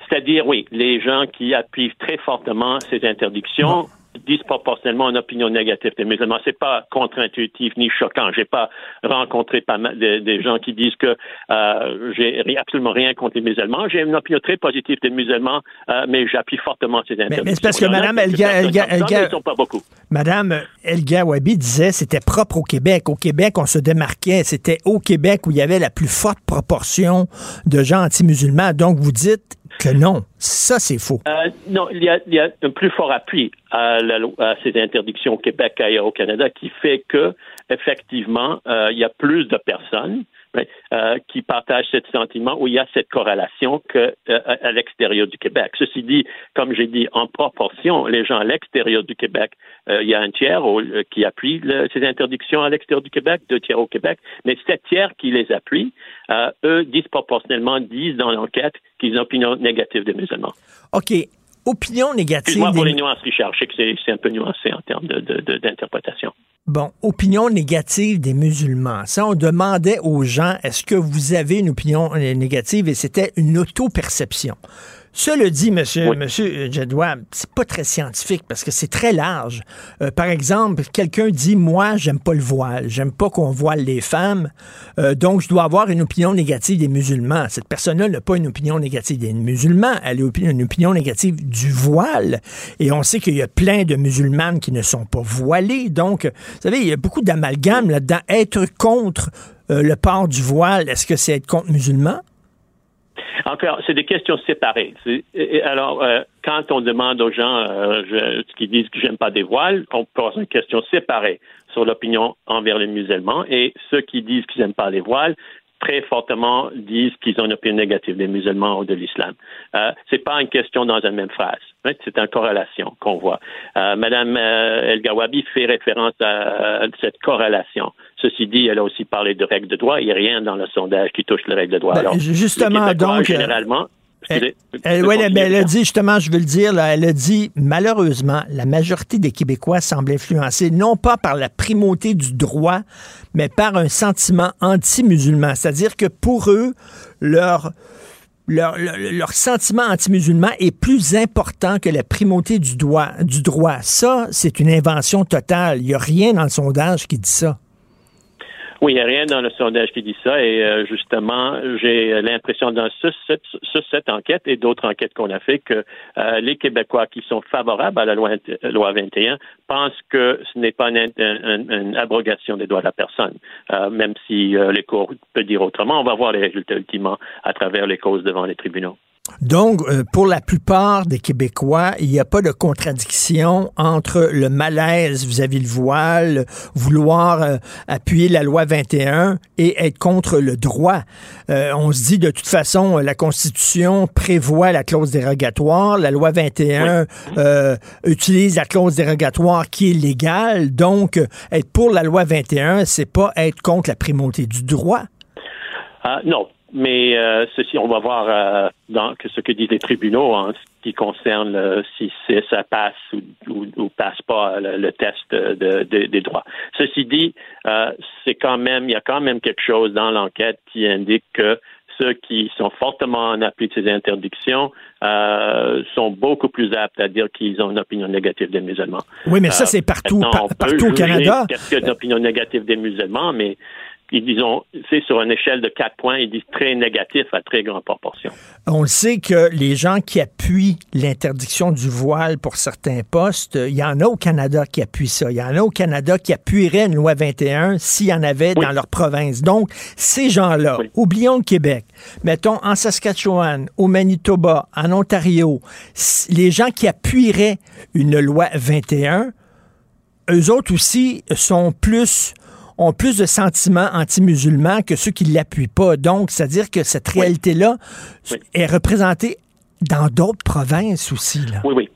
C'est-à-dire, oui, les gens qui appuient très fortement ces interdictions disproportionnellement une opinion négative des musulmans. C'est pas contre-intuitif ni choquant. J'ai pas rencontré pas mal de- des gens qui disent que euh, j'ai absolument rien contre les musulmans. J'ai une opinion très positive des musulmans, euh, mais j'appuie fortement ces interdictions. mais c'est parce que Madame Elga- Elga- Elga- pas beaucoup. Madame El Gawabi disait c'était propre au Québec. Au Québec, on se démarquait. C'était au Québec où il y avait la plus forte proportion de gens anti-musulmans. Donc, vous dites que non. Ça, c'est faux. Euh, non, il y, a, il y a un plus fort appui à, la à ces interdictions au Québec qu'ailleurs au Canada qui fait que, effectivement, euh, il y a plus de personnes euh, qui partagent ce sentiment où il y a cette corrélation que euh, à l'extérieur du Québec. Ceci dit, comme j'ai dit, en proportion, les gens à l'extérieur du Québec, il y a un tiers qui appuie ces interdictions à l'extérieur du Québec, deux tiers au Québec, mais sept tiers qui les appuient, eux, disproportionnellement, disent dans l'enquête qu'ils ont une opinion négative des musulmans. OK. Opinion négative. Excuse-moi pour des- les nuances, Richard. Je sais que c'est, un peu nuancé en termes de, de- de- d'interprétation. Bon, opinion négative des musulmans. Ça, on demandait aux gens, est-ce que vous avez une opinion euh, négative? Et c'était une auto-perception. Cela dit, monsieur, monsieur Jedwab, c'est pas très scientifique parce que c'est très large. Euh, par exemple, quelqu'un dit, moi, j'aime pas le voile, j'aime pas qu'on voile les femmes, euh, donc je dois avoir une opinion négative des musulmans. Cette personne-là n'a pas une opinion négative des musulmans, elle a une opinion négative du voile. Et on sait qu'il y a plein de musulmanes qui ne sont pas voilées. Donc, vous savez, il y a beaucoup d'amalgame là-dedans. Être contre euh, le port du voile, est-ce que c'est être contre musulman? Encore, c'est des questions séparées. Alors, euh, quand on demande aux gens euh, qui disent que j'aime pas des voiles, on pose une question séparée sur l'opinion envers les musulmans et ceux qui disent qu'ils n'aiment pas les voiles très fortement disent qu'ils ont une opinion négative des musulmans ou de l'islam. Euh, c'est pas une question dans la même phrase. hein, C'est une corrélation qu'on voit. Euh, Madame euh, El Gawabi fait référence à, à cette corrélation. Ceci dit, elle a aussi parlé de règles de droit. Il n'y a rien dans le sondage qui touche les règles de droit. Ben, Alors, justement, donc, euh, généralement. Elle, ouais, ben, elle a dit justement, je veux le dire, là, elle a dit malheureusement, la majorité des Québécois semblent influencés non pas par la primauté du droit, mais par un sentiment anti-musulman. C'est-à-dire que pour eux, leur, leur, leur, leur sentiment anti-musulman est plus important que la primauté du, droit. du droit. Ça, c'est une invention totale. Il n'y a rien dans le sondage qui dit ça. Oui, il n'y a rien dans le sondage qui dit ça. Et euh, justement, j'ai l'impression dans ce, cette, ce- cette enquête et d'autres enquêtes qu'on a fait que euh, les Québécois qui sont favorables à la loi, loi 21 pensent que ce n'est pas une, une- une abrogation des droits de la personne, Euh, même si euh, les cours peuvent dire autrement. On va voir les résultats ultimement à travers les causes devant les tribunaux. Donc, euh, pour la plupart des Québécois, il n'y a pas de contradiction entre le malaise vis-à-vis le voile, vouloir euh, appuyer la loi 21 et être contre le droit. Euh, on se dit de toute façon, la Constitution prévoit la clause dérogatoire, la loi 21 euh, utilise la clause dérogatoire qui est légale. Donc, euh, être pour la loi 21, c'est pas être contre la primauté du droit. Ah, non, mais euh, ceci, on va voir euh, dans que ce que disent les tribunaux en ce qui concerne euh, si c'est- ça passe ou, ou, ou passe pas euh, le, le test de, de- des droits. Ceci dit, euh, c'est quand même, il y a quand même quelque chose dans l'enquête qui indique que ceux qui sont fortement en appui de ces interdictions euh, sont beaucoup plus aptes à dire qu'ils ont une opinion négative des musulmans. Oui, mais ça, Euh, c'est partout, par- partout au Canada. Qu'est-ce qu'il y a d'opinion négative des musulmans, mais ils disons, c'est sur une échelle de quatre points, ils disent très négatif à très grande proportion. On le sait que les gens qui appuient l'interdiction du voile pour certains postes, il y en a au Canada qui appuient ça. Il y en a au Canada qui appuieraient une loi 21 s'il y en avait dans leur province. Donc, ces gens-là, oublions le Québec, mettons en Saskatchewan, au Manitoba, en Ontario, les gens qui appuieraient une loi 21, eux autres aussi sont plus ont plus de sentiments anti-musulmans que ceux qui ne l'appuient pas. Donc, c'est-à-dire que cette réalité-là est représentée dans d'autres provinces aussi. Là. Oui, oui.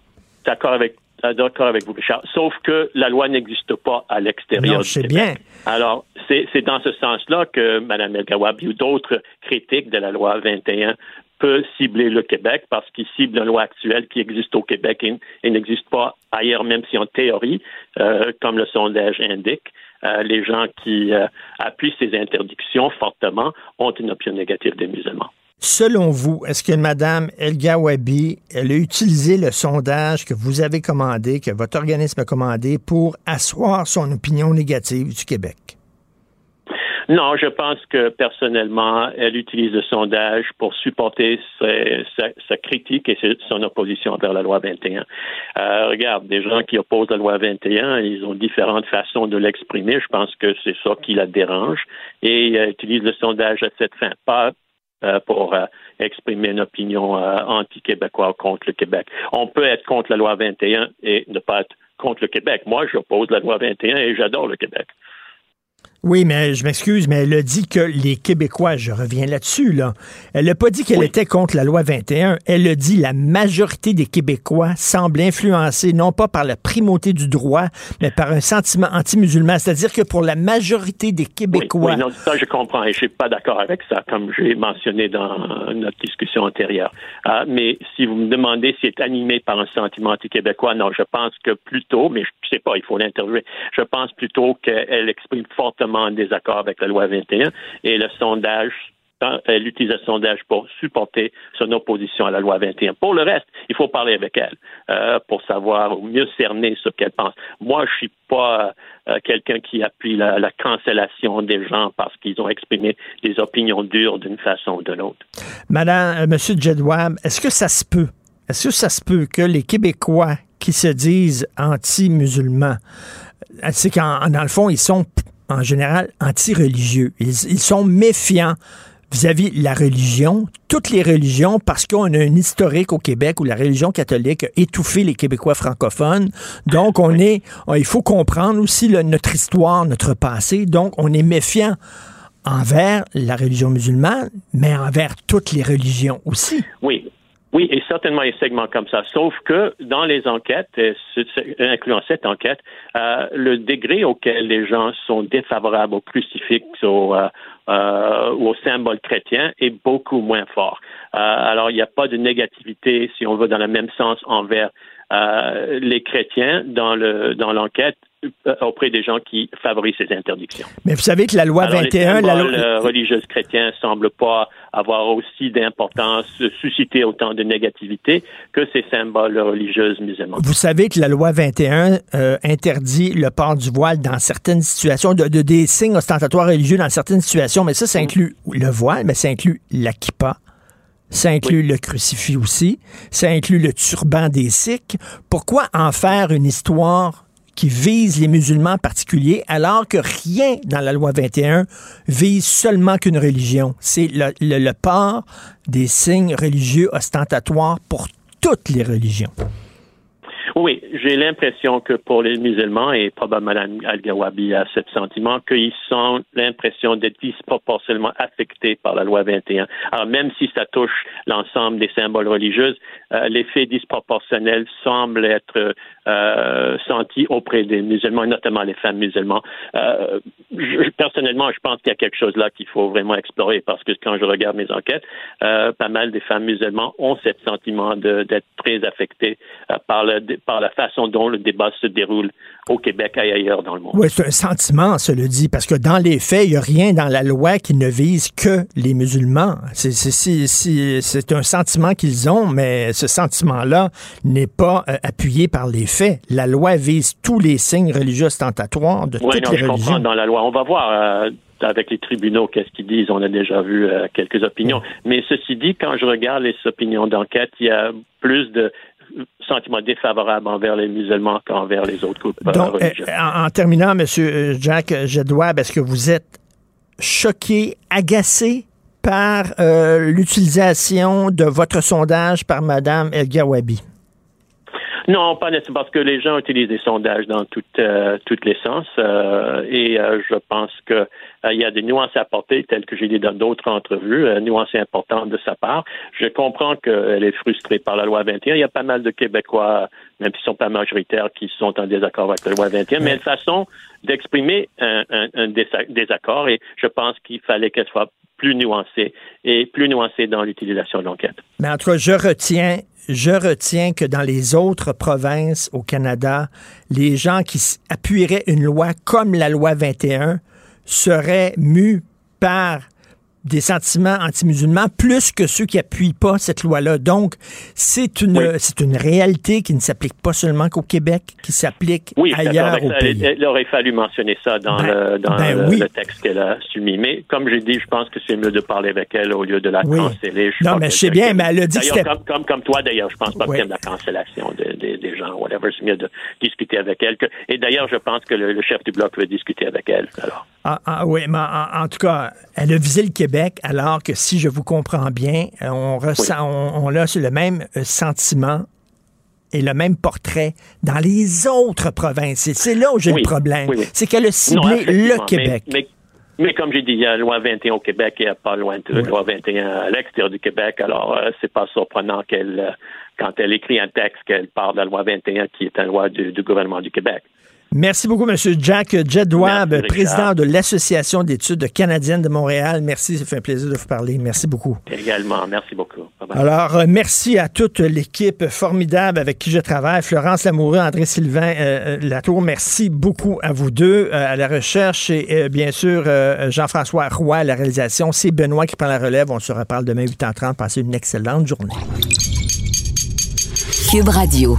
D'accord avec, euh, d'accord avec vous, Richard. Sauf que la loi n'existe pas à l'extérieur du Québec. bien. Alors, c'est c'est dans ce sens-là que Mme El Gawabi ou d'autres critiques de la loi 21 peut cibler le Québec parce qu'il cible une loi actuelle qui existe au Québec et, et n'existe pas ailleurs, même si en théorie, euh, comme le sondage indique, euh, les gens qui euh, appuient ces interdictions fortement ont une opinion négative des musulmans. Selon vous, est-ce que Mme El Gawabi, elle a utilisé le sondage que vous avez commandé, que votre organisme a commandé, pour asseoir son opinion négative du Québec? Non, je pense que personnellement, elle utilise le sondage pour supporter sa, sa- critique et son opposition envers la loi 21. Euh, regarde, des gens qui opposent la loi 21, ils ont différentes façons de l'exprimer. Je pense que c'est ça qui la dérange et elle utilise le sondage à cette fin, pas euh, pour euh, exprimer une opinion euh, anti-québécois contre le Québec. On peut être contre la loi 21 et ne pas être contre le Québec. Moi, j'oppose la loi 21 et j'adore le Québec. Oui, mais je m'excuse, mais elle a dit que les Québécois, je reviens là-dessus, là. Elle n'a pas dit qu'elle était contre la loi 21. Elle a dit la majorité des Québécois semblent influencés non pas par la primauté du droit, mais par un sentiment anti-musulman. C'est-à-dire que pour la majorité des Québécois. Oui, non, ça, je comprends et je suis pas d'accord avec ça, comme j'ai mentionné dans notre discussion antérieure. Euh, mais si vous me demandez si elle est animée par un sentiment anti-québécois, non, je pense que plutôt, mais je sais pas, il faut l'interviewer, je pense plutôt qu'elle exprime fortement un désaccord avec la loi 21 et le sondage elle utilise le sondage pour supporter son opposition à la loi 21. Pour le reste, il faut parler avec elle euh, pour savoir ou mieux cerner ce qu'elle pense. Moi, je suis pas euh, quelqu'un qui appuie la, la, cancellation des gens parce qu'ils ont exprimé des opinions dures d'une façon ou d'une autre. Madame, euh, Monsieur Jedwab, est-ce que ça se peut? Est-ce que ça se peut que les Québécois qui se disent anti-musulmans, c'est qu'en dans le fond, ils sont en général anti-religieux. Ils, sont méfiants vis-à-vis -vis la religion, toutes les religions, parce qu'on a un historique au Québec où la religion catholique a étouffé les Québécois francophones. Donc, on est, il faut comprendre aussi notre histoire, notre passé. Donc, on est méfiant envers la religion musulmane, mais envers toutes les religions aussi. Oui, Oui, et certainement des segments comme ça. Sauf que dans les enquêtes, incluant cette enquête, euh, le degré auquel les gens sont défavorables au crucifix, au, euh, euh, au symbole chrétien est beaucoup moins fort. Euh, alors, il n'y a pas de négativité, si on veut, dans le même sens envers euh, les chrétiens dans le dans l'enquête auprès des gens qui favorisent ces interdictions. Mais vous savez que la loi Alors, 21, les la loi- euh, religieux chrétiens semblent pas avoir aussi d'importance, euh, susciter autant de négativité que ces symboles religieux musulmans. Vous savez que la loi 21 euh, interdit le port du voile dans certaines situations, de, de- des signes ostentatoires religieux dans certaines situations, mais ça, ça inclut le voile, mais ça inclut la kippa. Ça inclut le crucifix aussi. Ça inclut le turban des Sikhs. Pourquoi en faire une histoire qui vise les musulmans en particulier, alors que rien dans la loi 21 vise seulement qu'une religion? C'est le, le- le port des signes religieux ostentatoires pour toutes les religions. Oui, j'ai l'impression que pour les musulmans, et probablement Mme Al-Gawabi a ce sentiment, qu'ils ont l'impression d'être disproportionnellement affectés par la loi 21. Alors, même si ça touche l'ensemble des symboles religieux, euh, l'effet disproportionnel semble être euh, senti auprès des musulmans, notamment les femmes musulmanes. Euh, je- personnellement, je pense qu'il y a quelque chose là qu'il faut vraiment explorer parce que quand je regarde mes enquêtes, euh, pas mal des femmes musulmanes ont ce sentiment d'être très affectées euh, par, le, par la façon dont le débat se déroule au Québec et ailleurs dans le monde. Oui, c'est un sentiment, cela dit, parce que dans les faits, il n'y a rien dans la loi qui ne vise que les musulmans. C'est c'est- c'est- c'est- c'est un sentiment qu'ils ont, mais ce sentiment-là n'est pas euh, appuyé par les faits. La loi vise tous les signes religieux ostentatoires de Oui, toutes non, les je comprends religions. dans la loi. On va voir euh, avec les tribunaux qu'est-ce qu'ils disent. On a déjà vu euh, quelques opinions. Mais ceci dit, quand je regarde les opinions d'enquête, il y a plus de sentiments défavorables envers les musulmans qu'envers les autres groupes euh, Donc, euh, religieux. en, en terminant, M. Jack Jedwab, est-ce que vous êtes choqué, agacé par euh, l'utilisation de votre sondage par Mme El Gawabi? Non, pas nécessairement, parce que les gens utilisent des sondages dans toutes euh, toutes les sens euh, et euh, je pense que euh, il y a des nuances à apporter, telles que j'ai dit dans d'autres entrevues, nuances importantes de sa part. Je comprends qu'elle est frustrée par la loi 21. Il y a pas mal de Québécois, même s'ils sont pas majoritaires, qui sont en désaccord avec la loi 21, mais une façon d'exprimer un, un, un désa- désaccord et je pense qu'il fallait qu'elle soit plus nuancée et plus nuancée dans l'utilisation de l'enquête. Mais en tout cas, je retiens, je retiens que dans les autres provinces au Canada, les gens qui appuieraient une loi comme la loi 21 seraient mus par des sentiments anti-musulmans plus que ceux qui appuient pas cette loi-là. Donc, c'est une, c'est une réalité qui ne s'applique pas seulement qu'au Québec, qui s'applique Oui, ailleurs au pays. il, aurait fallu mentionner ça dans, le, dans ben le, oui. le texte qu'elle a soumis. Mais comme j'ai dit, je pense que c'est mieux de parler avec elle au lieu de la Oui. canceller. Je Non, mais je sais bien, mais elle a dit que comme, comme, comme toi, d'ailleurs, je pense pas Oui. qu'il y ait de la cancellation de- de- des gens, whatever. C'est mieux de discuter avec elle. que- et d'ailleurs, je pense que le, le chef du bloc veut discuter avec elle. Alors. Ah, ah, oui, mais en, en tout cas, elle a visé le Québec, alors que si je vous comprends bien, euh, on ressent, on, on a le même euh, sentiment et le même portrait dans les autres provinces. Et c'est là où j'ai Oui, le problème. oui, oui. C'est qu'elle a ciblé le Québec. Mais, mais, mais comme j'ai dit, il y a la loi 21 au Québec et pas loin de loi 21 à l'extérieur du Québec. Alors, euh, c'est pas surprenant qu'elle, euh, quand elle écrit un texte, qu'elle parle de la loi 21 qui est une loi du, du gouvernement du Québec. Merci beaucoup, M. Jack Jedwab, président de l'Association d'études canadiennes de Montréal. Merci, ça fait un plaisir de vous parler. Merci beaucoup. Également, merci beaucoup. Alors, euh, merci à toute l'équipe formidable avec qui je travaille. Florence Lamoureux, André Sylvain euh, euh, Latour, merci beaucoup à vous deux. euh, à la recherche et euh, bien sûr euh, Jean-François Roy à la réalisation. C'est Benoît qui prend la relève. On se reparle demain 8h30. Passez une excellente journée. Cube Radio.